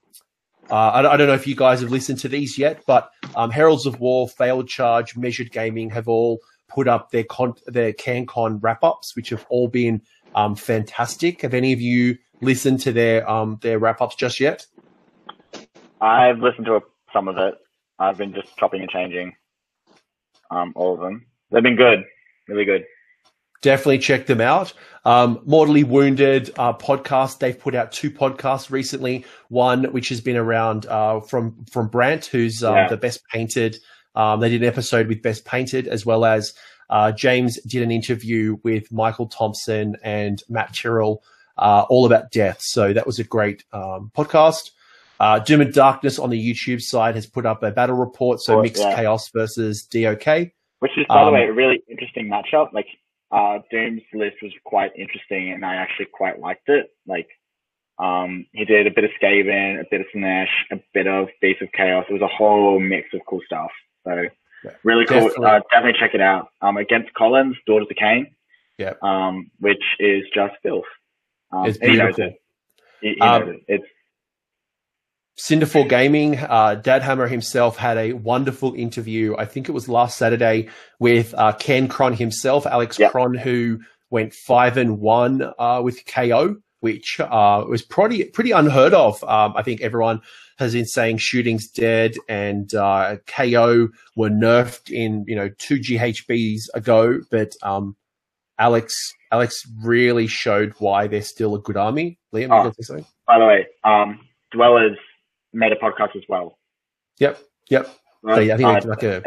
S1: uh, I, I don't know if you guys have listened to these yet, but um, Heralds of War, Failed Charge, Measured Gaming have all put up their con- their CanCon wrap ups, which have all been um, fantastic. Have any of you listened to their um, their wrap ups just yet?
S6: I've listened to a, some of it. I've been just chopping and changing um, all of them. They've been good, really good.
S1: definitely check them out. Um, Mortally Wounded uh, podcast. They've put out two podcasts recently. One which has been around uh, from from Brant, who's um,
S6: Yeah.
S1: the best painted. Um, they did an episode with best painted, as well as uh, James did an interview with Michael Thompson and Matt Tyrrell, uh, all about death. So that was a great um, podcast. Uh, Doom and Darkness on the YouTube side has put up a battle report. So
S6: Oh,
S1: mixed
S6: yeah.
S1: chaos versus DOK.
S6: Which is, by the
S1: Um,
S6: way, a really interesting matchup. Like, uh, Doom's list was quite interesting, and I actually quite liked it. Like, um, he did a bit of Skaven, a bit of Slaanesh, a bit of Beast of Chaos. It was a whole mix of cool stuff. So,
S1: Yeah,
S6: really cool.
S1: definitely.
S6: Uh, definitely check it out. Um, against Collins, Daughters of Khaine.
S1: Yeah.
S6: Um, which is just filth. Um,
S1: It's
S6: and he knows
S1: beautiful.
S6: it. He, he
S1: Um,
S6: knows it. It's
S1: Cinderfall Gaming, uh, Dad Hammer himself had a wonderful interview. I think it was last Saturday with uh, Ken Cron himself, Alex
S6: Yep.
S1: Cron, who went five and one uh, with KO, which uh, was pretty pretty unheard of. Um, I think everyone has been saying shooting's dead, and uh, KO were nerfed in you know two GHBs ago, but um, Alex Alex really showed why they're still a good army. Liam, you
S6: Oh.
S1: got to say
S6: by the way, um, Dwellers made a podcast as well.
S1: Yep, yep.
S6: Right?
S1: yeah, I think it's like a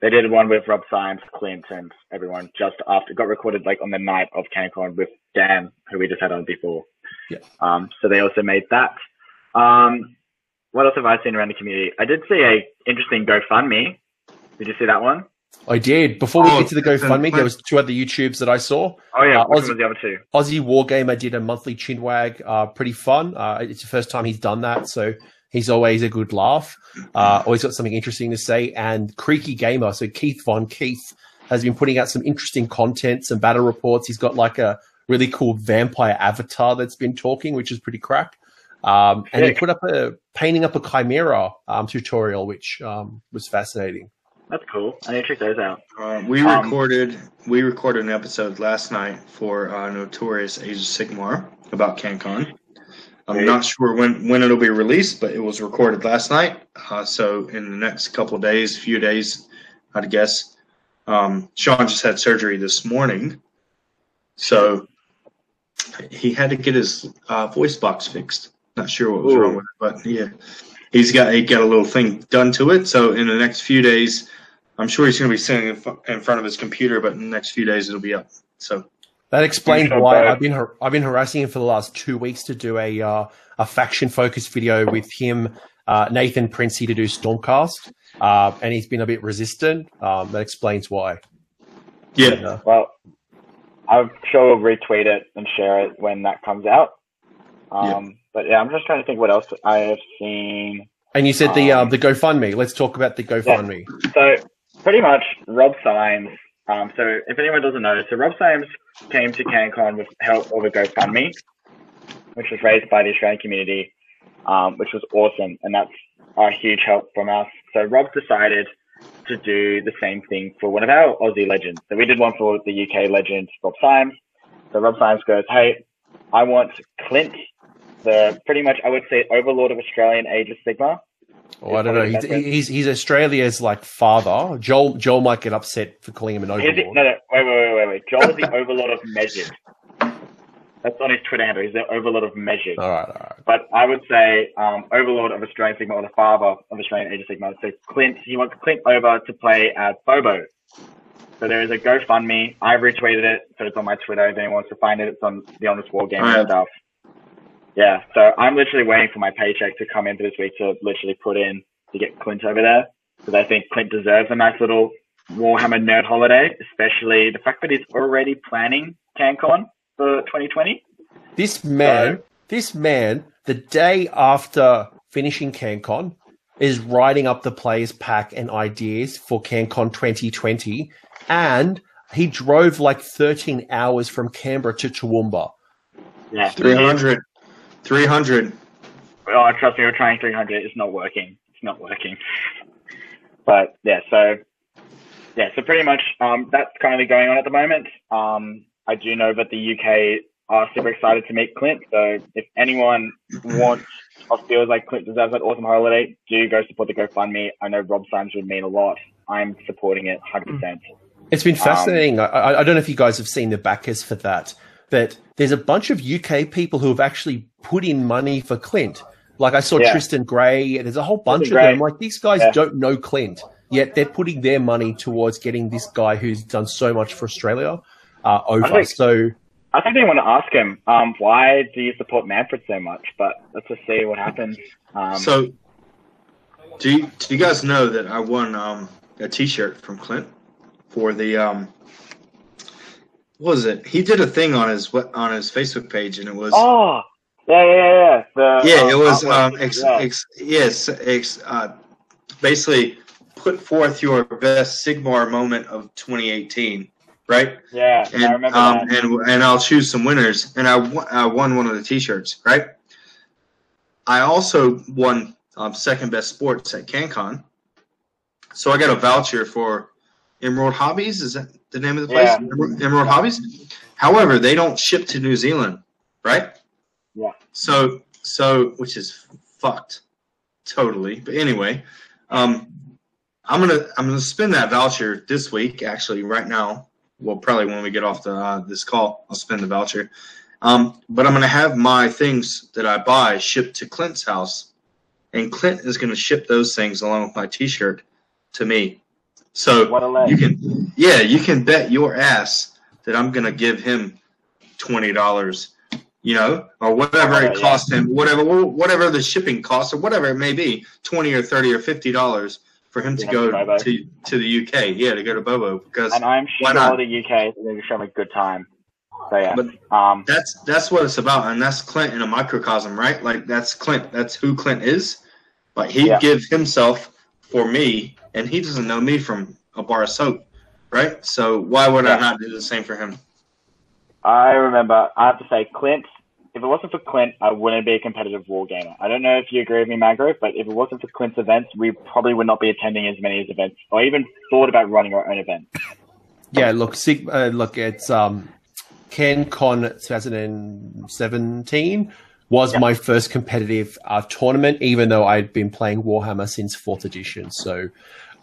S6: They did one with Rob Symes, Clint, and everyone just after it got recorded like on the night of CanCon with Dan, who we just had on before.
S1: Yeah.
S6: Um, so they also made that. Um, what else have I seen around the community? I did see a interesting GoFundMe. Did you see that one?
S1: I did. Before we
S3: Oh,
S1: get to the GoFundMe, there was two other YouTubes that I saw.
S6: Oh yeah,
S1: Uh, Aussie-
S6: was the other two?
S1: Aussie Wargamer did a monthly chinwag, uh, pretty fun. Uh, it's the first time he's done that, so he's always a good laugh. Uh, always got something interesting to say. And Creaky Gamer, so Keith Von Keith, has been putting out some interesting content, some battle reports. He's got like a really cool vampire avatar that's been talking, which is pretty crack. Um, and he put up a painting up a chimera um, tutorial, which um, was fascinating.
S6: That's cool. I need to check those out.
S3: Um, we
S6: Um,
S3: recorded we recorded an episode last night for uh, Notorious Age of Sigmar about CanCon. I'm
S6: Great.
S3: not sure when when it'll be released, but it was recorded last night. Uh, so in the next couple of days, few days, I'd guess. Um, Sean just had surgery this morning, so he had to get his uh, voice box fixed. Not sure what was
S6: Ooh.
S3: wrong with it, but yeah, he's got he got a little thing done to it. So in the next few days, I'm sure he's going to be sitting in, front of his computer, but in the next few days it'll be up. So
S1: That explains why
S6: both.
S1: I've been har- I've been harassing him for the last two weeks to do a uh, a faction focused video with him, uh, Nathan Princey to do Stormcast, uh, and he's been a bit resistant. Um, that explains why.
S3: yeah,
S1: And, uh,
S6: Well, I'm sure we'll retweet it and share it when that comes out. Um, But yeah, I'm just trying to think what else I have seen.
S1: and you said the
S6: Um,
S1: um, the GoFundMe. Let's talk about the GoFundMe. Yeah.
S6: So pretty much Rob Symes. Um, so if anyone doesn't know, so Rob Symes came to CanCon with help of a GoFundMe, which was raised by the Australian community. um, which was awesome, and that's a huge help from us. So Rob decided to do the same thing for one of our Aussie legends. So we did one for the UK legend Rob Symes. So Rob Symes goes, "Hey, I want Clint, the pretty much I would say overlord of Australian Age of Sigmar."
S1: Oh, I don't know. He's, he's he's Australia's like father. Joel Joel might get upset for calling him an
S6: Is it,
S1: overlord.
S6: no, no, wait, wait, wait, wait, wait. Joel is the overlord of Measured. That's on his Twitter handle. He's the overlord of Measured.
S1: All right, all right.
S6: But I would say um, Overlord of Australian Sigmar or the father of Australian Age of Sigmar. So Clint, he wants Clint over to play as Bobo. So there is a GoFundMe. I've retweeted it, so it's on my Twitter. If anyone wants to find it, it's on the Honest Wargamer
S3: Alright.
S6: and stuff. Yeah, so I'm literally waiting for my paycheck to come in for this week to literally put in to get Clint over there because I think Clint deserves a nice little Warhammer nerd holiday, especially the fact that he's already planning CanCon for 2020.
S1: This man, this man, the day after finishing CanCon, is writing up the players pack and ideas for CanCon 2020, and he drove like 13 hours from Canberra to Toowoomba.
S6: Yeah,
S3: 300. 300.
S6: Oh, trust me, we're trying 300. It's not working. It's not working. But yeah, so yeah, so pretty much um, that's currently going on at the moment. Um, I do know that the UK are super excited to meet Clint. So if anyone wants or feels like Clint deserves that awesome holiday, do go support the GoFundMe. I know Rob Symes would mean a lot. I'm supporting it 100%.
S1: It's been fascinating. I I, I don't know if you guys have seen the backers for that, but there's a bunch of UK people who have actually put in money for Clint. Like I saw
S6: Yeah.
S1: Tristan Gray. There's a whole bunch
S6: Tristan
S1: of
S6: Gray.
S1: them. Like these guys
S6: Yeah.
S1: don't know Clint, yet they're putting their money towards getting this guy who's done so much for Australia uh, over.
S6: think-
S1: so
S6: I think they want to ask him, um, why do you support Mannfred so much? But let's just see what happens. Um,
S3: So, do you, do you guys know that I won um, a T-shirt from Clint for the um, what was it? He did a thing on his on his Facebook page, and it was
S6: oh, yeah, yeah, yeah. yeah. The,
S3: yeah,
S6: um,
S3: it was um, ex,
S6: Yeah.
S3: ex, yes, ex, uh, basically put forth your best Sigmar moment of 2018, right?
S6: Yeah,
S3: and
S6: I remember
S3: um,
S6: that.
S3: and and I'll choose some winners, and I won, I won one of the T-shirts, right? I also won um, second best sports at CanCon, so I got a voucher for Emerald Hobbies. Is that the name of the place?
S6: Yeah.
S3: Emerald, Hobbies. However, they don't ship to New Zealand, right?
S6: Yeah.
S3: So so which is fucked, totally. But anyway, um, I'm gonna I'm gonna spend that voucher this week. Actually, right now, well, probably when we get off the uh, this call, I'll spend the voucher. Um, but I'm gonna have my things that I buy shipped to Clint's house, and Clint is gonna ship those things along with my T-shirt to me. So
S6: What a leg.
S3: you can, yeah, you can bet your ass that I'm gonna give him twenty dollars, you know, or whatever
S6: Oh,
S3: it
S6: yeah.
S3: cost him, whatever whatever the shipping costs or whatever it may be, twenty or thirty or fifty dollars for him to go
S6: Bobo.
S3: to to the UK, yeah, to go to Bobo because
S6: and I'm sure
S3: not?
S6: the UK is going to show me a good time. So yeah,
S3: But-
S6: um,
S3: that's that's what it's about, and that's Clint in a microcosm, right? Like that's Clint. That's who Clint is. Like he
S6: Yeah.
S3: gives himself for me, and he doesn't know me from a bar of soap, right? So why would
S6: Yeah.
S3: I not do the same for him?
S6: I remember. I have to say, Clint. If it wasn't for Clint, I wouldn't be a competitive war gamer. I don't know if you agree with me, Magro, but if it wasn't for Clint's events, we probably would not be attending as many as events, or even thought about running our own events.
S1: yeah, look, Sig- uh, look, it's um, CanCon 2017 was
S6: Yeah.
S1: my first competitive uh, tournament, even though I'd been playing Warhammer since fourth edition. So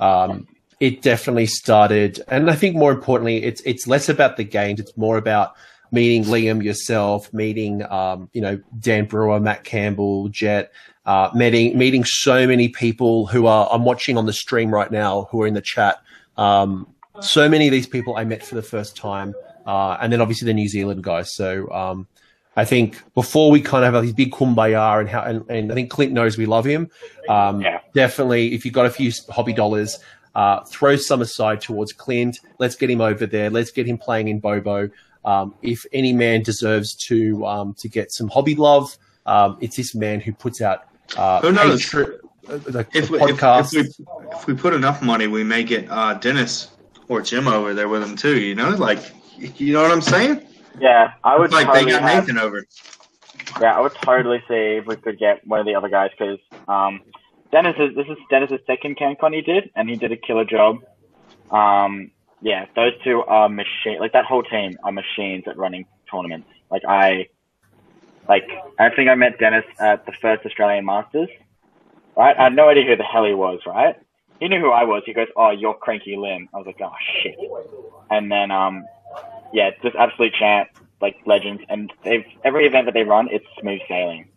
S1: um, it definitely started, and I think more importantly, it's it's less about the games; it's more about meeting Liam yourself, meeting um, you know Dan Brewer, Matt Campbell, Jet, uh, meeting meeting so many people who are I'm watching on the stream right now who are in the chat. Um, so many of these people I met for the first time, uh, and then obviously the New Zealand guys. So um, I think before we kind of have these big kumbaya and how, and, and I think Clint knows we love him. Um,
S6: Yeah.
S1: Definitely, if you've got a few hobby dollars, uh, throw some aside towards Clint. Let's get him over there. Let's get him playing in Bobo. Um, if any man deserves to um, to get some hobby love, um, it's this man who puts out uh,
S3: Who knows?
S1: patri- uh, the,
S3: If
S1: the
S3: we, if,
S1: podcast.
S3: if we if we put enough money, we may get uh, Dennis or Jim over there with him too. You know, like you know what I'm saying?
S6: Yeah, I would
S3: It's like they
S6: totally
S3: got
S6: have,
S3: Nathan over.
S6: Yeah, I would totally see if we could get one of the other guys because um, Dennis is this is Dennis's second CanCon he did, and he did a killer job. Um, yeah, those two are machine. Like that whole team are machines at running tournaments. Like I, like I think I met Dennis at the first Australian Masters. Right, I had no idea who the hell he was. Right, he knew who I was. He goes, "Oh, you're Cranky Lim." I was like, "Oh shit!" And then, um, yeah, just absolute champ, like legends, and they've every event that they run, it's smooth sailing.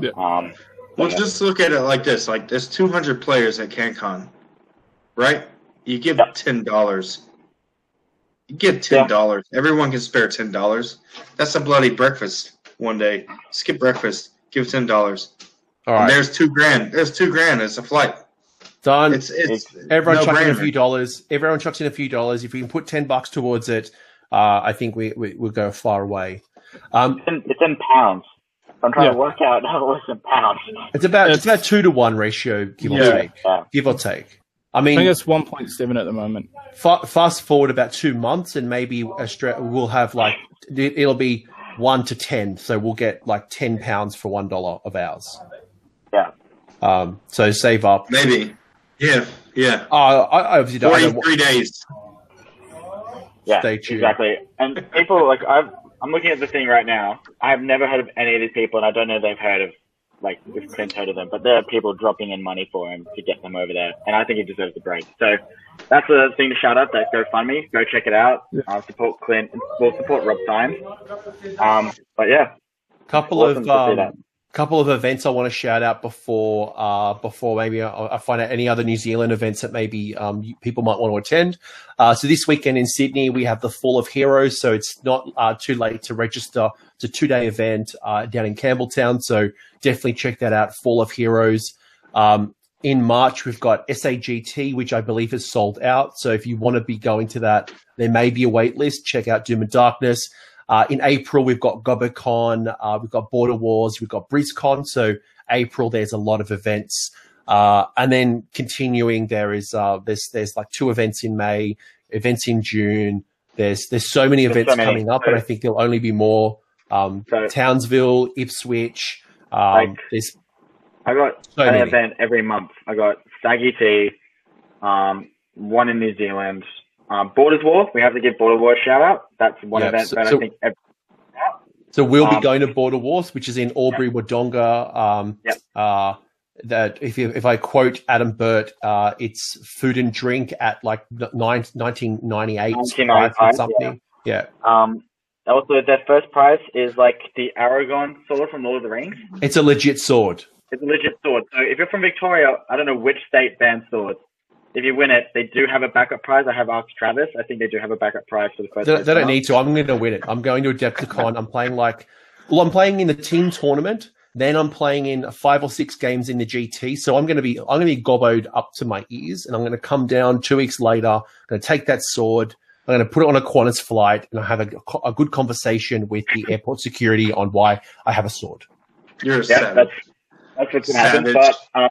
S5: Yeah.
S6: Um,
S3: Well,
S6: yeah.
S3: just look at it like this: like there's 200 players at CanCon, right? You give
S6: Yeah.
S3: ten dollars. You give ten dollars. Everyone can spare ten dollars. That's a bloody breakfast one day. Skip breakfast. Give ten dollars.
S1: All right,
S3: There's two grand. There's two grand. It's a flight.
S1: done.
S3: It's it's
S1: Everyone
S3: no
S1: chucks in a few dollars. Everyone chucks in a few dollars. If you can put ten bucks towards it, uh, I think we, we we'll go far away. Um,
S6: It's in, it's in pounds. I'm trying
S5: Yeah.
S6: to work out how it's in pounds.
S1: it's about it's,
S5: It's-
S1: about two to one ratio, give
S3: Yeah.
S1: or take.
S6: Yeah.
S1: Give or take. I mean,
S5: I
S1: mean,
S5: think it's 1.7 at the moment.
S1: fa- fast forward about two months, and maybe Austra- we'll have like it- it'll be one to ten, so we'll get like ten pounds for one dollar of ours.
S6: Yeah.
S1: Um, so save up.
S3: Maybe. Yeah. Yeah.
S1: Uh, I, I obviously don't. I don't
S3: days.
S6: Yeah,
S1: Stay tuned.
S6: exactly. And people like I've, I'm looking at the thing right now. I have never heard of any of these people, and I don't know if they've heard of like if Clint's heard of them, but there are people dropping in money for him to get them over there, and I think he deserves a break. So that's the thing to shout out. That GoFundMe, go check it out. Uh, support Clint. We'll support Rob Symes. Um, but yeah,
S1: couple
S6: awesome
S1: of
S6: to see that.
S1: um, couple of events I want to shout out before uh, before maybe I, I find out any other New Zealand events that maybe um, people might want to attend. Uh, so this weekend in Sydney we have the Fall of Heroes, so it's not uh, too late to register. It's a two day event uh, down in Campbelltown, so definitely check that out. Fall of Heroes. Um, in March we've got SAGT, which I believe is sold out. So if you want to be going to that, there may be a wait list. Check out Doom and Darkness. Uh, in April, we've got GoboCon, uh, we've got Border Wars, we've got BrizCon. So April, there's a lot of events, uh, and then continuing, there is uh, there's there's like two events in May, events in June. There's there's so many
S6: There's
S1: events
S6: so many.
S1: coming up, and I think there'll only be more. Um,
S6: So-
S1: Townsville, Ipswich. Um,
S6: Like-
S1: there's
S6: I got
S1: So
S6: an
S1: many.
S6: event every month. I got Saggy Tea, um, one in New Zealand. Um, Borders War, we have to give Border War a shout out. That's one
S1: Yeah,
S6: event
S1: so-
S6: that
S1: so-
S6: I think
S1: So we'll be
S6: Um,
S1: going to Border Wars, which is in Albury, Wodonga. Um,
S6: Yep.
S1: uh, that if you, if I quote Adam Burt, uh, it's food and drink at like nine, 1998 price or
S6: 1995,
S1: something. Yeah.
S6: Um, also, their first prize is like the Aragorn sword from Lord of the Rings.
S1: it's a legit sword.
S6: It's a legit sword. So if you're from Victoria, I don't know which state bans swords. If you win it, they do have a backup prize. I have asked Travis. I think they do have a backup prize for the first.
S1: They, they don't need to. I'm going to win it. I'm going to Adepticon. I'm playing like, well, I'm playing in the team tournament. Then I'm playing in five or six games in the GT. So I'm going to be, I'm going to be gobboed up to my ears, and I'm going to come down two weeks later. I'm going to take that sword. I'm going to put it on a Qantas flight, and I have a, a good conversation with the airport security on why I have a sword.
S3: You're a
S6: Yeah,
S3: savage.
S6: that's that's what's gonna happen. But um,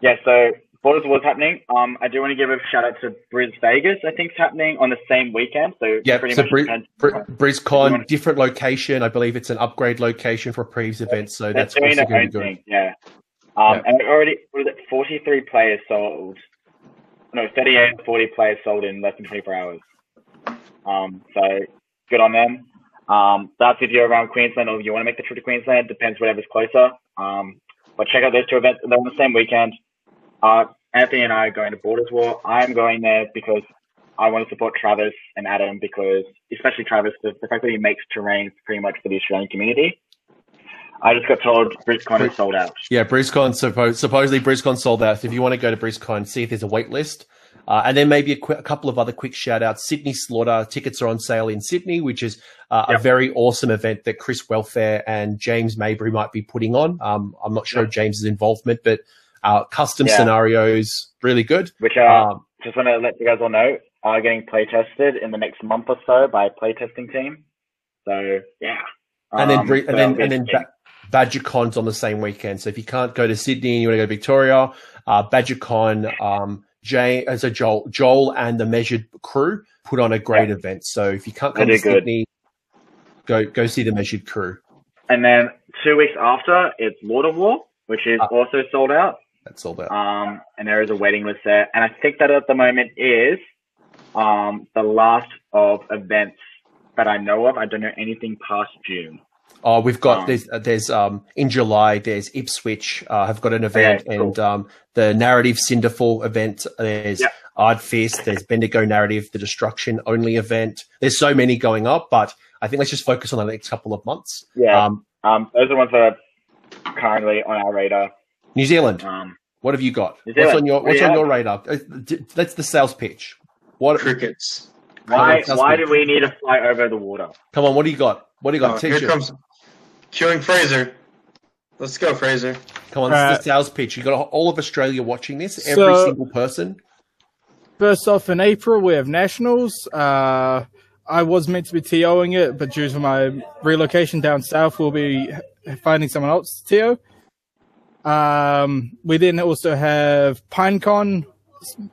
S6: yeah, so Borders was happening. Um, I do want to give a shout out to Briz Vegas. I think it's happening on the same weekend. So
S1: Yeah,
S6: pretty
S1: so
S6: much
S1: Bri- Bri- BrizCon, different location. I believe it's an upgrade location for a previous event, so that's
S6: doing
S1: also going to be good.
S6: thing. Yeah. Um,
S1: Yeah.
S6: and already what is it? Forty three players sold. No, thirty eight or forty players sold in less than twenty four hours. Um, so good on them. Um, that's if you're around Queensland or if you want to make the trip to Queensland. Depends whatever's closer. Um, but check out those two events. They're on the same weekend. Uh, Anthony and I are going to Borders War. I'm going there because I want to support Travis and Adam because, especially Travis, the, the fact that he makes terrain pretty much for the Australian community. I just got told BrizCon is sold out.
S1: Yeah, BrizCon suppo- supposedly BrizCon sold out. If you want to go to BrizCon, see if there's a wait list. Uh, and then maybe a, qu- a couple of other quick shout outs. Sydney Slaughter tickets are on sale in Sydney, which is uh, a very awesome event that Chris Welfare and James Mabry might be putting on. Um, I'm not sure of James's involvement, but uh, custom
S6: Yeah.
S1: scenarios, really good.
S6: Which uh,
S1: Um,
S6: just want to let you guys all know are getting play tested in the next month or so by a play testing team. So yeah.
S1: and then
S6: Um, so
S1: and then and then ba- BadgerCon's on the same weekend. So if you can't go to Sydney and you want to go to Victoria, uh, BadgerCon, um, Jay as a Joel, Joel and the Measured Crew put on a great
S6: Yeah.
S1: event. So if you can't come to
S6: good.
S1: Sydney, go go see the Measured Crew.
S6: and then two weeks after, it's Lord of War, which is
S1: Ah.
S6: also sold out.
S1: That's all that.
S6: Um, and there is a waiting list there. And I think that at the moment is um, the last of events that I know of. I don't know anything past June.
S1: Oh, we've got
S6: Um,
S1: there's uh, there's um in July there's Ipswich uh, have got an event
S6: Okay, cool.
S1: and um the narrative Cinderfall event. There's
S6: Yep.
S1: Ardfist. There's Bendigo narrative, the Destruction only event. There's so many going up, but I think let's just focus on the next couple of months.
S6: Yeah.
S1: Um,
S6: Um, those are the ones that are currently on our radar.
S1: New Zealand,
S6: Um,
S1: what have you got? What's on your What's
S6: you
S1: on your radar? Uh, That's the sales pitch. What?
S3: Crickets.
S6: why
S1: Sounds
S6: why
S1: good.
S6: do we need to fly over the water?
S1: Come on, what do you got? What do you got?
S3: Oh,
S1: Teach
S3: here comes Killing Fraser. Let's go, Fraser.
S1: Come on, this is the sales pitch. You got all of Australia watching this. Every
S5: So-
S1: single person.
S5: First off, in April, we have Nationals. Uh, I was meant to be TOing it, but due to my relocation down south, we'll be finding someone else to TO. Um, we then also have PineCon.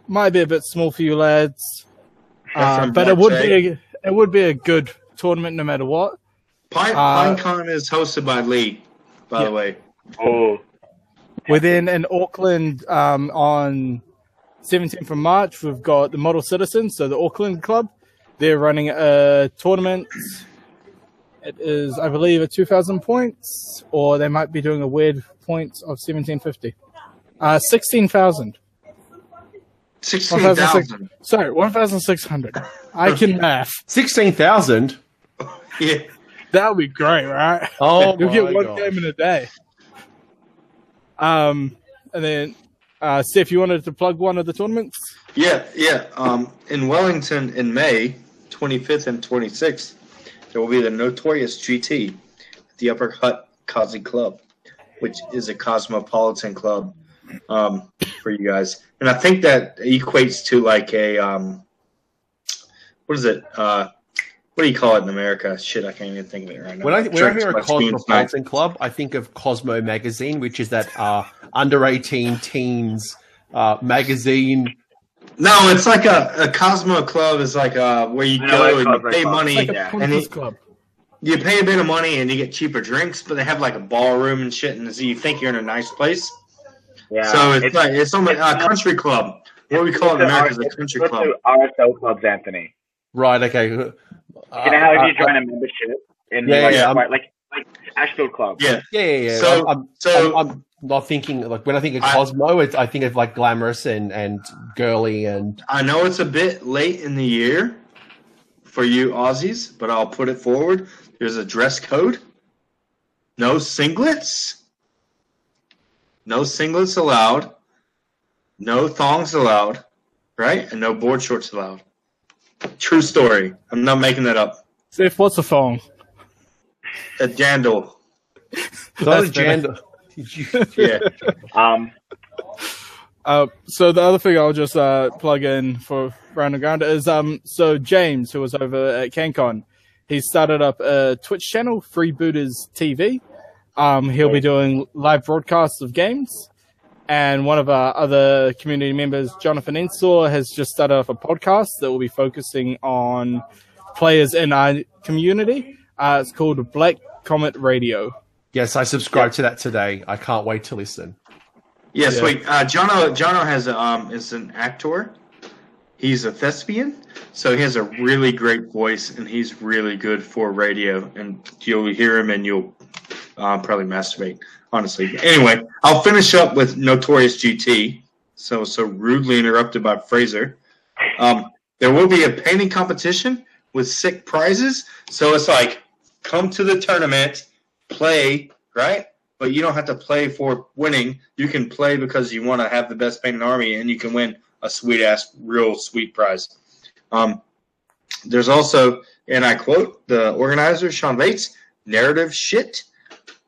S5: Might be a bit small for you lads, uh, but it would
S3: Monte.
S5: be a, it would be a good tournament no matter what.
S3: Pine,
S5: Uh,
S3: PineCon is hosted by Lee, by
S5: Yeah.
S3: the way.
S6: Oh,
S5: We're then in Auckland um, on 17th of March. We've got the Model Citizens, so the Auckland Club. They're running a tournament. It is, I believe, a 2,000 points, or they might be doing a weird points of 1750. Uh, 16,000.
S3: 16,000.
S5: Sorry, 1,600. I can math.
S1: Sixteen thousand.
S3: Yeah.
S5: That would be great, right?
S1: Oh,
S5: You'll
S1: my
S5: get one
S1: God.
S5: game in a day. Um, and then, uh, Steph, you wanted to plug one of the tournaments?
S3: Yeah, yeah. Um, in Wellington in May 25th and 26th, there will be the Notorious GT at the Upper Hutt Cossie Club, which is a cosmopolitan club um, for you guys. And I think that equates to like a, um, what is it? Uh, what do you call it in America? Shit, I can't even think of it right now.
S1: When I, when I hear a
S3: by Spoon's Night.
S1: cosmopolitan club, I think of Cosmo magazine, which is that uh, under eighteen teens uh, magazine.
S3: No, it's like a, a Cosmo Club is like uh where you
S6: I know
S3: go
S6: what
S3: and you
S6: Cosmo
S3: pay
S6: Club
S3: money.
S5: It's like a
S3: And
S5: punters
S3: it-
S5: club.
S3: you pay a bit of money and you get cheaper drinks, but they have like a ballroom and shit, and so you think you're in a nice place.
S6: yeah.
S3: so it's, like it's almost a country club. What we call it in America is a country
S6: What's
S3: club.
S6: the RSL clubs, Anthony?
S1: Right. Okay. Uh,
S6: You know how if you
S1: uh,
S6: join a membership in
S1: Yeah,
S6: like,
S1: yeah, I'm-
S6: like, like like Ashfield Club.
S3: Yeah.
S1: yeah, yeah, yeah.
S3: So-
S1: I'm, I'm,
S3: so-
S1: I'm, I'm not thinking like when I think of
S3: I-
S1: Cosmo, it's, I think of like glamorous and and girly and
S3: I know it's a bit late in the year for you Aussies, but I'll put it forward. There's a dress code. No singlets. No singlets allowed. No thongs allowed. Right? And no board shorts allowed. True story. I'm not making that up.
S5: Steph, what's a phone?
S3: A jandal.
S1: it's not a
S5: That's better.
S1: gender. You-
S3: Yeah.
S6: Um,
S5: Uh, so the other thing I'll just uh, plug in for Round and Ground is um, so James, who was over at CanCon, he started up a Twitch channel, Freebooters TV. Um, he'll be doing live broadcasts of games. And one of our other community members, Jonathan Ensor, has just started up a podcast that will be focusing on players in our community. Uh, it's called Black Comet Radio.
S1: Yes, I subscribed to that today. I can't wait to listen.
S3: Yeah,
S5: Yeah.
S3: sweet. Uh, Jono, Jono has a, um is an actor. He's a thespian, so he has a really great voice, and he's really good for radio. And you'll hear him, and you'll uh, probably masturbate. Honestly, anyway, I'll finish up with Notorious GT. So so rudely interrupted by Fraser. Um, there will be a painting competition with sick prizes. So it's like come to the tournament, play, right? But you don't have to play for winning. You can play because you want to have the best painted army, and you can win a sweet ass, real sweet prize. Um, there's also, and I quote the organizer Sean Bates, narrative shit.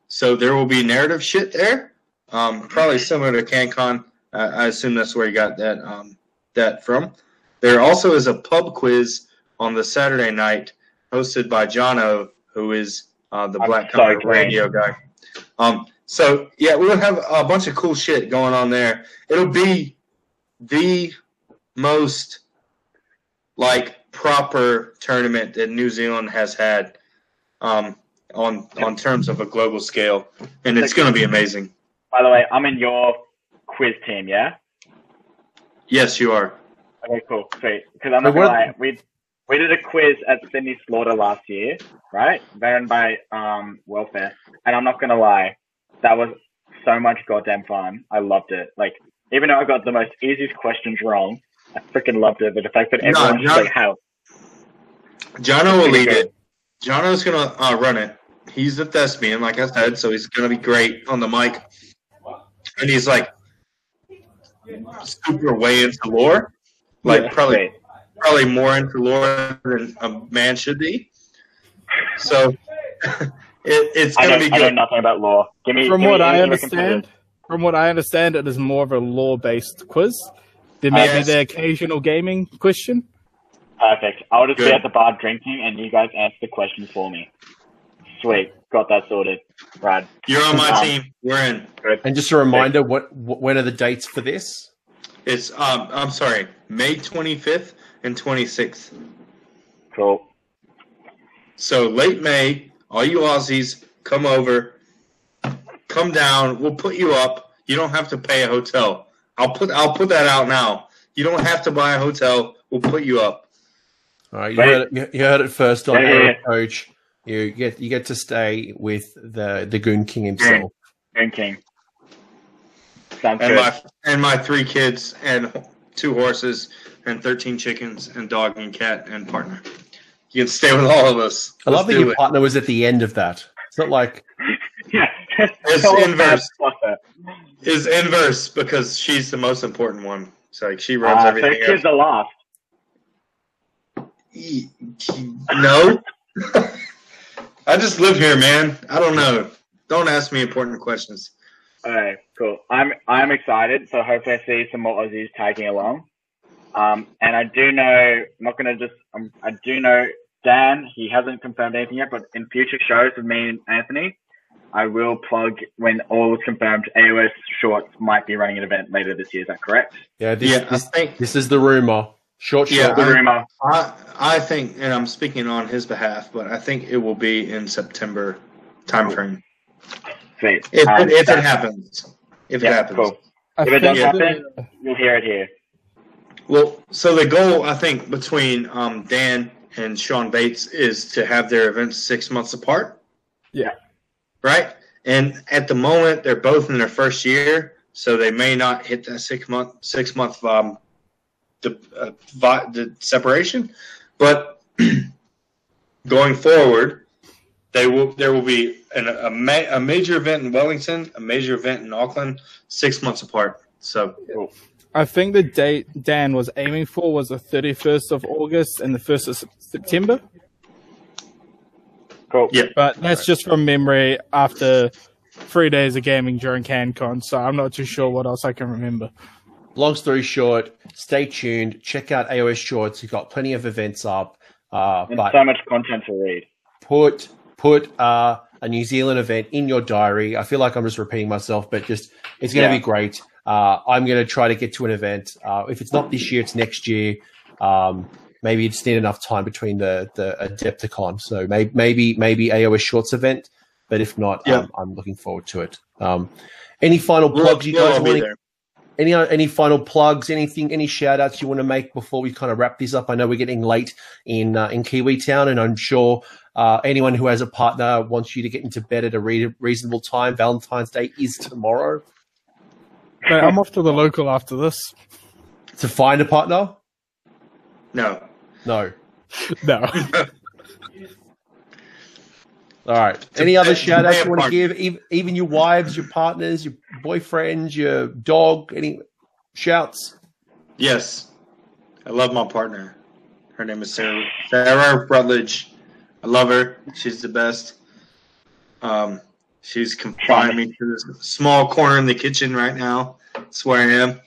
S3: So there will be narrative shit there. Um, probably similar to CanCon. I, I assume that's where you got that um, that from. There also is a pub quiz on the Saturday night, hosted by Jono, who is uh, the
S6: I'm
S3: Black
S6: so
S3: Comet
S6: green.
S3: radio guy. Um, so yeah, we'll have a bunch of cool shit going on there. It'll be the most like proper tournament that New Zealand has had um, on on terms of a global scale, and it's going to be amazing.
S6: By the way, I'm in your quiz team, yeah?
S3: Yes, you are.
S6: Okay, cool. Sweet. Because I'm not
S1: But
S6: gonna lie, we we did a quiz at Sydney Slaughter last year, right? Ran by um Welfare, and I'm not gonna lie, that was so much goddamn fun. I loved it. Like, even though I got the most easiest questions wrong, I freaking loved it. But the fact that
S3: No,
S6: everyone was
S3: no.
S6: like, "How?"
S3: Jono will lead it. Jono's gonna uh, run it. He's a thespian, like I said, so he's gonna be great on the mic. And he's like super way into lore, like
S6: Yeah,
S3: probably. Probably more into lore than a man should be. So it, it's gonna
S6: know,
S3: be
S6: I know nothing about law. Give me.
S5: From
S6: give me
S5: what I understand, from what I understand, it is more of a law-based quiz. There may
S3: Yes.
S5: be the occasional gaming question.
S6: Perfect. I'll just be at the bar drinking, and you guys ask the questions for me. Sweet. Got that sorted. Right.
S3: You're on my
S6: Um,
S3: team. We're in.
S1: And just a reminder, what, wh- when are the dates for this?
S3: It's um I'm sorry, May 25th and 26th.
S6: Cool.
S3: So late May, all you Aussies, come over, come down. We'll put you up. You don't have to pay a hotel. I'll put I'll put that out now. You don't have to buy a hotel. We'll put you up.
S1: All right, you
S6: Right.
S1: heard, it, you- you heard it first on
S6: Yeah, yeah,
S1: Coach. You get you get to stay with the the Goon King himself.
S6: Drinking. Sounds
S3: And
S6: good.
S3: my and my three kids and two horses and 13 chickens and dog and cat and partner. You can stay with all of us.
S1: I love
S3: Let's
S1: that your
S3: it.
S1: partner was at the end of that. It's not like
S6: yeah.
S3: It's inverse.
S6: about
S3: Is inverse because she's the most important one. So like she runs
S6: Uh,
S3: everything. else.
S6: kids are last.
S3: No. I just live here, man. I don't know. Don't ask me important questions.
S6: Okay, cool. I'm I'm excited. So hopefully I see some more Aussies tagging along. Um, and I do know, I'm not gonna just, um, I do know Dan. He hasn't confirmed anything yet, but in future shows with me and Anthony, I will plug when all is confirmed. AOS Shorts might be running an event later this year. Is that correct?
S1: yeah, this,
S3: Yeah, I
S1: this,
S3: think
S1: this is the rumor. Short,
S3: Yeah,
S1: short.
S6: The
S3: I-
S6: rumor.
S3: I I think, and I'm speaking on his behalf, but I think it will be in September timeframe
S6: Sweet.
S3: if
S6: Um,
S3: it, if it happens. If
S6: yeah,
S3: it happens.
S6: Cool.
S5: I
S6: If it does
S5: think
S6: happen, you'll hear it here.
S3: Well, so the goal I think between um, Dan and Sean Bates is to have their events six months apart.
S5: Yeah.
S3: Right. And at the moment, they're both in their first year, so they may not hit that six month six month um, the, uh, vi- the separation. But going forward, they will there will be an, a, ma- a major event in Wellington, a major event in Auckland, six months apart. So
S5: I think the date Dan was aiming for was the 31st of August and the 1st of September.
S6: Cool.
S3: Yeah.
S5: But that's just from memory after three days of gaming during CanCon, so I'm not too sure what else I can remember.
S1: Long story short, stay tuned. Check out AOS Shorts. We've got plenty of events up. Uh,
S6: And
S1: but
S6: so much content to read.
S1: put put uh, a New Zealand event in your diary. I feel like I'm just repeating myself, but just it's going to
S6: Yeah.
S1: be great. Uh, I'm going to try to get to an event. Uh, if it's not this year, it's next year. Um, maybe you just need enough time between the the Adepticon. So maybe maybe maybe AOS Shorts event. But if not,
S3: Yeah.
S1: um, I'm looking forward to it. Um, any final
S3: we'll,
S1: plugs you guys want?
S3: there.
S1: Any any final plugs? Anything? Any shout outs you want to make before we kind of wrap this up? I know we're getting late in uh, in Kiwi Town, and I'm sure uh, anyone who has a partner wants you to get into bed at a re- reasonable time. Valentine's Day is tomorrow.
S5: But I'm off to the local after this.
S1: To find a partner?
S3: No.
S1: No.
S5: No.
S1: All right. Any other
S3: pay-
S1: shout outs you want to give? Even, even your wives, your partners, your boyfriends, your dog? Any shouts?
S3: Yes. I love my partner. Her name is Sarah, Sarah Rutledge. I love her. She's the best. Um, she's confined me to this small corner in the kitchen right now. That's where I am.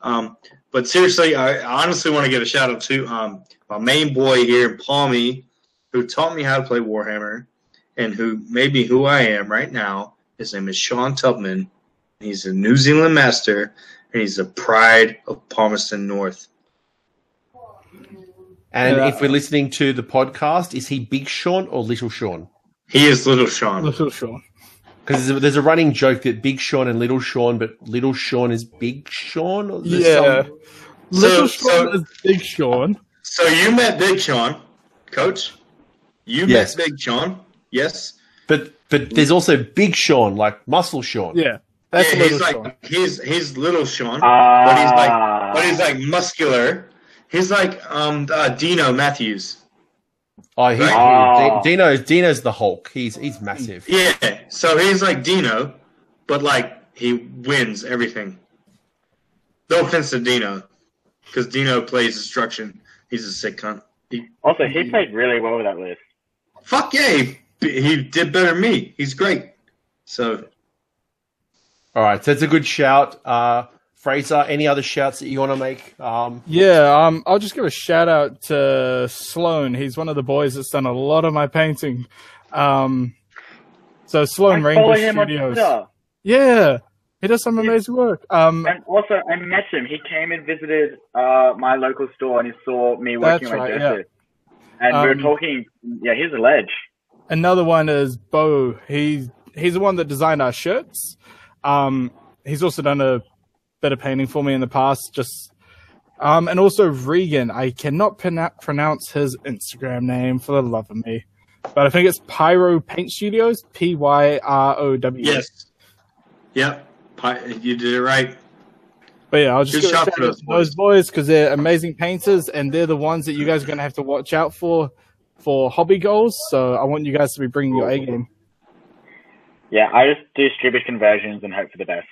S3: Um, but seriously, I, I honestly want to give a shout out to um, my main boy here in Palmy, who taught me how to play Warhammer, and who made me who I am right now. His name is Sean Tubman. He's a New Zealand master, and he's the pride of Palmerston North.
S1: And
S5: Yeah.
S1: if we're listening to the podcast, is he Big Sean or Little Sean?
S3: He is Little Sean.
S5: Little Sean.
S1: Because there's, a- there's a running joke that Big Sean and Little Sean, but Little Sean is Big Sean. Or
S5: Yeah.
S1: some-
S5: Little
S3: So-
S5: Sean
S3: so-
S5: is Big Sean.
S3: So you met Big Sean, Coach. You
S1: Yes.
S3: met Big Sean. Yes.
S1: but but there's also Big Sean, like Muscle Sean.
S5: Yeah. That's
S3: yeah,
S5: Little
S3: he's like
S5: Sean.
S3: he's he's Little Sean,
S6: Ah.
S3: but he's like but he's like muscular. He's like um uh, Dino Matthews.
S1: Oh, he's,
S6: Oh.
S1: Di- Dino. Dino's the Hulk. He's he's massive.
S3: Yeah. So he's like Dino, but like he wins everything. No offense to Dino, because Dino plays destruction. He's a sick cunt. He,
S6: Also, he played really well with that list.
S3: fuck yeah, he, he did better than me. He's great. So
S1: All right, so it's a good shout. Uh, Fraser, any other shouts that you want to make? Um,
S5: Yeah, um, I'll just give a shout out to Sloan. He's one of the boys that's done a lot of my painting. Um, so Sloan
S6: I
S5: Rainbow
S6: follow him on
S5: Studios. Yeah, he does some amazing work. Um,
S6: And also, I met him. He came and visited uh, my local store, and he saw me working
S5: That's
S6: on my
S5: right,
S6: dresses. And we were
S5: Um,
S6: talking. Yeah, he's a ledge.
S5: another one is Bo. He he's the one that designed our shirts. Um, he's also done a bit of painting for me in the past. Just um, and also Regan. I cannot pronou- pronounce his Instagram name for the love of me, but I think it's Pyro Paint Studios. P Y R O W.
S3: yes, yep, Pi- you did it right.
S5: But yeah, I'll just
S3: Good shout
S5: shout out
S3: those
S5: to those boys because they're amazing painters and they're the ones that you guys are going to have to watch out for for hobby goals. So I want you guys to be bringing your A game.
S6: Yeah, I just do stupid conversions and hope for the best.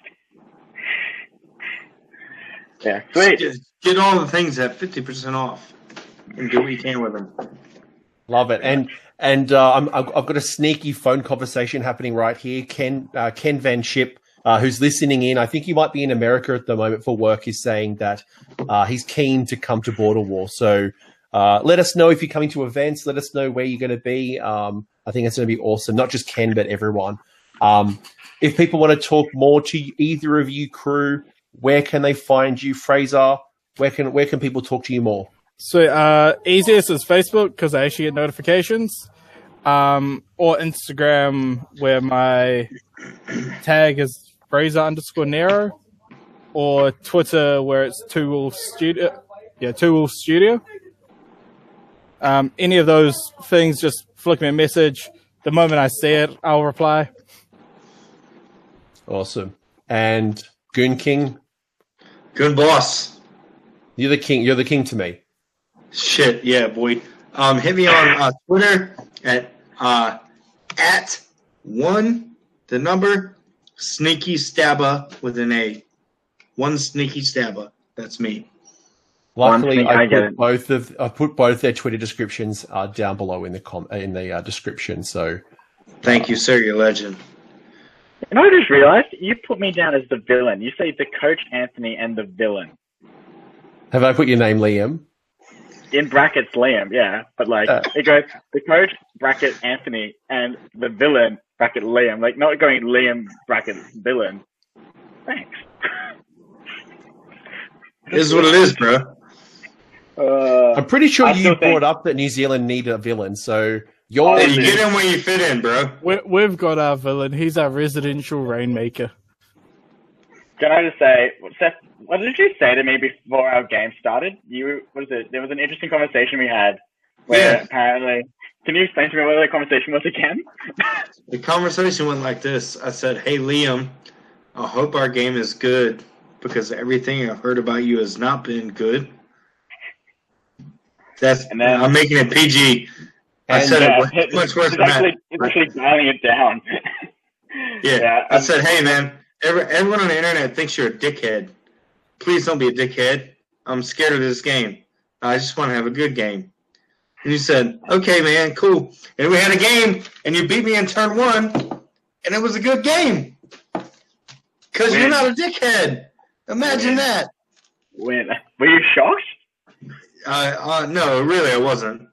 S6: Yeah, sweet.
S3: Get, get all the things at fifty percent off, and do what you can with them.
S1: love it. And and uh, I'm, I've I've got a sneaky phone conversation happening right here. Ken uh, Ken Van Ship, uh, who's listening in, I think he might be in America at the moment for work, is saying that uh, he's keen to come to Border War. So uh, let us know if you're coming to events. Let us know where you're going to be. Um, I think it's going to be awesome. Not just Ken, but everyone. Um, if people want to talk more to either of you crew, where can they find you, Fraser? Where can where can people talk to you more?
S5: So uh, easiest is Facebook because I actually get notifications, um, or Instagram where my tag is Fraser underscore Nero, or Twitter where it's Two Wolf Studio. Yeah, Two Wolf Studio. Um, any of those things, just flick me a message. The moment I see it, I'll reply.
S1: Awesome. And Goon King,
S3: Goon boss.
S1: you're the king. You're the king to me.
S3: Shit, yeah, boy. Um, hit me on uh, Twitter at uh, at one the number sneaky stabba with an A. One sneaky stabba. That's me.
S1: Luckily, I
S6: I get
S1: put both of I put both their Twitter descriptions uh, down below in the com in the uh, description. So
S3: Thank you, sir. You're legend.
S6: And I just realized you put me down as the villain. You say the coach Anthony and the villain.
S1: have I put your name, Liam?
S6: In brackets, Liam, yeah. But like,
S1: Uh.
S6: it goes the coach bracket Anthony and the villain bracket Liam. Like, not going Liam bracket villain. Thanks.
S3: This is what it is, bro.
S6: Uh,
S1: I'm pretty sure
S6: I
S1: you brought
S6: think-
S1: up that New Zealand need a villain. So you're
S3: Hey, you get in where you fit in, bro.
S5: We, we've got our villain. He's our residential rainmaker.
S6: Can I just say, Seth, what did you say to me before our game started? You what is it? There was an interesting conversation we had where
S3: Yeah.
S6: apparently. Can you explain to me what the conversation was again?
S3: The conversation went like this. I said, "Hey, Liam, I hope our game is good because everything I've heard about you has not been good." That's
S6: And then-
S3: I'm making it PG. I said
S6: yeah,
S3: it much, much worse than that.
S6: actually, it's actually dialing it down.
S3: Yeah.
S6: Yeah,
S3: I
S6: um,
S3: said, hey, man, every, everyone on the internet thinks you're a dickhead. Please don't be a dickhead. I'm scared of this game. I just want to have a good game. And you said, okay, man, cool. And we had a game, and you beat me in turn one, and it was a good game. Because you're not a dickhead. Imagine
S6: Win.
S3: that.
S6: when were you shocked?
S3: Uh, uh, no, really, I wasn't.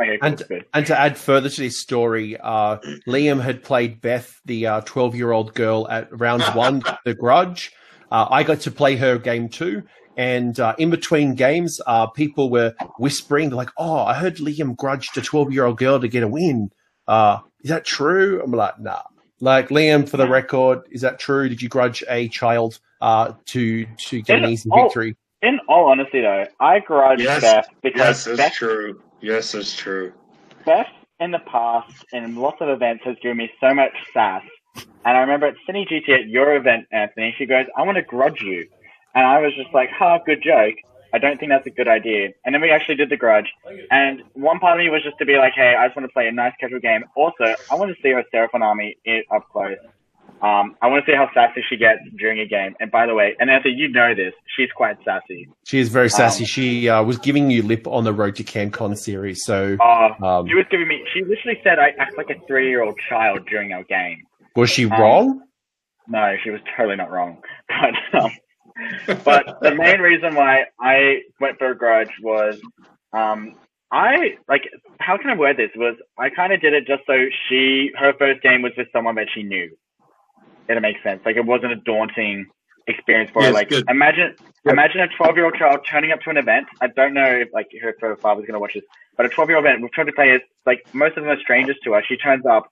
S6: Okay,
S1: And- And to add further to this story, uh, Liam had played Beth, the uh, 12 year old girl, at round one, The Grudge. Uh, I got to play her game two. And uh, in between games, uh, people were whispering, like, oh, I heard Liam grudged a 12 year old girl to get a win. Uh, is that true? I'm like, nah. Like Liam, for the record, is that true? Did you grudge a child uh, to to get an easy
S6: all-
S1: victory?
S6: In all honesty, though, I grudge
S3: Yes,
S6: Beth because
S3: Yes, it's
S6: Beth,
S3: true. Yes, it's true.
S6: Beth in the past in lots of events has given me so much sass. And I remember at Cine GT at your event, Anthony, she goes, I want to grudge you. And I was just like, ha, good joke. I don't think that's a good idea. And then we actually did the grudge. And one part of me was just to be like, hey, I just want to play a nice casual game. Also, I want to see her Seraphon army up close. Um, I want to see how sassy she gets during a game. And by the way, and Anthony, you know this, she's quite sassy.
S1: She is very sassy.
S6: Um,
S1: she uh, was giving you lip on the Road to CanCon series. So
S6: Uh,
S1: um,
S6: She was giving me. She literally said I act like a three-year-old child during our game.
S1: was she
S6: um,
S1: wrong?
S6: No, she was totally not wrong. But um, but the main reason why I went for a grudge was um, I like how can I word this? Was I kind of did it just so she her first game was with someone that she knew. It makes sense. Like it wasn't a daunting experience for her. Like
S3: good.
S6: imagine imagine a twelve year old child turning up to an event. I don't know if like her, her father's gonna watch this, but a twelve year old event with twenty players, like most of them are strangers to her. She turns up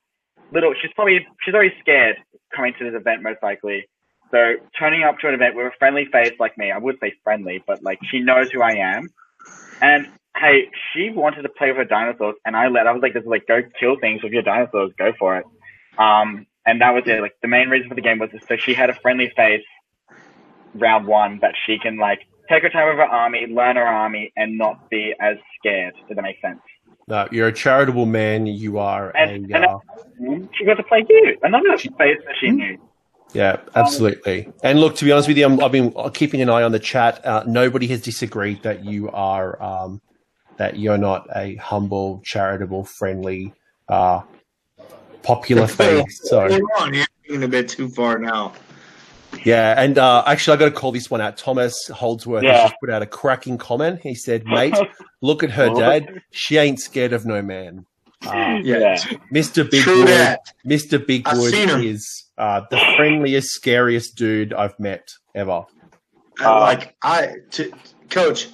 S6: little she's probably she's already scared coming to this event most likely. So turning up to an event with a friendly face like me, I would say friendly, but like she knows who I am. And hey, she wanted to play with her dinosaurs and I let I was like, this is like go kill things with your dinosaurs, go for it. Um and that was it. Like the main reason for the game was so she had a friendly face round one that she can like take her time with her army, learn her army, and not be as scared. Does that make sense?
S1: No, you're a charitable man. You are
S6: And-
S1: a
S6: and
S1: uh,
S6: She got to play you, another face that she knew.
S1: yeah, absolutely. And look, to be honest with you, I'm, I've been keeping an eye on the chat. Uh, nobody has disagreed that you are um, that you're not a humble, charitable, friendly, uh, popular face. So
S3: Hold on, you're taking a bit too far now.
S1: yeah, and uh, actually, I got to call this one out. Thomas Holdsworth
S6: Yeah.
S1: just put out a cracking comment. He said, "Mate, look at her dad. She ain't scared of no man." Uh,
S6: Yeah.
S1: Mr.
S3: True
S1: Bigwood,
S3: that.
S1: Mr.
S3: I've
S1: Bigwood is uh, the friendliest, scariest dude I've met ever.
S6: Uh,
S3: like I, to, coach,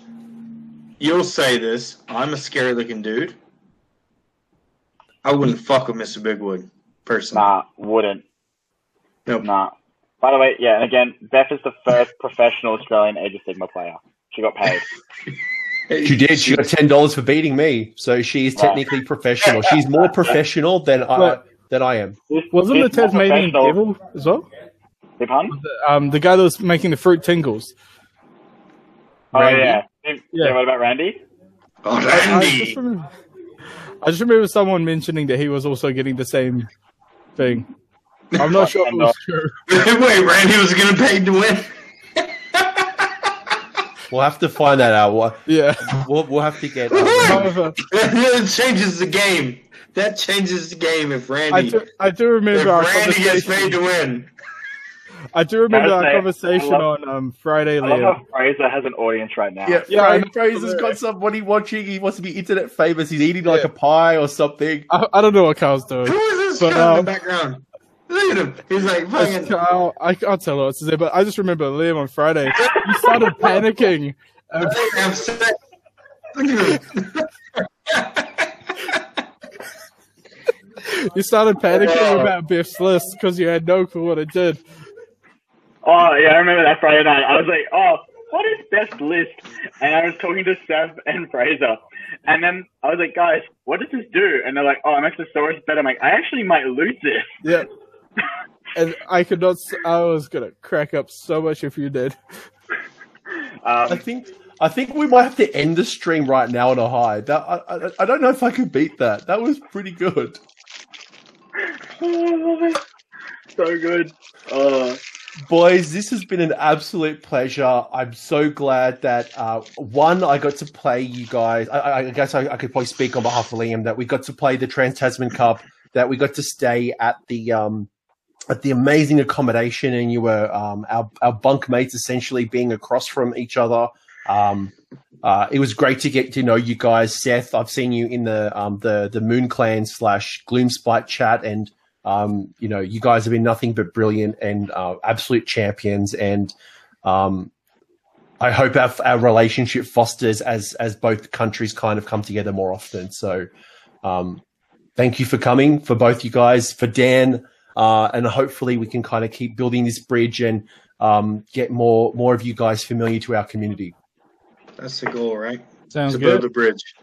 S3: you'll say this. I'm a scary looking dude. I wouldn't fuck with Mr. Bigwood, personally.
S6: Nah, wouldn't.
S3: Nope.
S6: Nah. By the way, yeah, and again, Beth is the first professional Australian Age of Sigmar player. She got paid.
S1: She did. She got ten dollars for beating me, so she is technically professional. She's more professional than I
S5: Look.
S1: than I am.
S5: Wasn't the
S6: She's more
S5: Tasmanian devil as well?
S6: Big pun?
S5: Um, the guy that was making the fruit tingles.
S6: Oh,
S1: Randy?
S6: yeah. yeah.
S5: Yeah.
S6: What about Randy?
S3: Oh,
S5: I just,
S3: Randy.
S5: Remember, I just remember someone mentioning that he was also getting the same thing. I'm not sure if it was true.
S3: Wait, Randy was gonna pay to win.
S1: We'll have to find that out. We'll,
S5: Yeah.
S1: we'll, we'll have to get. uh,
S5: However,
S3: that changes the game. That changes the game if
S5: I
S3: Randy
S5: do, I do remember our
S3: Randy gets paid to win.
S5: I do remember our conversation
S6: love-
S5: on um, Friday,
S6: I love
S5: Liam.
S6: how Fraser has an audience right now.
S1: yeah,
S5: Yeah, I.
S1: Fraser's got somebody watching. He wants to be internet famous. He's eating like
S5: Yeah.
S1: a pie or something.
S5: I, I don't know what Carl's doing.
S3: Who is this
S5: But,
S3: guy in
S5: um,
S3: the background? Look at him. He's like fucking.
S5: Carl, I can't tell what to say, but I just remember Liam on Friday. He started panicking. Um,
S3: I'm sick. Look at him.
S5: you started panicking
S6: Yeah.
S5: about Biff's list because you had no clue what it did.
S6: Oh, yeah, I remember that Friday night. I was like, oh, what is best list? And I was talking to Seth and Fraser. And then I was like, guys, what does this do? And they're like, oh, it makes the stories better. I'm like, I actually might lose this.
S5: Yeah. And I could not. I was gonna crack up so much if you did.
S1: I
S6: Um,
S1: think. I think we might have to end the stream right now on a high. That, I, I, I don't know if I could beat that. That was pretty good.
S6: so good. Uh,
S1: Boys, this has been an absolute pleasure. I'm so glad that uh, one, I got to play you guys. I, I- guess I, I could probably speak on behalf of Liam that we got to play the Trans Tasman Cup. That we got to stay at the um, at the amazing accommodation, and you were um, our our bunk mates essentially being across from each other. Um, uh, it was great to get to know you guys, Seth. I've seen you in the um, the the Moon Clan slash Gloomspite chat, and um, you know you guys have been nothing but brilliant and uh, absolute champions. And um, I hope our, our relationship fosters as as both countries kind of come together more often. So, um, thank you for coming for both you guys, for Dan, uh, and hopefully we can kind of keep building this bridge and um, get more more of you guys familiar to our community.
S3: That's the goal, right?
S5: Sounds
S3: to build a bridge.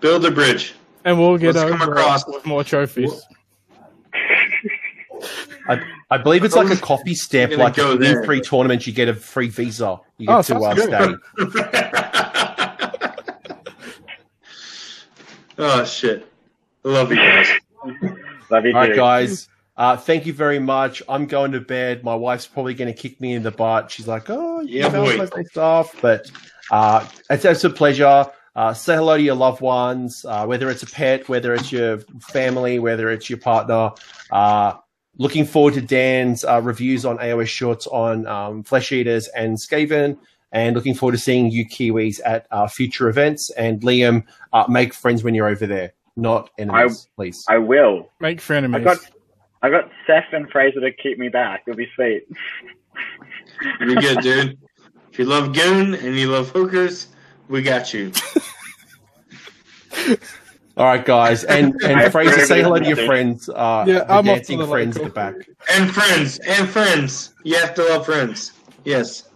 S3: Build a bridge.
S5: And we'll get
S3: Let's come across-
S5: with more trophies.
S1: I believe it's like a coffee step, like
S3: go
S1: if you win three tournaments, you get a free visa. You get
S5: Oh,
S1: to uh, stay.
S3: oh shit! I love you guys.
S6: Love you
S1: All right, guys. Uh, thank you very much. I'm going to bed. My wife's probably going to kick me in the butt. She's like, "Oh, you
S3: Yeah,
S1: know,
S3: boy.
S1: my stuff." But uh, it's, it's a pleasure. Uh, say hello to your loved ones, uh, whether it's a pet, whether it's your family, whether it's your partner. Uh, looking forward to Dan's uh, reviews on AOS Shorts on um, Flesh Eaters and Skaven, and looking forward to seeing you Kiwis at uh, future events. And Liam, uh, make friends when you're over there, not enemies, please.
S6: I will.
S5: Make frenemies.
S6: I got, I got Seth and Fraser to keep me back. It'll be sweet.
S3: You're good, dude. If you love Goon and you love hookers, we got you.
S1: All right, guys, and and Fraser, say hello to your friends. Uh,
S5: Yeah, I'm off
S1: dancing
S5: to the
S1: friends at the back.
S3: And friends, and friends. You have to love friends. Yes.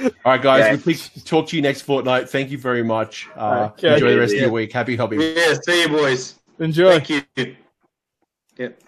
S1: All right, guys,
S6: Yeah.
S1: we'll please talk to you next fortnight. Thank you very much. Uh,
S5: Okay.
S1: enjoy the rest of your week. Happy hobby.
S3: Yeah, see you, boys.
S5: Enjoy.
S3: Thank you. Yep.